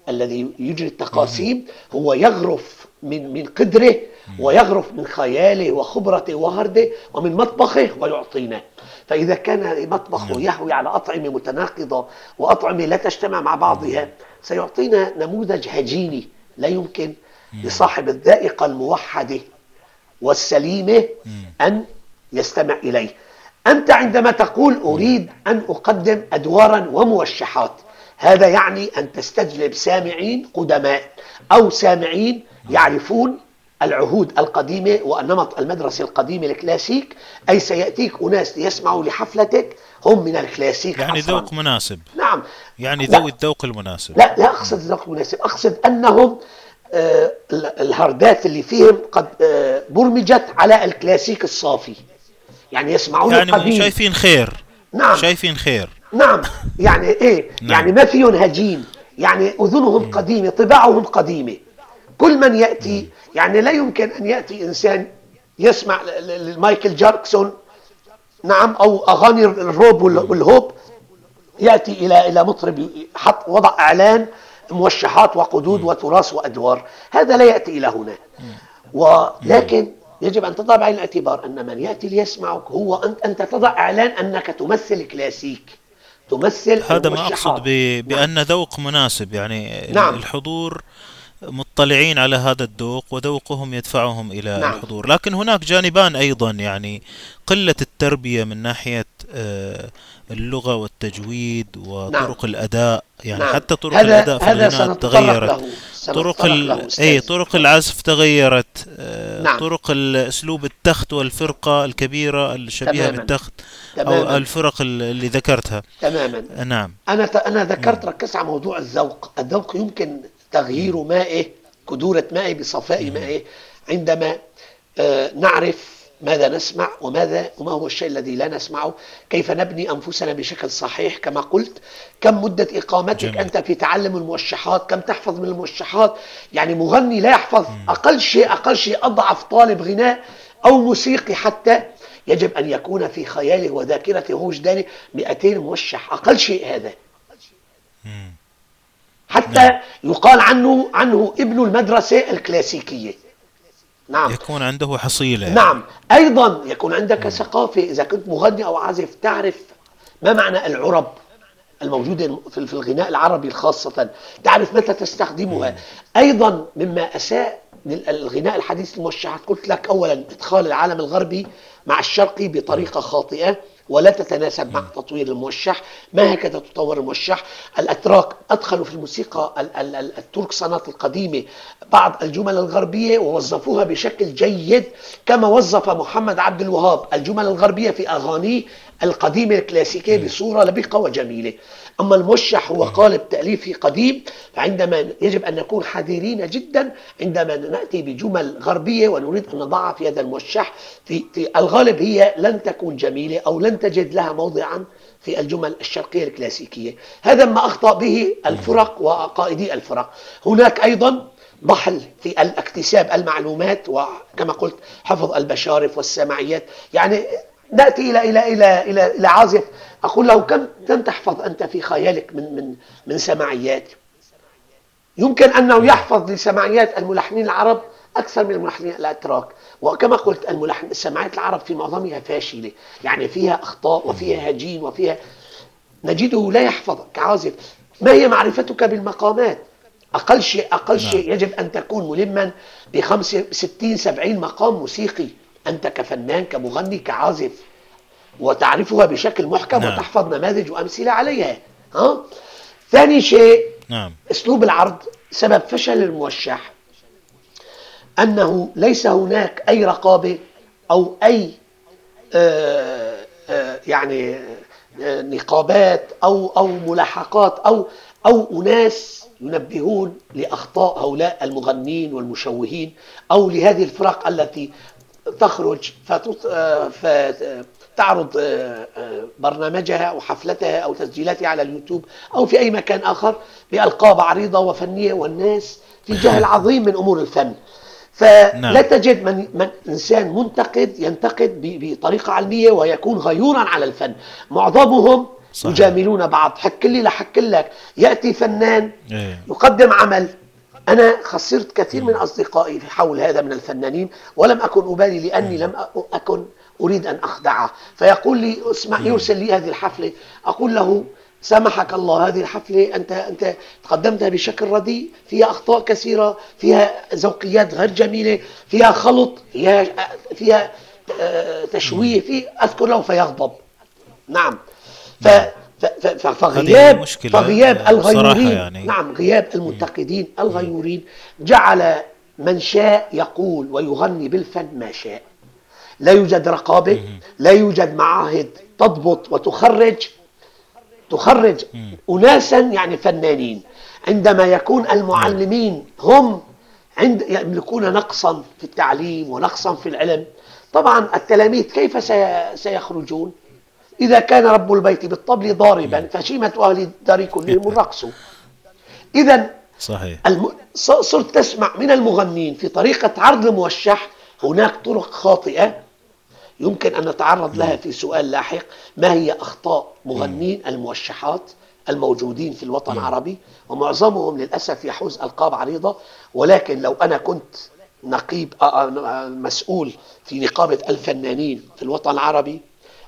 الذي يجري التقاسيم. هو يغرف من من قدره ويغرف من خياله وخبرته وهرده ومن مطبخه ويعطينا فإذا كان مطبخه يحوي على أطعمة متناقضة وأطعمة لا تجتمع مع بعضها سيعطينا نموذج هجيني لا يمكن لصاحب الذائقة الموحدة والسليمة أن يستمع إليه. أنت عندما تقول أريد أن أقدم أدوارا وموشحات هذا يعني أن تستجلب سامعين قدماء أو سامعين يعرفون العهود القديمة والنمط المدرسة القديمة الكلاسيك أي سيأتيك أناس ليسمعوا لحفلتك هم من الكلاسيك يعني حصرا. ذوق مناسب. نعم. يعني ذوي الذوق المناسب. لا لا أقصد الذوق المناسب أقصد أنهم آه الهردات اللي فيهم قد آه برمجت على الكلاسيك الصافي. يعني يسمعون يعني القديم. شايفين خير. نعم. شايفين خير. نعم. يعني إيه؟ نعم. يعني ما فيهم هجين. يعني أذنهم قديمة طباعهم قديمة. كل من يأتي يعني لا يمكن أن يأتي إنسان يسمع لمايكل جاكسون نعم أو أغاني الروب والهوب يأتي إلى إلى مطرب حط وضع إعلان موشحات وقدود وتراث وأدوار. هذا لا يأتي إلى هنا. ولكن يجب أن تضع بعين الاعتبار أن من يأتي ليسمعك هو انت أنت تضع إعلان أنك تمثل كلاسيك تمثل هذا ما أقصد بأن ذوق مناسب يعني نعم. الحضور مطلعين على هذا الذوق وذوقهم يدفعهم إلى نعم. الحضور لكن هناك جانبان أيضا يعني قلة التربية من ناحية آه، اللغة والتجويد وطرق نعم. الأداء يعني نعم. حتى طرق الأداء في الغناء تغيرت طرق اي طرق العزف تغيرت آه، نعم. طرق أسلوب التخت والفرقة الكبيرة الشبيهة تماماً. بالتخت تماماً. أو الفرق اللي ذكرتها تماما نعم أنا أنا ذكرت ركزت على موضوع الذوق الذوق يمكن تغيير مائه كدورة مائه بصفاء مائه. عندما آه، نعرف ماذا نسمع وماذا وما هو الشيء الذي لا نسمعه كيف نبني أنفسنا بشكل صحيح كما قلت؟ كم مدة إقامتك جميل. أنت في تعلم الموشحات؟ كم تحفظ من الموشحات؟ يعني مغني لا يحفظ أقل شيء أقل شيء أضعف طالب غناء أو موسيقي حتى. يجب أن يكون في خياله وذاكرته ووجدانه 200 موشح. أقل شيء هذا. حتى نعم. يقال عنه عنه ابن المدرسة الكلاسيكية. نعم. يكون عنده حصيلة. نعم. أيضا يكون عندك ثقافة. إذا كنت مغني أو عازف تعرف ما معنى العرب الموجودة في الغناء العربي خاصة. تعرف متى تستخدمها. أيضا مما أساء الغناء الحديث الموشحات قلت لك أولا إدخال العالم الغربي مع الشرقي بطريقة خاطئة. ولا تتناسب مع تطوير الموشح. ما هكذا تطور الموشح؟ الأتراك أدخلوا في الموسيقى الترك صنات القديمة. بعض الجمل الغربية ووظفوها بشكل جيد كما وظف محمد عبد الوهاب. الجمل الغربية في أغانيه القديمة الكلاسيكية بصورة لبقة وجميلة. أما الموشح هو قالب تأليفي قديم فعندما يجب أن نكون حذرين جدا عندما نأتي بجمل غربية ونريد أن نضعها في هذا الموشح في, في الغالب هي لن تكون جميلة أو لن تجد لها موضعا في الجمل الشرقية الكلاسيكية. هذا ما أخطأ به الفرق وقائدي الفرق. هناك أيضا ضحل في الاكتساب المعلومات وكما قلت حفظ البشارف والسمعيات يعني نأتي إلى إلى إلى إلى, إلى عازف أقول له كم كم تحفظ أنت في خيالك من من من سماعيات؟ يمكن أنه يحفظ لسماعيات الملحنين العرب أكثر من الملحنين الأتراك. وكما قلت الملحن السماعيات العرب في معظمها فاشلة. يعني فيها أخطاء وفيها هجين وفيها نجده لا يحفظ كعازف ما هي معرفتك بالمقامات؟ أقل شيء أقل نعم. شيء يجب أن تكون ملما بخمس ستين سبعين مقام موسيقي. أنت كفنان كمغني كعازف وتعرفها بشكل محكم نعم. وتحفظ نماذج وأمثلة عليها ها ثاني شيء نعم. أسلوب العرض سبب فشل الموشح أنه ليس هناك أي رقابة أو أي آآ آه، آآ آه، يعني آه، نقابات أو أو ملاحقات أو أو أناس ينبهون لأخطاء هؤلاء المغنين والمشوهين أو لهذه الفرق التي تخرج فتعرض برنامجها أو حفلتها أو تسجيلاتها على اليوتيوب أو في أي مكان آخر بألقاب عريضة وفنية والناس في جهل عظيم من أمور الفن فلا نعم. تجد من, من إنسان منتقد ينتقد بطريقة علمية ويكون غيورا على الفن معظمهم صحيح. يجاملون بعض حك لي لحك لك يأتي فنان إيه. يقدم عمل أنا خسرت كثير من أصدقائي في حول هذا من الفنانين ولم أكن أبالي لأني لم أكن أريد أن أخدعه. فيقول لي اسمع يرسل لي هذه الحفلة. أقول له سامحك الله هذه الحفلة أنت أنت قدمتها بشكل رديء فيها أخطاء كثيرة فيها ذوقيات غير جميلة فيها خلط فيها فيها آه، تشويه في أذكر له فيغضب. نعم. ف فغياب فغياب الغيورين. يعني. نعم غياب المنتقدين الغيورين. جعل من شاء يقول ويغني بالفن ما شاء. لا يوجد رقابة لا يوجد معاهد تضبط وتخرج. تخرج أناسا يعني فنانين. عندما يكون المعلمين هم عند يملكون نقصا في التعليم ونقصا في العلم طبعا التلاميذ كيف سيخرجون؟ إذا كان رب البيت بالطبل ضاربا فشيمة أهل الدار كلهم الرقص إذا صحيح. الم... صرت تسمع من المغنين في طريقة عرض الموشح هناك طرق خاطئة يمكن أن نتعرض لها في سؤال لاحق. ما هي أخطاء مغنين الموشحات الموجودين في الوطن العربي؟ ومعظمهم للأسف يحوز ألقاب عريضة. ولكن لو أنا كنت نقيب مسؤول في نقابة الفنانين في الوطن العربي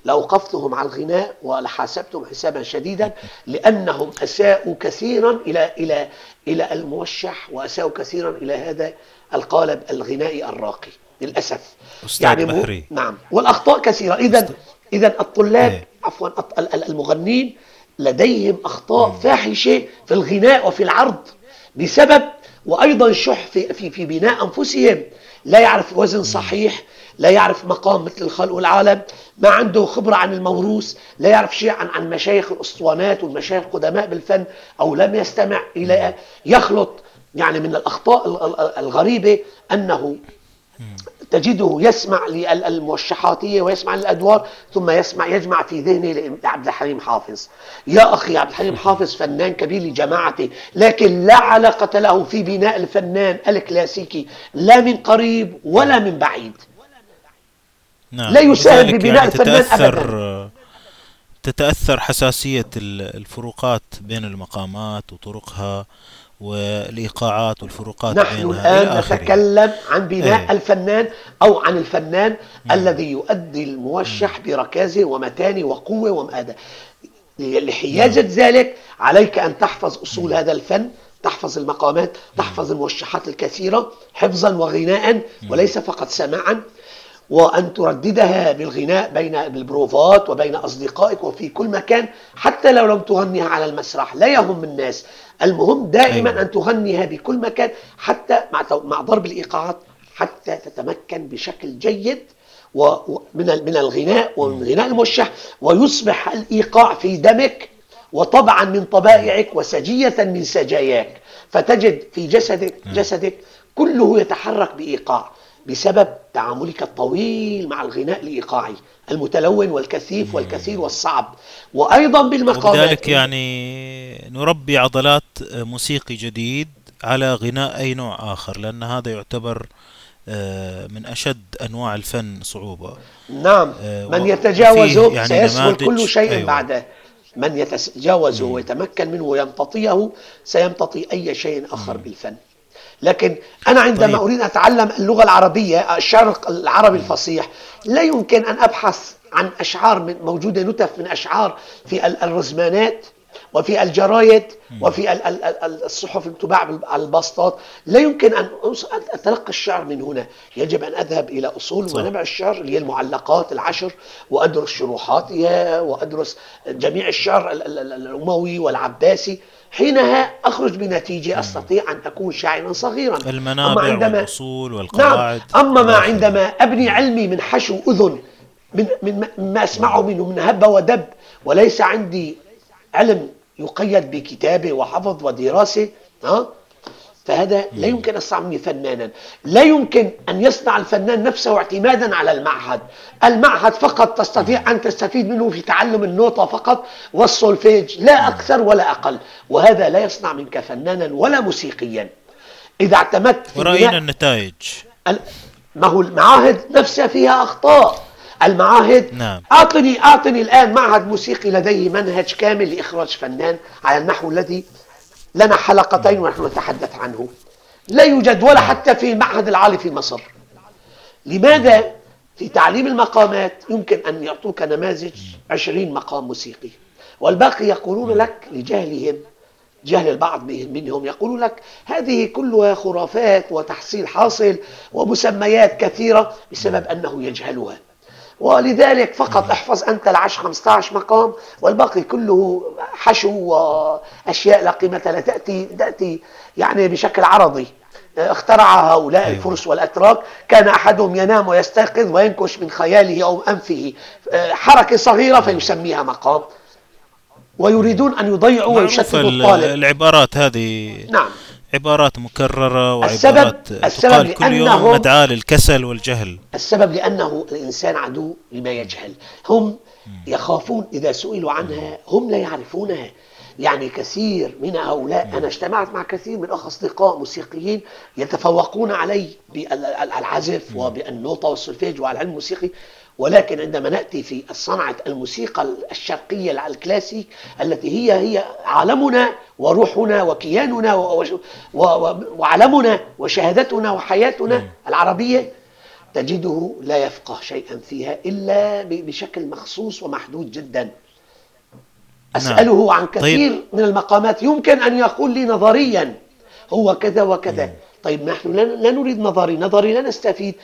لأوقفتهم على الغناء ولحاسبتهم حسابا شديدا لأنهم أساءوا كثيرا إلى إلى إلى الموشح وأساءوا كثيرا إلى هذا القالب الغنائي الراقي للأسف أستاذ يعني بحري. نعم والأخطاء كثيرة إذا إذا الطلاب إيه. عفوا المغنين لديهم أخطاء مم. فاحشة في الغناء وفي العرض بسبب وأيضا شح في, في, في بناء أنفسهم لا يعرف وزن صحيح لا يعرف مقام مثل الخلق والعالم ما عنده خبرة عن الموروث لا يعرف شيء عن عن مشايخ الأسطوانات والمشايخ القدماء بالفن أو لم يستمع إلى يخلط يعني من الأخطاء الغريبة أنه تجده يسمع للموشحاتية ويسمع للأدوار ثم يسمع يجمع في ذهنه لعبد الحليم حافظ. يا أخي عبد الحليم حافظ فنان كبير لجماعته لكن لا علاقة له في بناء الفنان الكلاسيكي لا من قريب ولا من بعيد. نعم. لا يساهم ببناء يعني الفنان تتأثر أبدا تتأثر حساسية الفروقات بين المقامات وطرقها والإيقاعات والفروقات نحن بينها الآن نتكلم عن بناء أيه. الفنان أو عن الفنان مم. الذي يؤدي الموشح بركازه ومتانه وقوة ومآدة لحيازة مم. ذلك عليك أن تحفظ أصول مم. هذا الفن تحفظ المقامات تحفظ الموشحات الكثيرة حفظا وغناء وليس فقط سماعا وأن ترددها بالغناء بين البروفات وبين أصدقائك وفي كل مكان حتى لو لم تغنيها على المسرح. لا يهم الناس. المهم دائما أيوة. أن تغنيها بكل مكان حتى مع مع ضرب الإيقاعات حتى تتمكن بشكل جيد ومن من الغناء ومن غناء الموشح ويصبح الإيقاع في دمك وطبعا من طبائعك وسجية من سجاياك. فتجد في جسدك جسدك كله يتحرك بإيقاع. بسبب تعاملك الطويل مع الغناء الإيقاعي المتلون والكثيف والكثير والصعب. وأيضا بالمقامات وبذلك يعني نربي عضلات موسيقي جديد على غناء أي نوع آخر لأن هذا يعتبر آه، من أشد أنواع الفن صعوبة. نعم آه، من يتجاوزه يعني سيسهل كل شيء أيوة. بعده. من يتجاوزه ويتمكن منه ويمتطيه سيمتطي أي شيء آخر بالفن. لكن أنا عندما طيب. أريد أن أتعلم اللغة العربية الشرق العربي الفصيح لا يمكن أن أبحث عن أشعار من موجودة نتف من أشعار في ال- الرزمانات وفي الجرايد وفي ال- ال- ال- الصحف المتباعة بال- على الباسطات لا يمكن أن أتلقى الشعر من هنا. يجب أن أذهب إلى أصول صح. ونبع الشعر اللي هي المعلقات العشر وأدرس شروحاتها وأدرس جميع الشعر ال- ال- ال- الأموي والعباسي. حينها أخرج بنتيجة أستطيع أن أكون شاعرا صغيرا. أما المنابع عندما والأصول نعم. والقواعد أما ما. عندما أبني علمي من حشو أذن من, من من ما أسمعه منه من هب ودب وليس عندي علم يقيد بكتابة وحفظ ودراسة ها؟ فهذا لا يمكن أن يصنع فنانا. لا يمكن أن يصنع الفنان نفسه اعتمادا على المعهد. المعهد فقط تستطيع أن تستفيد منه في تعلم النوتة فقط والسولفيج لا أكثر ولا أقل. وهذا لا يصنع منك فنانا ولا موسيقيا. إذا اعتمدت في ورأينا النتائج. ال- ما هو المعاهد نفسها فيها أخطاء. المعاهد نعم. اعطني أعطني الآن معهد موسيقي لديه منهج كامل لإخراج فنان على النحو الذي لنا حلقتين ونحن نتحدث عنه. لا يوجد ولا حتى في المعهد العالي في مصر. لماذا في تعليم المقامات يمكن أن يعطوك نماذج عشرين مقام موسيقي؟ والباقي يقولون لك لجهلهم جهل البعض منهم يقول لك هذه كلها خرافات وتحصيل حاصل ومسميات كثيرة بسبب أنه يجهلها. ولذلك فقط احفظ أنت العشر 15 مقام والباقي كله حشو وأشياء لا قيمة لها. تأتي, تأتي يعني بشكل عرضي. اخترع هؤلاء أيوة. الفرس والأتراك. كان أحدهم ينام ويستيقظ وينكش من خياله أو أنفه. حركة صغيرة فيسميها مقام. ويريدون أن يضيعوا معروف ويشتتوا ال- الطالب. العبارات هذه. نعم. عبارات مكررة السبب- وعبارات السبب تقال كل يوم مدعاة للكسل والجهل. السبب لأنه الإنسان عدو لما يجهل. هم يخافون إذا سئلوا عنها هم لا يعرفونها. يعني كثير من هؤلاء أنا اجتمعت مع كثير من أخ أصدقاء موسيقيين يتفوقون علي بالعزف وبالنوطة والسولفيج والعلم الموسيقي. ولكن عندما نأتي في صنعة الموسيقى الشرقية الكلاسيك التي هي هي عالمنا وروحنا وكياننا و- و- و- وعلمنا وشهادتنا وحياتنا العربية تجده لا يفقه شيئا فيها إلا ب- بشكل مخصوص ومحدود جدا. أسأله عن كثير من المقامات يمكن أن يقول لي نظريا هو كذا وكذا. طيب نحن لا نريد نظري نظري لا نستفيد.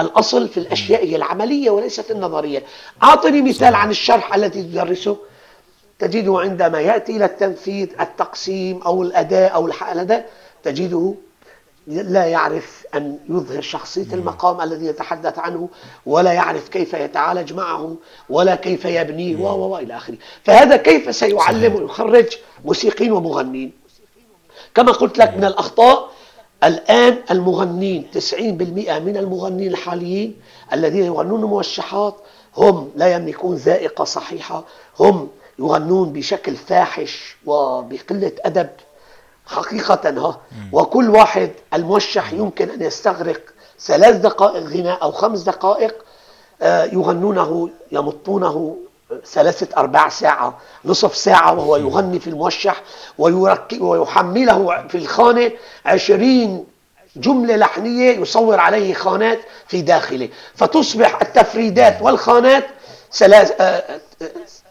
الأصل في الأشياء هي العملية وليست النظرية. أعطني مثال عن الشرح الذي تدرسه. تجده عندما يأتي إلى التنفيذ التقسيم أو الأداء أو الحالة تجده لا يعرف أن يظهر شخصية المقام الذي يتحدث عنه ولا يعرف كيف يتعالج معه ولا كيف يبنيه و و إلى آخره. فهذا كيف سيعلم ويخرج موسيقيين ومغنين كما قلت لك من الأخطاء الآن المغنين 90% من المغنين الحاليين الذين يغنون موشحات هم لا يملكون ذائقة صحيحة هم يغنون بشكل فاحش وبقلة أدب حقيقة ها. وكل واحد الموشح يمكن أن يستغرق ثلاث دقائق غناء أو خمس دقائق آه، يغنونه يمطونه ثلاثة أرباع ساعة نصف ساعة وهو يغني في الموشح ويحمله في الخانة. عشرين جملة لحنية يصور عليه خانات في داخله. فتصبح التفريدات والخانات ثلاث- آه، آه،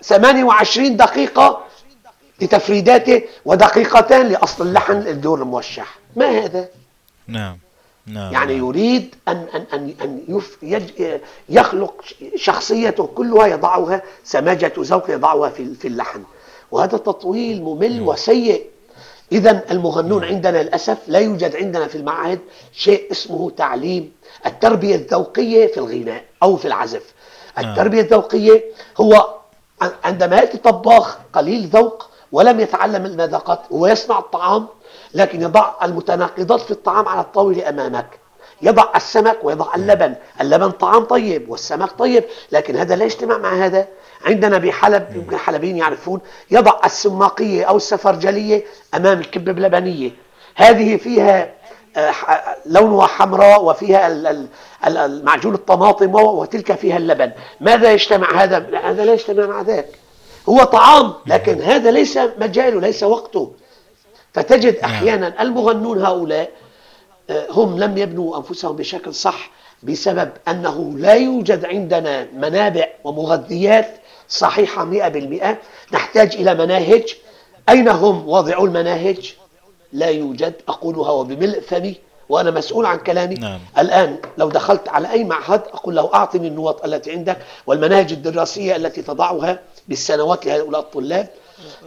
28 دقيقة لتفريداته ودقيقتان لأصل اللحن الدور الموشح. ما هذا؟ نعم. نعم. يعني نعم. يريد أن أن أن أن يف يج يخلق شخصيته كلها يضعها سماجة ذوق يضعها في في اللحن وهذا تطويل ممل وسيء. إذا المغنون عندنا للأسف لا يوجد عندنا في المعاهد شيء اسمه تعليم التربية الذوقية في الغناء أو في العزف. التربية الذوقية هو عندما يأتي طباخ قليل ذوق ولم يتعلم المذاقات هو يصنع الطعام لكن يضع المتناقضات في الطعام على الطاولة أمامك. يضع السمك ويضع اللبن. اللبن طعام طيب والسمك طيب لكن هذا لا يجتمع مع هذا. عندنا بحلب يمكن الحلبيين يعرفون يضع السماقية أو السفرجلية أمام الكبة اللبنية هذه فيها آه، لونها حمراء وفيها ال- ال- ال- المعجون الطماطم وتلك فيها اللبن. ماذا يجتمع هذا؟ هذا لا يجتمع مع ذاك. هو طعام لكن هذا ليس مجاله ليس وقته. فتجد أحيانا المغنون هؤلاء آه، هم لم يبنوا أنفسهم بشكل صح بسبب أنه لا يوجد عندنا منابع ومغذيات صحيحة 100% نحتاج إلى مناهج. أين هم واضعو المناهج؟ لا يوجد. أقولها وبملء فمي وأنا مسؤول عن كلامي. نعم. الآن لو دخلت على أي معهد أقول له اعطني النوط التي عندك والمناهج الدراسية التي تضعها بالسنوات لهؤلاء الطلاب.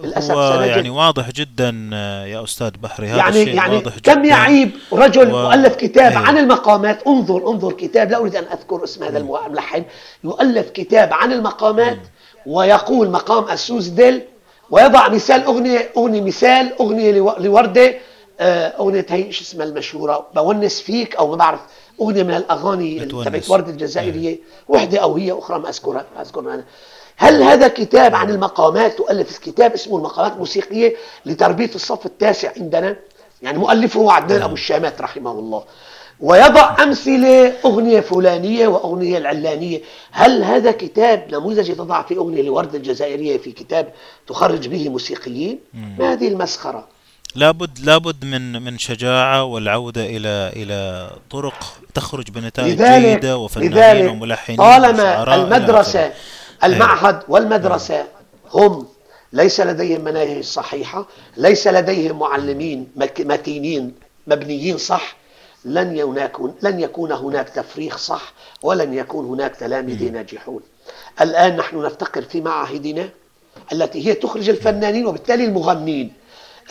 للأسف يعني واضح جدا آه، يا أستاذ بحري هذا يعني الشيء يعني واضح كم يعيب رجل و- مؤلف كتاب أيوه. عن المقامات؟ انظر انظر كتاب لا أريد أن أذكر اسم هذا الملحن. يؤلف كتاب عن المقامات ويقول مقام السوزدل ويضع مثال أغنية أغنية مثال أغنية لو- لوردة آه، أغنية هي شو اسمها المشهورة؟ بتونس بيك أو ما بعرف أغنية من الأغاني. تبعت وردة الجزائرية. وحدة أو هي أخرى ما أذكرها ما أذكرها أنا. هل هذا كتاب عن المقامات؟ تؤلف كتاب اسمه المقامات الموسيقية لتربية الصف التاسع عندنا. يعني مؤلفه هو عدنان أبو الشامات رحمه الله. ويضع أمثلة أغنية فلانية وأغنية العلانية. هل هذا كتاب نموذج تضع في أغنية لورده الجزائرية في كتاب تخرج به موسيقيين؟ ما هذه المسخرة؟ لابد لابد من من شجاعة والعودة إلى إلى طرق تخرج بنتائج جيدة وفنانين وملحنين طالما آخره. المعهد والمدرسة هم ليس لديهم مناهج صحيحة ليس لديهم معلمين متينين مبنيين صح لن يكون لن يكون هناك تفريغ صح ولن يكون هناك تلاميذ ناجحون. الآن نحن نفتقر في معاهدنا التي هي تخرج الفنانين وبالتالي المغنين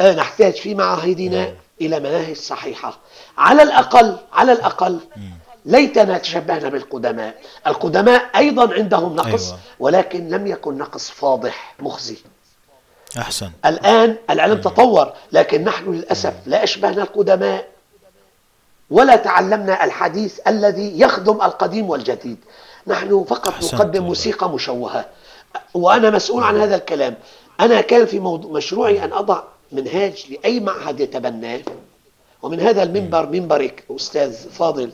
آه، نحتاج في معاهدنا إلى مناهج صحيحة. على الأقل على الأقل ليتنا تشبهنا بالقدماء. القدماء أيضا عندهم نقص أيوة. ولكن لم يكن نقص فاضح مخزي. أحسن. الآن العلم تطور لكن نحن للأسف لا أشبهنا القدماء ولا تعلمنا الحديث الذي يخدم القديم والجديد. نحن فقط نقدم. موسيقى مشوهة. وأنا مسؤول عن هذا الكلام. أنا كان في موضوع مشروعي أن أضع منهاج لأي معهد يتبناه. ومن هذا المنبر منبرك أستاذ فاضل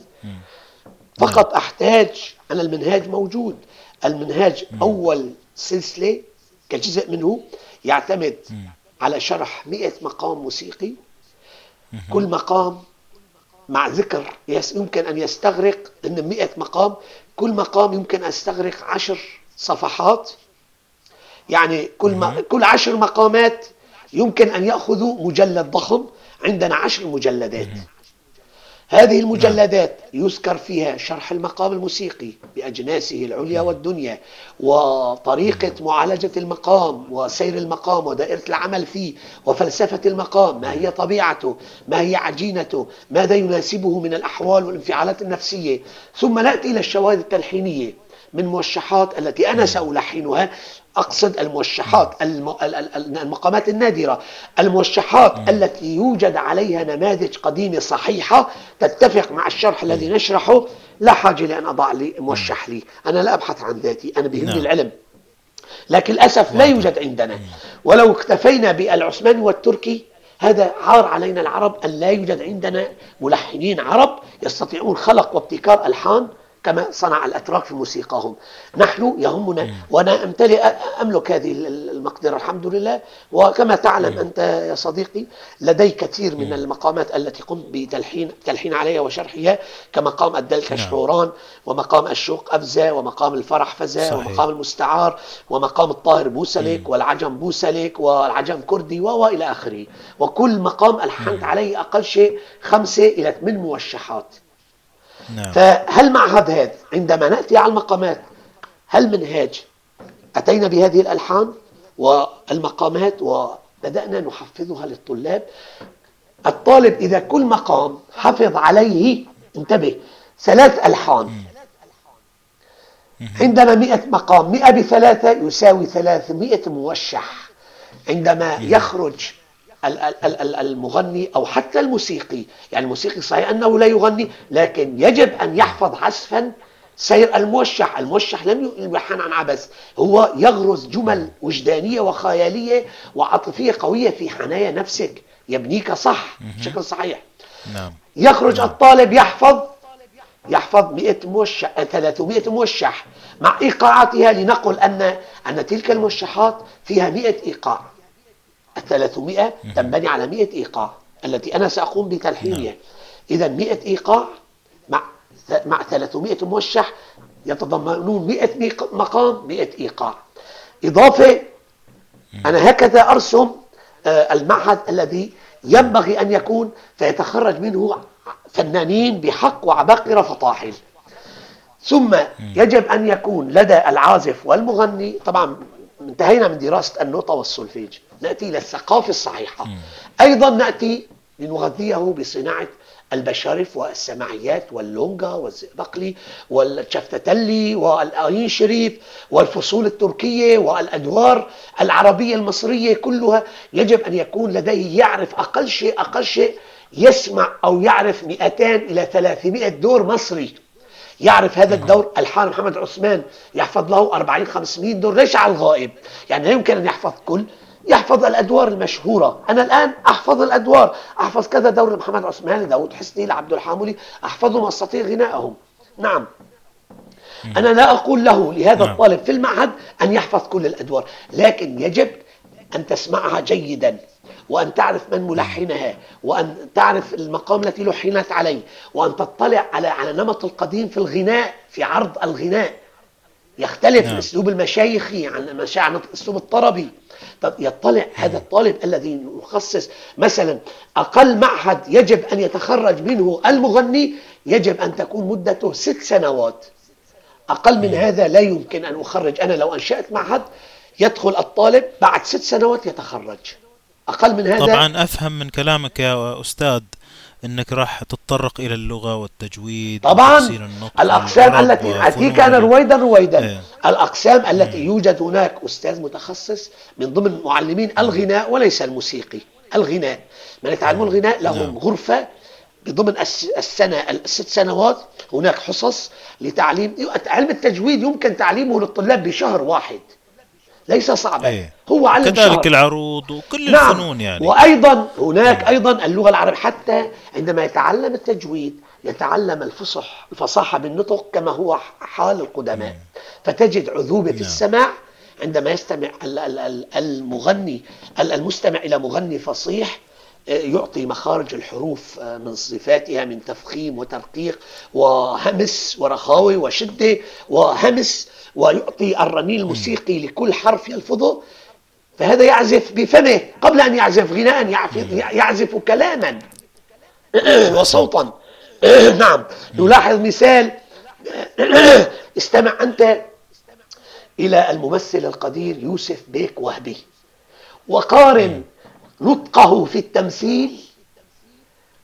فقط أحتاج أنا المنهاج موجود. المنهاج أول سلسلة كجزء منه يعتمد على شرح 100 مقام موسيقي. كل مقام مع ذكر يمكن أن يستغرق إن 100 مقام. كل مقام يمكن أن يستغرق عشر صفحات. يعني كل ما كل عشر مقامات يمكن أن يأخذوا مجلد ضخم عندنا عشر مجلدات. هذه المجلدات يذكر فيها شرح المقام الموسيقي بأجناسه العليا والدنيا وطريقة معالجة المقام وسير المقام ودائرة العمل فيه وفلسفة المقام ما هي طبيعته ما هي عجينته ماذا يناسبه من الأحوال والانفعالات النفسية. ثم نأتي إلى الشواهد التلحينية من موشحات التي أنا سألحنها. أقصد الموشحات الم- ال- ال- المقامات النادرة. الموشحات التي يوجد عليها نماذج قديمة صحيحة تتفق مع الشرح الذي نشرحه. لا حاجة لأن أضع لي موشح لي. أنا لا أبحث عن ذاتي. أنا بهمني نعم. العلم. لكن للأسف لا يوجد عندنا. ولو اكتفينا بالعثماني والتركي هذا عار علينا العرب أن لا يوجد عندنا ملحنين عرب يستطيعون خلق وابتكار ألحان كما صنع الأتراك في موسيقاهم. نحن يهمنا وأنا أمتلئ أملك هذه المقدرة الحمد لله. وكما تعلم أنت يا صديقي لدي كثير من المقامات التي قمت بتلحين تلحين عليها وشرحها كمقام الدلكش نعم. حوران ومقام الشوق أبزة ومقام الفرح فزة صحيح. ومقام المستعار ومقام الطاهر بوسلك والعجم بوسلك والعجم كردي و إلى آخره. وكل مقام ألحنت عليه أقل شيء خمسة إلى ثمان موشحات. نعم. فهل معهد هذا عندما نأتي على المقامات هل منهاج أتينا بهذه الألحان والمقامات وبدأنا نحفظها للطلاب؟ الطالب إذا كل مقام حفظ عليه انتبه ثلاث ألحان. عندما مئة مقام مئة بثلاثة يساوي ثلاثمائة موشح. عندما يخرج المغني أو حتى الموسيقي. يعني الموسيقي صحيح أنه لا يغني لكن يجب أن يحفظ عزفا سير الموشح. الموشح لم يلحن عن عبث هو يغرز جمل وجدانية وخيالية وعاطفية قوية في حنايا نفسك. يبنيك صح. بشكل صحيح. نعم. يخرج الطالب يحفظ يحفظ 100 موشح 300 موشح مع إيقاعاتها لنقل أن أن تلك الموشحات فيها 100 إيقاع. 300 تنبني على 100 إيقاع التي أنا سأقوم بتلحينها اذا 100 إيقاع مع مع 300 موشح يتضمنون 100 مقام 100 إيقاع. إضافة أنا هكذا أرسم آه، المعهد الذي ينبغي أن يكون فيتخرج منه فنانين بحق وعباقرة فطاحل ثم يجب أن يكون لدى العازف والمغني طبعا انتهينا من دراسة النوتة والسولفيج. نأتي إلى الثقافة الصحيحة. أيضا نأتي لنغذيه بصناعة البشارف والسماعيات واللونجا والزئبقلي والشفتتلي والآين شريف والفصول التركية والأدوار العربية المصرية كلها. يجب أن يكون لديه يعرف أقل شيء أقل شيء يسمع أو يعرف 200 إلى 300 دور مصري. يعرف هذا الدور الحان محمد عثمان يحفظ له 40 500 دور. ليس على الغائب؟ يعني لا يمكن أن يحفظ كل يحفظ الأدوار المشهورة. أنا الآن أحفظ الأدوار. أحفظ كذا دور محمد عثمان لداود حسني لعبد الحاملي أحفظهم أستطيع غنائهم. نعم. أنا لا أقول له لهذا نعم. الطالب في المعهد أن يحفظ كل الأدوار. لكن يجب أن تسمعها جيدا وأن تعرف من ملحنها وأن تعرف المقام التي لحنت عليه وأن تطلع على على نمط القديم في الغناء في عرض الغناء. يختلف نعم. الأسلوب المشايخي عن عن الأسلوب الطربي. طب يطلع هذا الطالب الذي يخصص مثلا أقل معهد يجب أن يتخرج منه المغني يجب أن تكون مدته ست سنوات. أقل من هذا لا يمكن أن أخرج. أنا لو أنشأت معهد يدخل الطالب بعد ست سنوات يتخرج. أقل من هذا طبعا أفهم من كلامك يا أستاذ. إنك راح تتطرق إلى اللغة والتجويد طبعا. الأقسام التي اتيك أنا رويدا رويدا. إيه. الأقسام التي إيه. يوجد هناك أستاذ متخصص من ضمن معلمين الغناء وليس الموسيقي الغناء. من يتعلمون الغناء لهم نعم. غرفة بضمن السنة الست سنوات. هناك حصص لتعليم علم التجويد يمكن تعليمه للطلاب بشهر واحد. ليس صعبا أيه. هو علم كذلك شهر. العروض وكل نعم. الفنون يعني وأيضا هناك نعم. أيضا اللغة العربية حتى عندما يتعلم التجويد يتعلم الفصح الفصاحة بالنطق كما هو حال القدماء نعم. فتجد عذوبة نعم. السماع عندما يستمع المغني المستمع إلى مغني فصيح يعطي مخارج الحروف آه، من صفاتها من تفخيم وترقيق وهمس ورخاوة وشدة وهمس ويعطي الرنين الموسيقي لكل حرف يلفظه. فهذا يعزف بفمه قبل أن يعزف غناء يعزف كلاما. وصوتا. نعم. نلاحظ مثال. استمع أنت إلى الممثل القدير يوسف بيك وهبي. وقارن نطقه في التمثيل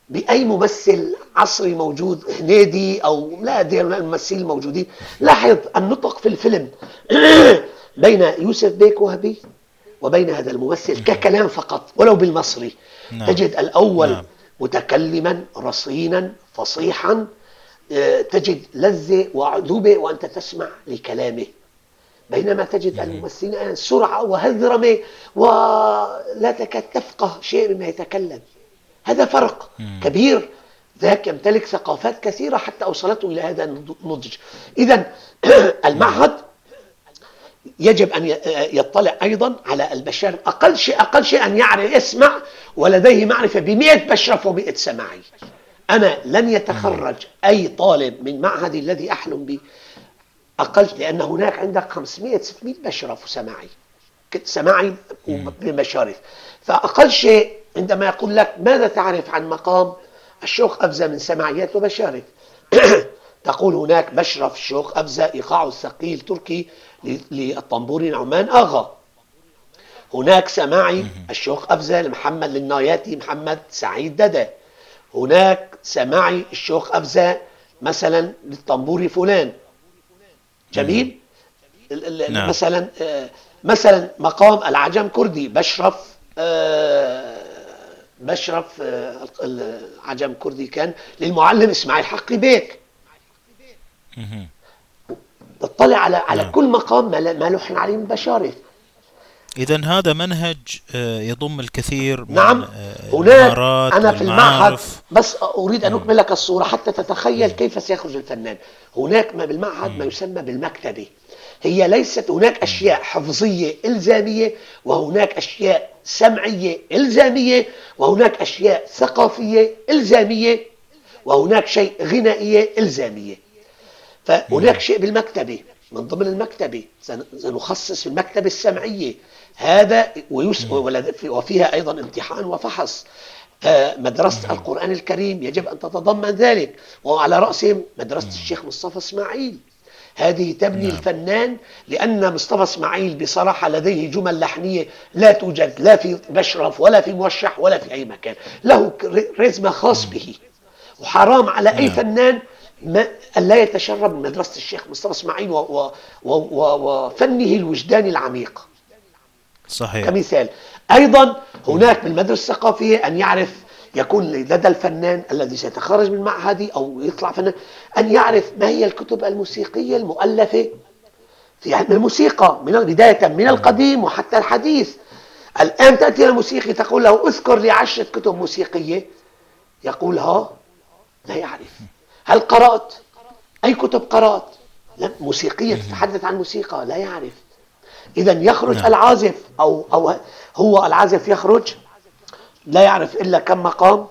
بأي ممثل عصري موجود هنيدي أو لا الممثلين الموجودين لاحظ النطق في الفيلم بين يوسف بيك وهبي وبين هذا الممثل ككلام فقط ولو بالمصري نعم. تجد الأول نعم. متكلما رصينا فصيحا آه، تجد لذة وعذوبة وأنت تسمع لكلامه بينما تجد الممثلين سرعة وهذرمة ولا تكاد تفقه شيء مما يتكلم. هذا فرق كبير. ذاك يمتلك ثقافات كثيرة حتى أوصلته إلى هذا النضج. إذا المعهد يجب أن يطلع أيضا على البشر. أقل شيء أقل شيء أن يعرف يسمع ولديه معرفة بمئة بشرف ومئة سماعي. أنا لن يتخرج أي طالب من معهدي الذي أحلم به. أقل لأن هناك عندك 500 600 بشرف وسماعي سماعي. بمشارف. فأقل شيء عندما يقول لك ماذا تعرف عن مقام الشوخ أبزة من سماعيات وبشارف تقول هناك بشرف الشوخ أبزة إيقاع الثقيل تركي للطنبوري نعمان آغا هناك سماعي الشوخ أبزة لمحمد للناياتي محمد سعيد ددا هناك سماعي الشوخ أبزة مثلا للطنبوري فلان. جميل. نعم. مثلا آه، مثلا مقام العجم كردي بشرف آه، بشرف آه، العجم كردي كان للمعلم إسماعيل حقي بيك. تطلع على على نعم. كل مقام ما لحن عليه من بشارف. إذا هذا منهج آه، يضم الكثير من نعم. آه، هناك أنا في المعهد بس أريد أن أكمل لك الصورة حتى تتخيل كيف سيخرج الفنان. هناك ما بالمعهد ما يسمى بالمكتبة. هي ليست هناك أشياء حفظية إلزامية وهناك أشياء سمعية إلزامية وهناك أشياء ثقافية إلزامية وهناك شيء غنائية إلزامية. فهناك شيء بالمكتبة. من ضمن المكتبة سن- سنخصص في المكتبة السمعية. هذا وفيها أيضا امتحان وفحص. مدرسة القرآن الكريم يجب أن تتضمن ذلك. وعلى رأسهم مدرسة الشيخ مصطفى إسماعيل. هذه تبني نعم. الفنان لأن مصطفى إسماعيل بصراحة لديه جمل لحنية لا توجد لا في بشرف ولا في موشح ولا في أي مكان. له رزمة خاص به. وحرام على أي نعم. فنان ما لا يتشرب من مدرسة الشيخ مصطفى إسماعيل و- و- و- و- وفنه الوجداني العميق. صحيح. كمثال. أيضا هناك بالمدرسة الثقافية أن يعرف يكون لدى الفنان الذي سيتخرج من معهدي أو يطلع فنان أن يعرف ما هي الكتب الموسيقية المؤلفة في علم الموسيقى من بداية من القديم وحتى الحديث. الآن تأتي الموسيقي تقول له أذكر لي عشرة كتب موسيقية. يقول ها لا يعرف. هل قرأت؟ أي كتب قرأت. لا موسيقية تتحدث عن موسيقى. لا يعرف. إذا يخرج نعم. العازف أو أو هو العازف يخرج لا يعرف إلا كم مقام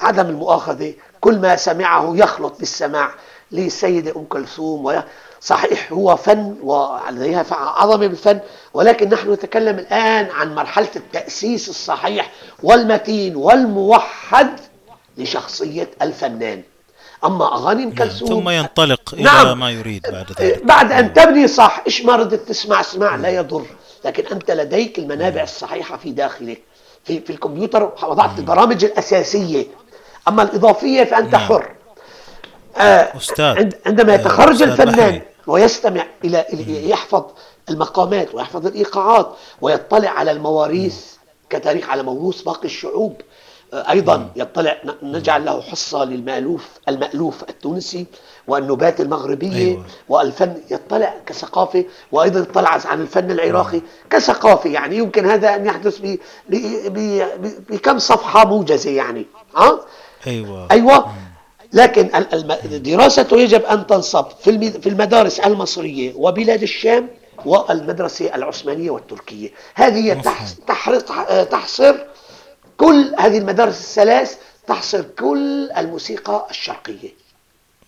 عدم المؤاخذة كل ما سمعه يخلط بالسماع للسيدة أم كلثوم صحيح هو فن ولديها عظمة بالفن ولكن نحن نتكلم الآن عن مرحلة التأسيس الصحيح والمتين والموحد لشخصية الفنان أما أغاني أم كلثوم. ثم ينطلق إلى نعم. ما يريد بعد ذلك. بعد أن تبني صح إيش ما ردت تسمع اسمع لا يضر. لكن أنت لديك المنابع الصحيحة في داخلك في, في الكمبيوتر وضعت البرامج الأساسية. أما الإضافية فأنت نعم. حر. آه أستاذ عند- عندما آه، يتخرج أستاذ الفنان بحري. ويستمع إلى إلى- يحفظ المقامات ويحفظ الإيقاعات ويطلع على المواريث كتاريخ على موروث باقي الشعوب آه، أيضا يطلع نجعل له حصة للمألوف المألوف التونسي والنبات المغربية أيوة. والفن يطلع كثقافة وأيضا يطلع عن الفن العراقي كثقافة يعني يمكن هذا أن يحدث ب- بكم صفحة موجزة يعني ها؟ أيوة. أيوة. لكن دراسته يجب أن تنصب في في المدارس المصرية وبلاد الشام والمدرسة العثمانية والتركية. هذه تحصر كل هذه المدارس الثلاث تحصر كل الموسيقى الشرقية.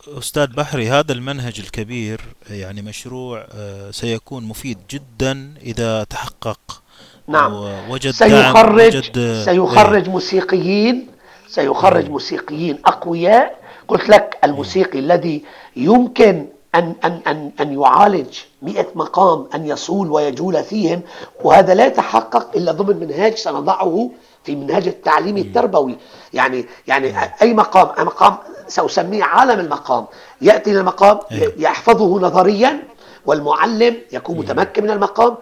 أستاذ بحري هذا المنهج الكبير يعني مشروع آه، سيكون مفيد جدا إذا تحقق نعم. دعم سيخرج وجد آه، سيخرج موسيقيين سيخرج موسيقيين أقوياء. قلت لك الموسيقي الذي يمكن أن أن أن أن يعالج 100 مقام أن يصول ويجول فيهم وهذا لا يتحقق إلا ضمن منهاج سنضعه في منهاج التعليم التربوي. يعني يعني أي مقام؟ مقام سأسميه عالم المقام. يأتي للمقام أيوة. يحفظه نظريا والمعلم يكون متمكن من المقام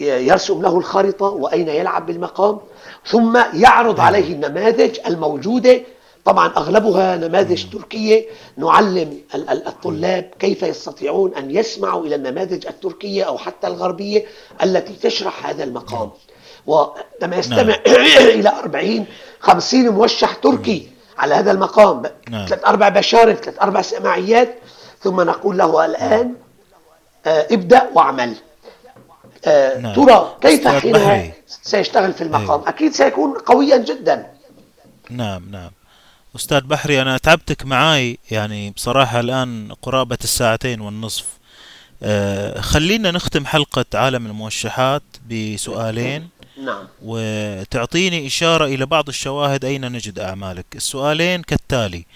يرسم له الخريطة وأين يلعب بالمقام ثم يعرض عليه النماذج الموجودة. طبعا أغلبها نماذج تركية. نعلم ال- ال- الطلاب كيف يستطيعون أن يسمعوا إلى النماذج التركية أو حتى الغربية التي تشرح هذا المقام. وعندما يستمع إلى 40 50 موشح تركي على هذا المقام. نعم. ثلاث أربع بشارف ثلاث أربع سماعيات. ثم نقول له الآن آه، ابدأ واعمل. آه، نعم. ترى كيف حينها. سيشتغل في المقام؟ أيوة. أكيد سيكون قويا جدا. نعم نعم. أستاذ بحري أنا تعبتك معاي. يعني بصراحة الآن قرابة الساعتين والنصف. آه، خلينا نختم حلقة عالم الموشحات بسؤالين. نعم وتعطيني إشارة إلى بعض الشواهد أين نجد أعمالك السؤالين كالتالي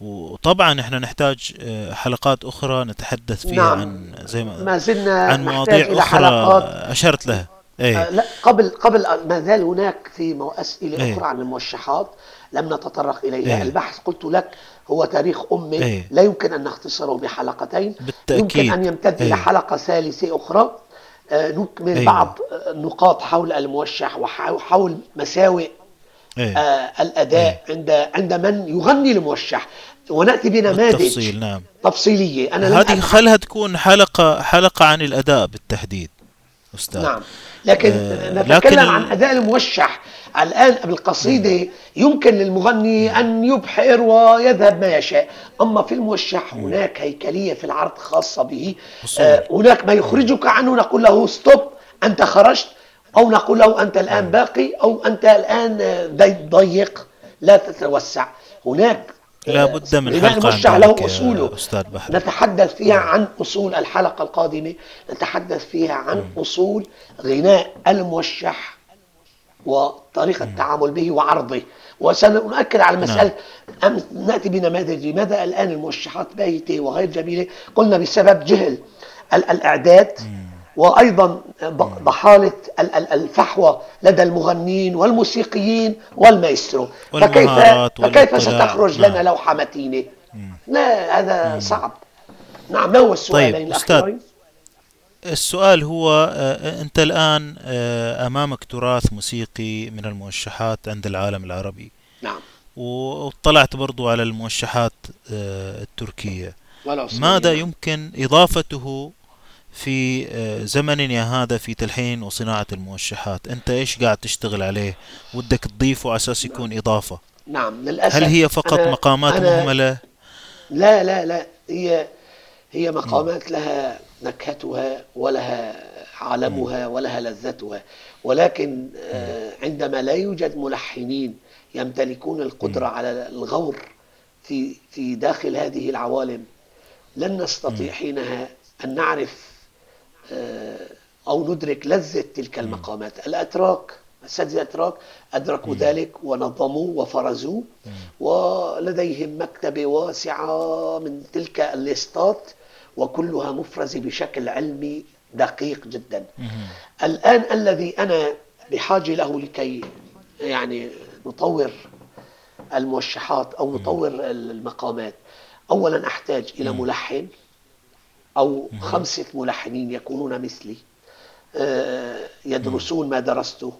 وطبعا إحنا نحتاج آه، حلقات أخرى نتحدث فيها نعم. عن زي ما ما زلنا عن مواضيع أخرى حلقات أشرت لها آه، إيه لا قبل قبل ما زال هناك في أسئلة إيه. أخرى عن الموشحات لم نتطرق إليها إيه. البحث قلت لك هو تاريخ أمي إيه. لا يمكن أن نختصره بحلقتين بالتأكيد. يمكن أن يمتد إيه. حلقة ثالثة أخرى آه، نكمل أيوة. بعض آه، النقاط حول الموشح وحول مساوئ إيه آه، الأداء عند عند من يغني الموشح. ونأتي بنماذج بالتفصيل نعم. تفصيلية. أنا لم هذه خلها تكون حلقة حلقة عن الأداء بالتحديد أستاذ. نعم. لكن آه، نتكلم لكن عن أداء الموشح. الآن بالقصيدة يمكن للمغني أن يبحر ويذهب ما يشاء. أما في الموشح هناك هيكلية في العرض خاصة به. آه، هناك ما يخرجك عنه نقول له ستوب أنت خرجت. أو نقول له أنت الآن باقي الآن آه، ضي- ضيق لا تتوسع. هناك آه، لا بد من حلقة ذلك له أصوله. أستاذ بحر. نتحدث فيها عن أصول الحلقة القادمة. نتحدث فيها عن أصول غناء الموشح وطريقة التعامل به وعرضه. وسنؤكد على مسألة أم نأتي بنماذج لماذا الآن الموشحات باهتة وغير جميلة؟ قلنا بسبب جهل ال- الإعداد. وأيضا ض- ضحالة ال- ال- الفحوى لدى المغنين والموسيقيين والمايسترو. فكيف, فكيف. ستخرج نعم. لنا لوحة متينة؟ لا هذا صعب. نعم ما هو السؤالين طيب، أستاذ. السؤال هو آه، أنت الآن آه، أمامك تراث موسيقي من الموشحات عند العالم العربي. نعم. واطلعت برضو على الموشحات آه، التركية. ماذا يمكن إضافته في آه، زمننا هذا في تلحين وصناعة الموشحات. أنت إيش قاعد تشتغل عليه؟ ودك تضيفه على أساس يكون إضافة. نعم للأسف هل هي فقط أنا مقامات أنا مهملة؟ لا لا لا هي هي مقامات لها نكهتها ولها عالمها ولها لذتها. ولكن آه، عندما لا يوجد ملحنين يمتلكون القدرة على الغور في في داخل هذه العوالم لن نستطيع حينها أن نعرف أو ندرك لذة تلك المقامات. الأتراك السادة الأتراك أدركوا ذلك ونظموا وفرزوا. ولديهم مكتبة واسعة من تلك الليستات وكلها مفرزة بشكل علمي دقيق جدا. الآن الذي أنا بحاجة له لكي يعني نطور الموشحات أو نطور المقامات أولا أحتاج إلى ملحن. أو خمسة ملحنين يكونون مثلي. آه، يدرسون ما درسته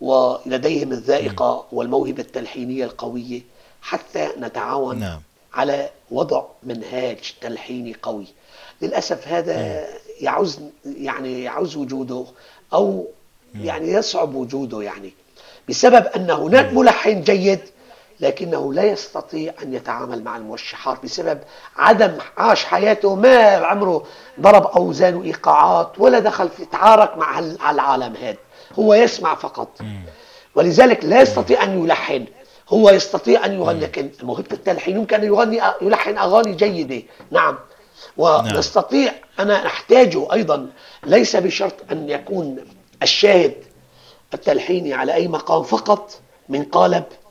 ولديهم الذائقة والموهبة التلحينية القوية حتى نتعاون نعم. على وضع منهاج تلحيني قوي. للأسف هذا يعوز يعني يعوز وجوده أو يعني يصعب وجوده يعني بسبب أن هناك ملحن جيد لكنه لا يستطيع أن يتعامل مع الموشحات بسبب عدم عاش حياته ما عمره ضرب أوزان وإيقاعات ولا دخل في تعارك مع العالم هذا. هو يسمع فقط. ولذلك لا يستطيع أن يلحن. هو يستطيع أن يغني لكن موهبة التلحين يمكن أن يغني يلحن أغاني جيدة. نعم. ونستطيع أنا أحتاجه أيضا. ليس بشرط أن يكون الشاهد التلحيني على أي مقام فقط من قالب ال-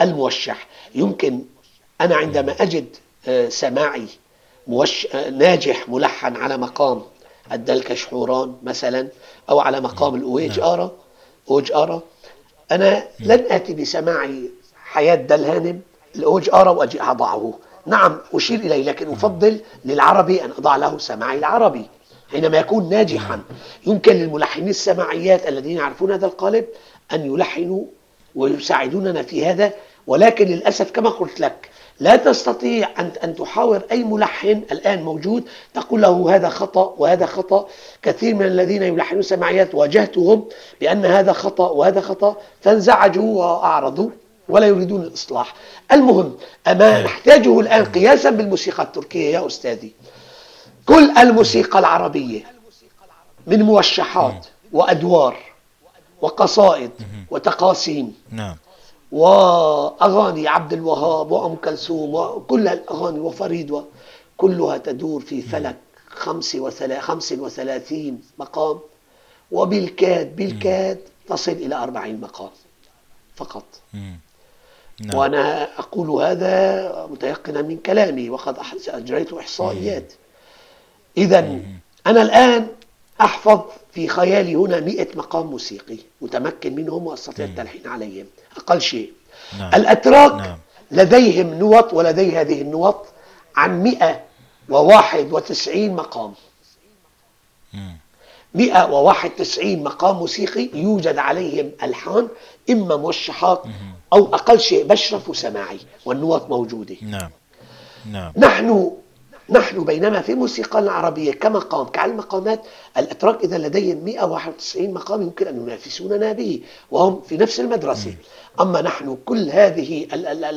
الموشح. يمكن أنا عندما أجد آه، سماعي موش... آه، ناجح ملحن على مقام الدلكش حوران مثلا أو على مقام الأويج آرا أوج آرا أنا لن آتي بسماعي حياة دلهانم الأوج آرا وأجي أضعه. نعم أشير إليه لكن أفضل للعربي أن أضع له سماعي العربي حينما يكون ناجحا. يمكن للملحنين السماعيات الذين يعرفون هذا القالب أن يلحنوا ويساعدوننا في هذا ولكن للأسف كما قلت لك لا تستطيع أن أن تحاور أي ملحن الآن موجود تقول له هذا خطأ وهذا خطأ. كثير من الذين يلحنون سماعيات واجهتهم بأن هذا خطأ وهذا خطأ فانزعجوا وأعرضوا ولا يريدون الإصلاح. المهم أما نحتاجه الآن قياسا بالموسيقى التركية يا أستاذي. كل الموسيقى العربية من موشحات وأدوار وقصائد وتقاسيم. نعم. وأغاني عبد الوهاب وأم كلثوم وكل الأغاني وفريد كلها تدور في فلك خمس وثلا- خمس وثلاثين مقام. وبالكاد بالكاد تصل إلى أربعين مقام فقط. نعم. وأنا أقول هذا متيقنا من كلامي وقد أجريت إحصائيات. إذا أنا الآن أحفظ في خيالي هنا مئة مقام موسيقي متمكن منهم وأستطيع التلحين عليهم. أقل شيء. نعم. الأتراك نعم. لديهم نوط ولدي هذه النوط عن مئة وواحد وتسعين مقام. مئة وواحد وتسعين مقام موسيقي يوجد عليهم ألحان إما موشحات أو أقل شيء بشرف وسماعي والنوط موجودة. نعم. نعم. نحن نحن بينما في موسيقى العربية كمقام كعلم مقامات الأتراك إذا لديهم 191 مقام يمكن أن ينافسوننا به وهم في نفس المدرسة. أما نحن كل هذه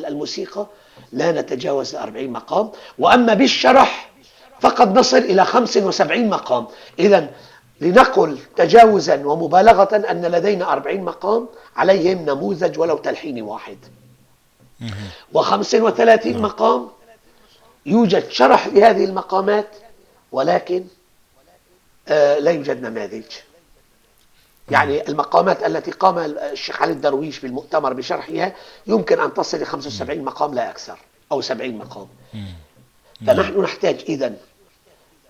الموسيقى لا نتجاوز 40 مقام وأما بالشرح فقد نصل إلى 75 مقام. إذا لنقل تجاوزا ومبالغة أن لدينا 40 مقام عليهم نموذج ولو تلحيني واحد. و35 مقام يوجد شرح لهذه المقامات ولكن آه، لا يوجد نماذج. يعني المقامات التي قام الشيخ علي الدرويش بالمؤتمر بشرحها يمكن أن تصل إلى 75 مقام لا أكثر أو 70 مقام. فنحن نحتاج إذا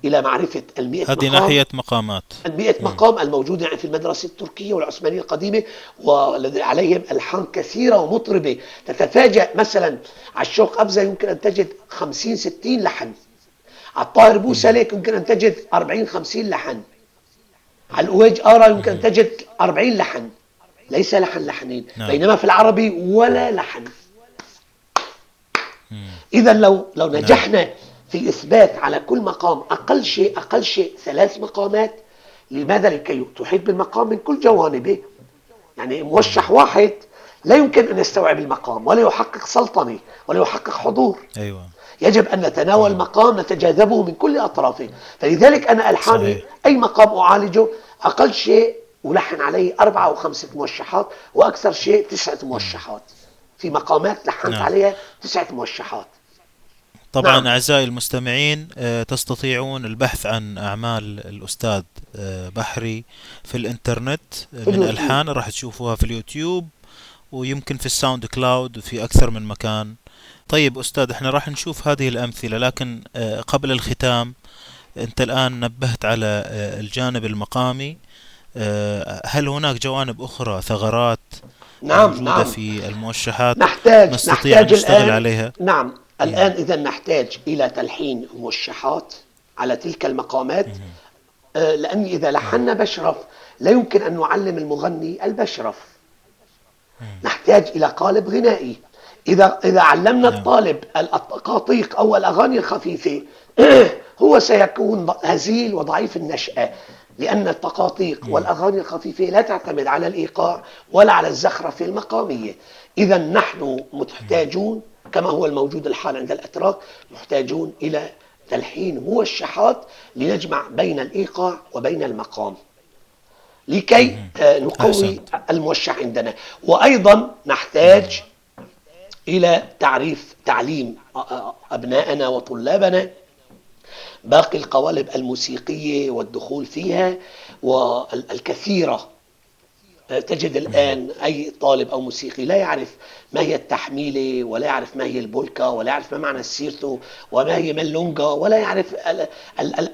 إلى معرفة المئة هذه مقام. ناحية مقامات. المئة مقام الموجودة يعني في المدرسة التركية والعثمانية القديمة وعليهم ألحان كثيرة ومطربة. تتفاجأ مثلا على الشوق أبزة يمكن أن تجد 50 60 لحن. على الطاهر بوسلك يمكن أن تجد 40 50 لحن. على الأويج آرا يمكن أن تجد 40 لحن. ليس لحن لحنين نعم. بينما في العربي ولا لحن. إذا لو لو نعم. في إثبات على كل مقام أقل شيء أقل شيء ثلاث مقامات لماذا لكي تحيط بالمقام من كل جوانبه؟ يعني موشح واحد لا يمكن أن يستوعب المقام ولا يحقق سلطنة ولا يحقق حضور أيوة. يجب أن نتناول المقام نتجاذبه من كل أطرافه. فلذلك أنا ألحاني صحيح. أي مقام أعالجه أقل شيء ألحن عليه أربعة أو خمسة موشحات وأكثر شيء تسعة موشحات. في مقامات لحنت نعم. عليها تسعة موشحات. طبعا نعم. أعزائي المستمعين آه، تستطيعون البحث عن أعمال الأستاذ آه، بحري في الإنترنت آه، من ألحان راح تشوفوها في اليوتيوب ويمكن في ال SoundCloud وفي أكثر من مكان. طيب أستاذ إحنا راح نشوف هذه الأمثلة لكن قبل الختام أنت الآن نبهت على الجانب المقامي. هل هناك جوانب أخرى ثغرات نعم موجودة نعم. في الموشحات نحتاج نستطيع نحتاج نشتغل الآن عليها؟ نعم. الآن إذا نحتاج إلى تلحين موشحات على تلك المقامات. آه، لأن إذا لحنا بشرف لا يمكن أن نعلم المغني البشرف. نحتاج إلى قالب غنائي. إذا إذا علمنا نعم. الطالب القاطيق أو الأغاني الخفيفة هو سيكون هزيل وضعيف النشأة. لأن التقاطيق والأغاني الخفيفة لا تعتمد على الإيقاع ولا على الزخرفة المقامية. إذا نحن محتاجون كما هو الموجود الحال عند الأتراك محتاجون إلى تلحين موشحات لنجمع بين الإيقاع وبين المقام. لكي آه، نقوي الموشح عندنا. وأيضا نحتاج إلى تعريف تعليم آه، آه، أبنائنا وطلابنا باقي القوالب الموسيقية والدخول فيها والكثيرة تجد الآن أي طالب أو موسيقي لا يعرف ما هي التحميلة ولا يعرف ما هي البولكا ولا يعرف ما معنى السيرتو وما هي ملونجا ولا يعرف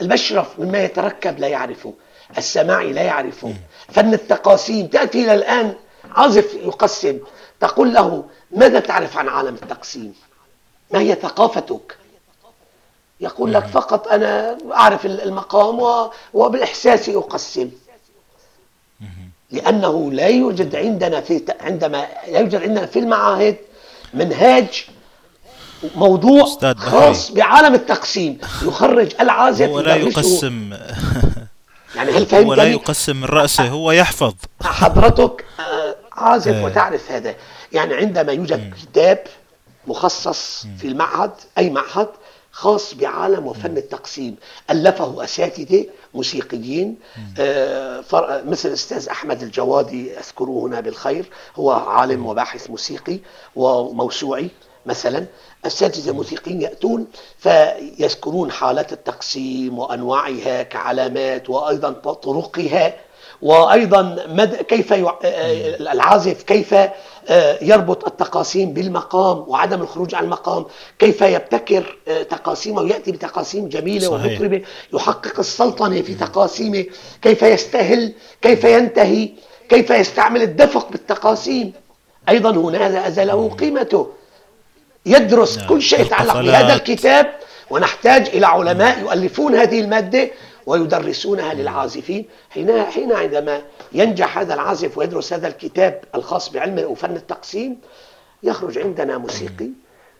المشرف مما يتركب لا يعرفه السماعي لا يعرفه. فن التقاسيم تأتي إلى الآن عازف يقسم تقول له ماذا تعرف عن عالم التقسيم؟ ما هي ثقافتك؟ يقول لك فقط أنا أعرف المقام وبالإحساس أقسم لأنه لا يوجد عندنا في عندما لا يوجد عندنا في المعاهد منهاج موضوع خاص بعالم التقسيم. يخرج العازف هو لا يقسم. يعني هل فهمت هو لا يقسم من رأسه هو يحفظ. حضرتك آه، عازف إيه. وتعرف هذا. يعني عندما يوجد كتاب مخصص في المعهد أي معهد خاص بعالم وفن التقسيم. ألفه أساتذة موسيقيين. آه، مثل الأستاذ أحمد الجوادي أذكره هنا بالخير. هو عالم وباحث موسيقي وموسوعي مثلا. أساتذة موسيقيين يأتون فيذكرون حالات التقسيم وأنواعها كعلامات وأيضا طرقها. وأيضا مد... كيف ي... العازف كيف آه، يربط التقاسيم بالمقام وعدم الخروج عن المقام كيف يبتكر آه، تقاسيمه ويأتي بتقاسيم جميلة ومطربة يحقق السلطنة في تقاسيمه كيف يستهل كيف ينتهي كيف يستعمل الدفق بالتقاسيم. أيضا هنا هذا له قيمته. يدرس نعم. كل شيء يتعلق بهذا الكتاب ونحتاج إلى علماء يؤلفون هذه المادة ويدرسونها للعازفين. حين حين عندما ينجح هذا العازف ويدرس هذا الكتاب الخاص بعلم وفن التقسيم يخرج عندنا موسيقي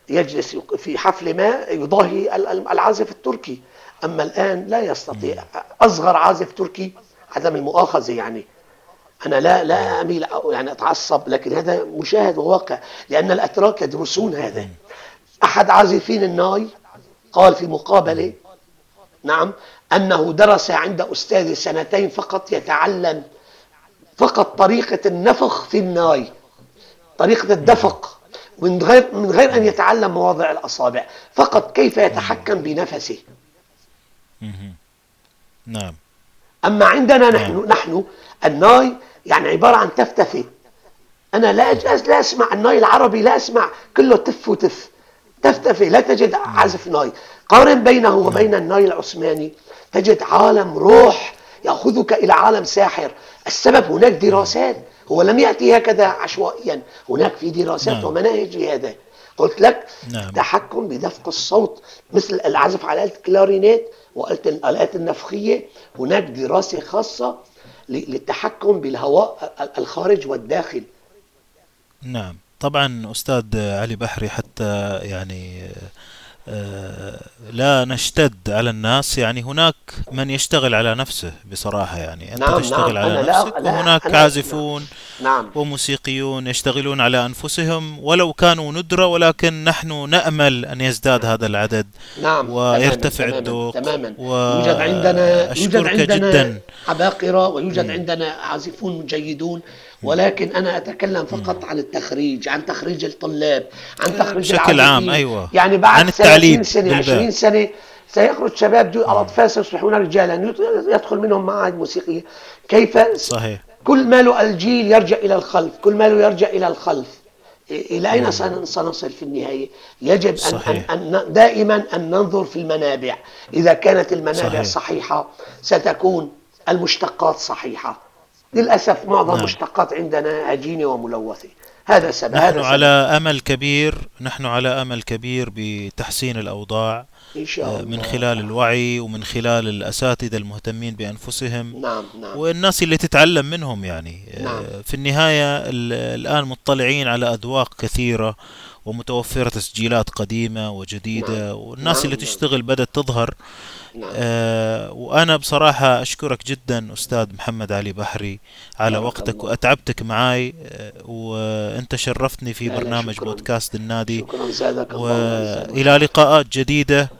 يجلس في حفل ما يضاهي العازف التركي. أما الآن لا يستطيع أصغر عازف تركي عدم المؤاخذة يعني. أنا لا لا أميل يعني أتعصب لكن هذا مشاهد وواقع لأن الأتراك يدرسون هذا. أحد عازفين الناي قال في مقابلة نعم أنه درس عند أستاذ سنتين فقط يتعلم فقط طريقة النفخ في الناي طريقة الدفق من غير من غير أن يتعلم مواضع الأصابع فقط كيف يتحكم بنفسه. نعم. أما عندنا نحن نعم. نحن الناي يعني عبارة عن تفتفة أنا لا لا أسمع الناي العربي لا أسمع كله تف وتف. تفتفة لا تجد عزف ناي. قارن بينه وبين الناي العثماني. تجد عالم روح يأخذك إلى عالم ساحر. السبب هناك دراسات. هو لم يأتي هكذا عشوائيا. هناك في دراسات نعم. ومناهج لهذا. قلت لك نعم. تحكم بدفق الصوت. مثل العزف على آلة الكلارينيت وآلة الآلات النفخية. هناك دراسة خاصة للتحكم بالهواء الخارج والداخل. نعم. طبعا أستاذ علي بحري حتى يعني لا نشتد على الناس يعني هناك من يشتغل على نفسه بصراحة يعني أنت نعم تشتغل نعم. على نفسك لا وهناك لا عازفون نعم. وموسيقيون يشتغلون على أنفسهم ولو كانوا ندرة ولكن نحن نأمل أن يزداد هذا العدد نعم ويرتفع تماماً الذوق تماما. يوجد عندنا يوجد عندنا جدا. عباقرة ويوجد م. عندنا عازفون جيدون. ولكن أنا أتكلم فقط عن التخريج عن تخريج الطلاب عن تخريج بشكل عام أيوة. يعني بعد عن التعليم سنة 20 سنة سيخرج شباب الأطفال سيصبحون رجالا يدخل منهم معاهد موسيقية. كيف؟ صحيح. كل ماله الجيل يرجع إلى الخلف كل ماله يرجع إلى الخلف. إلى أين سنصل في النهاية؟ يجب صحيح. أن, أن دائما أن ننظر في المنابع. إذا كانت المنابع صحيح. صحيحة ستكون المشتقات صحيحة. للأسف معظم نعم. المشتقات عندنا عجينة وملوثة هذا سبب نحن هذا على أمل كبير نحن على أمل كبير بتحسين الأوضاع إن شاء آه، الله. من خلال الوعي ومن خلال الأساتذة المهتمين بأنفسهم نعم نعم. والناس اللي تتعلم منهم يعني آه، نعم. في النهاية الآن مطلعين على أذواق كثيرة ومتوفرة تسجيلات قديمة وجديدة نعم. والناس نعم. اللي نعم. تشتغل بدأت تظهر نعم. آه وأنا بصراحة أشكرك جدا أستاذ محمد علي بحري على وقتك. وأتعبتك معي آه وأنت شرفتني في برنامج شكرا. بودكاست النادي وإلى لقاءات جديدة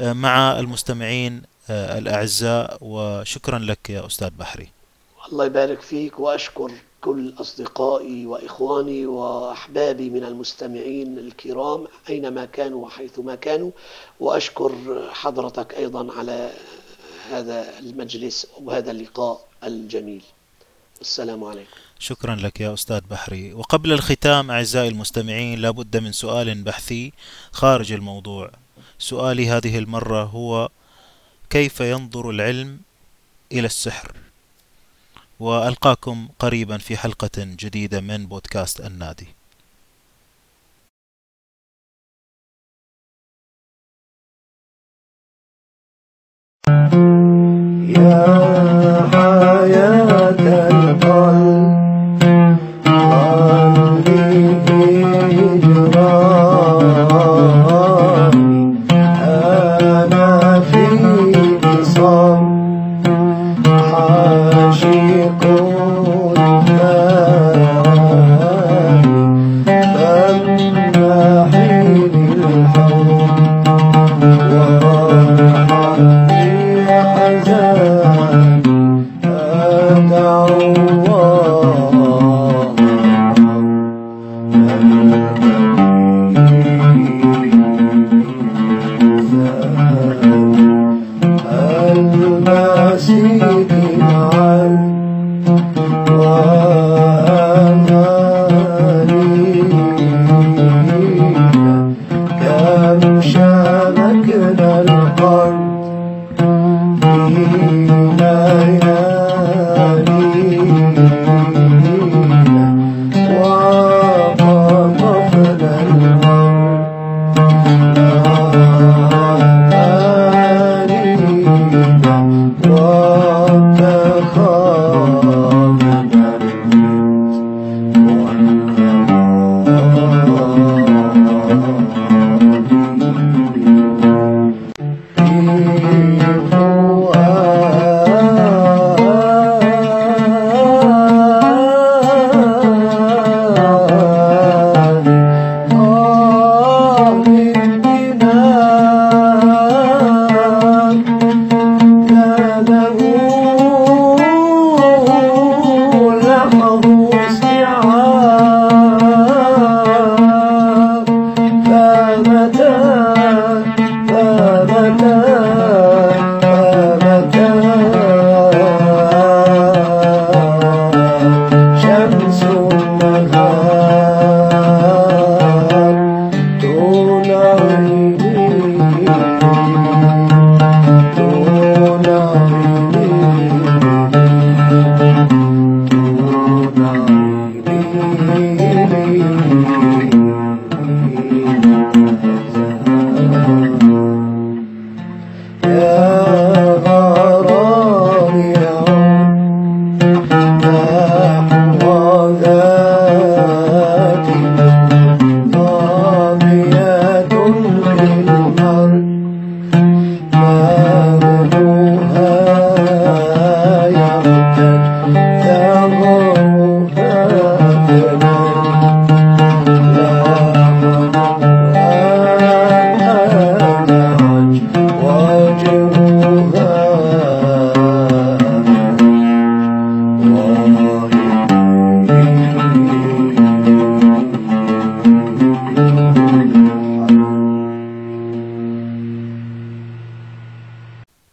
آه مع المستمعين آه الأعزاء وشكرا لك يا أستاذ بحري الله يبارك فيك وأشكر كل أصدقائي وإخواني وأحبابي من المستمعين الكرام أينما كانوا وحيثما كانوا وأشكر حضرتك أيضا على هذا المجلس وهذا اللقاء الجميل. السلام عليكم. شكرا لك يا أستاذ بحري. وقبل الختام أعزائي المستمعين لابد من سؤال بحثي خارج الموضوع. سؤالي هذه المرة هو كيف ينظر العلم إلى السحر؟ وألقاكم قريبا في حلقة جديدة من بودكاست النادي. يا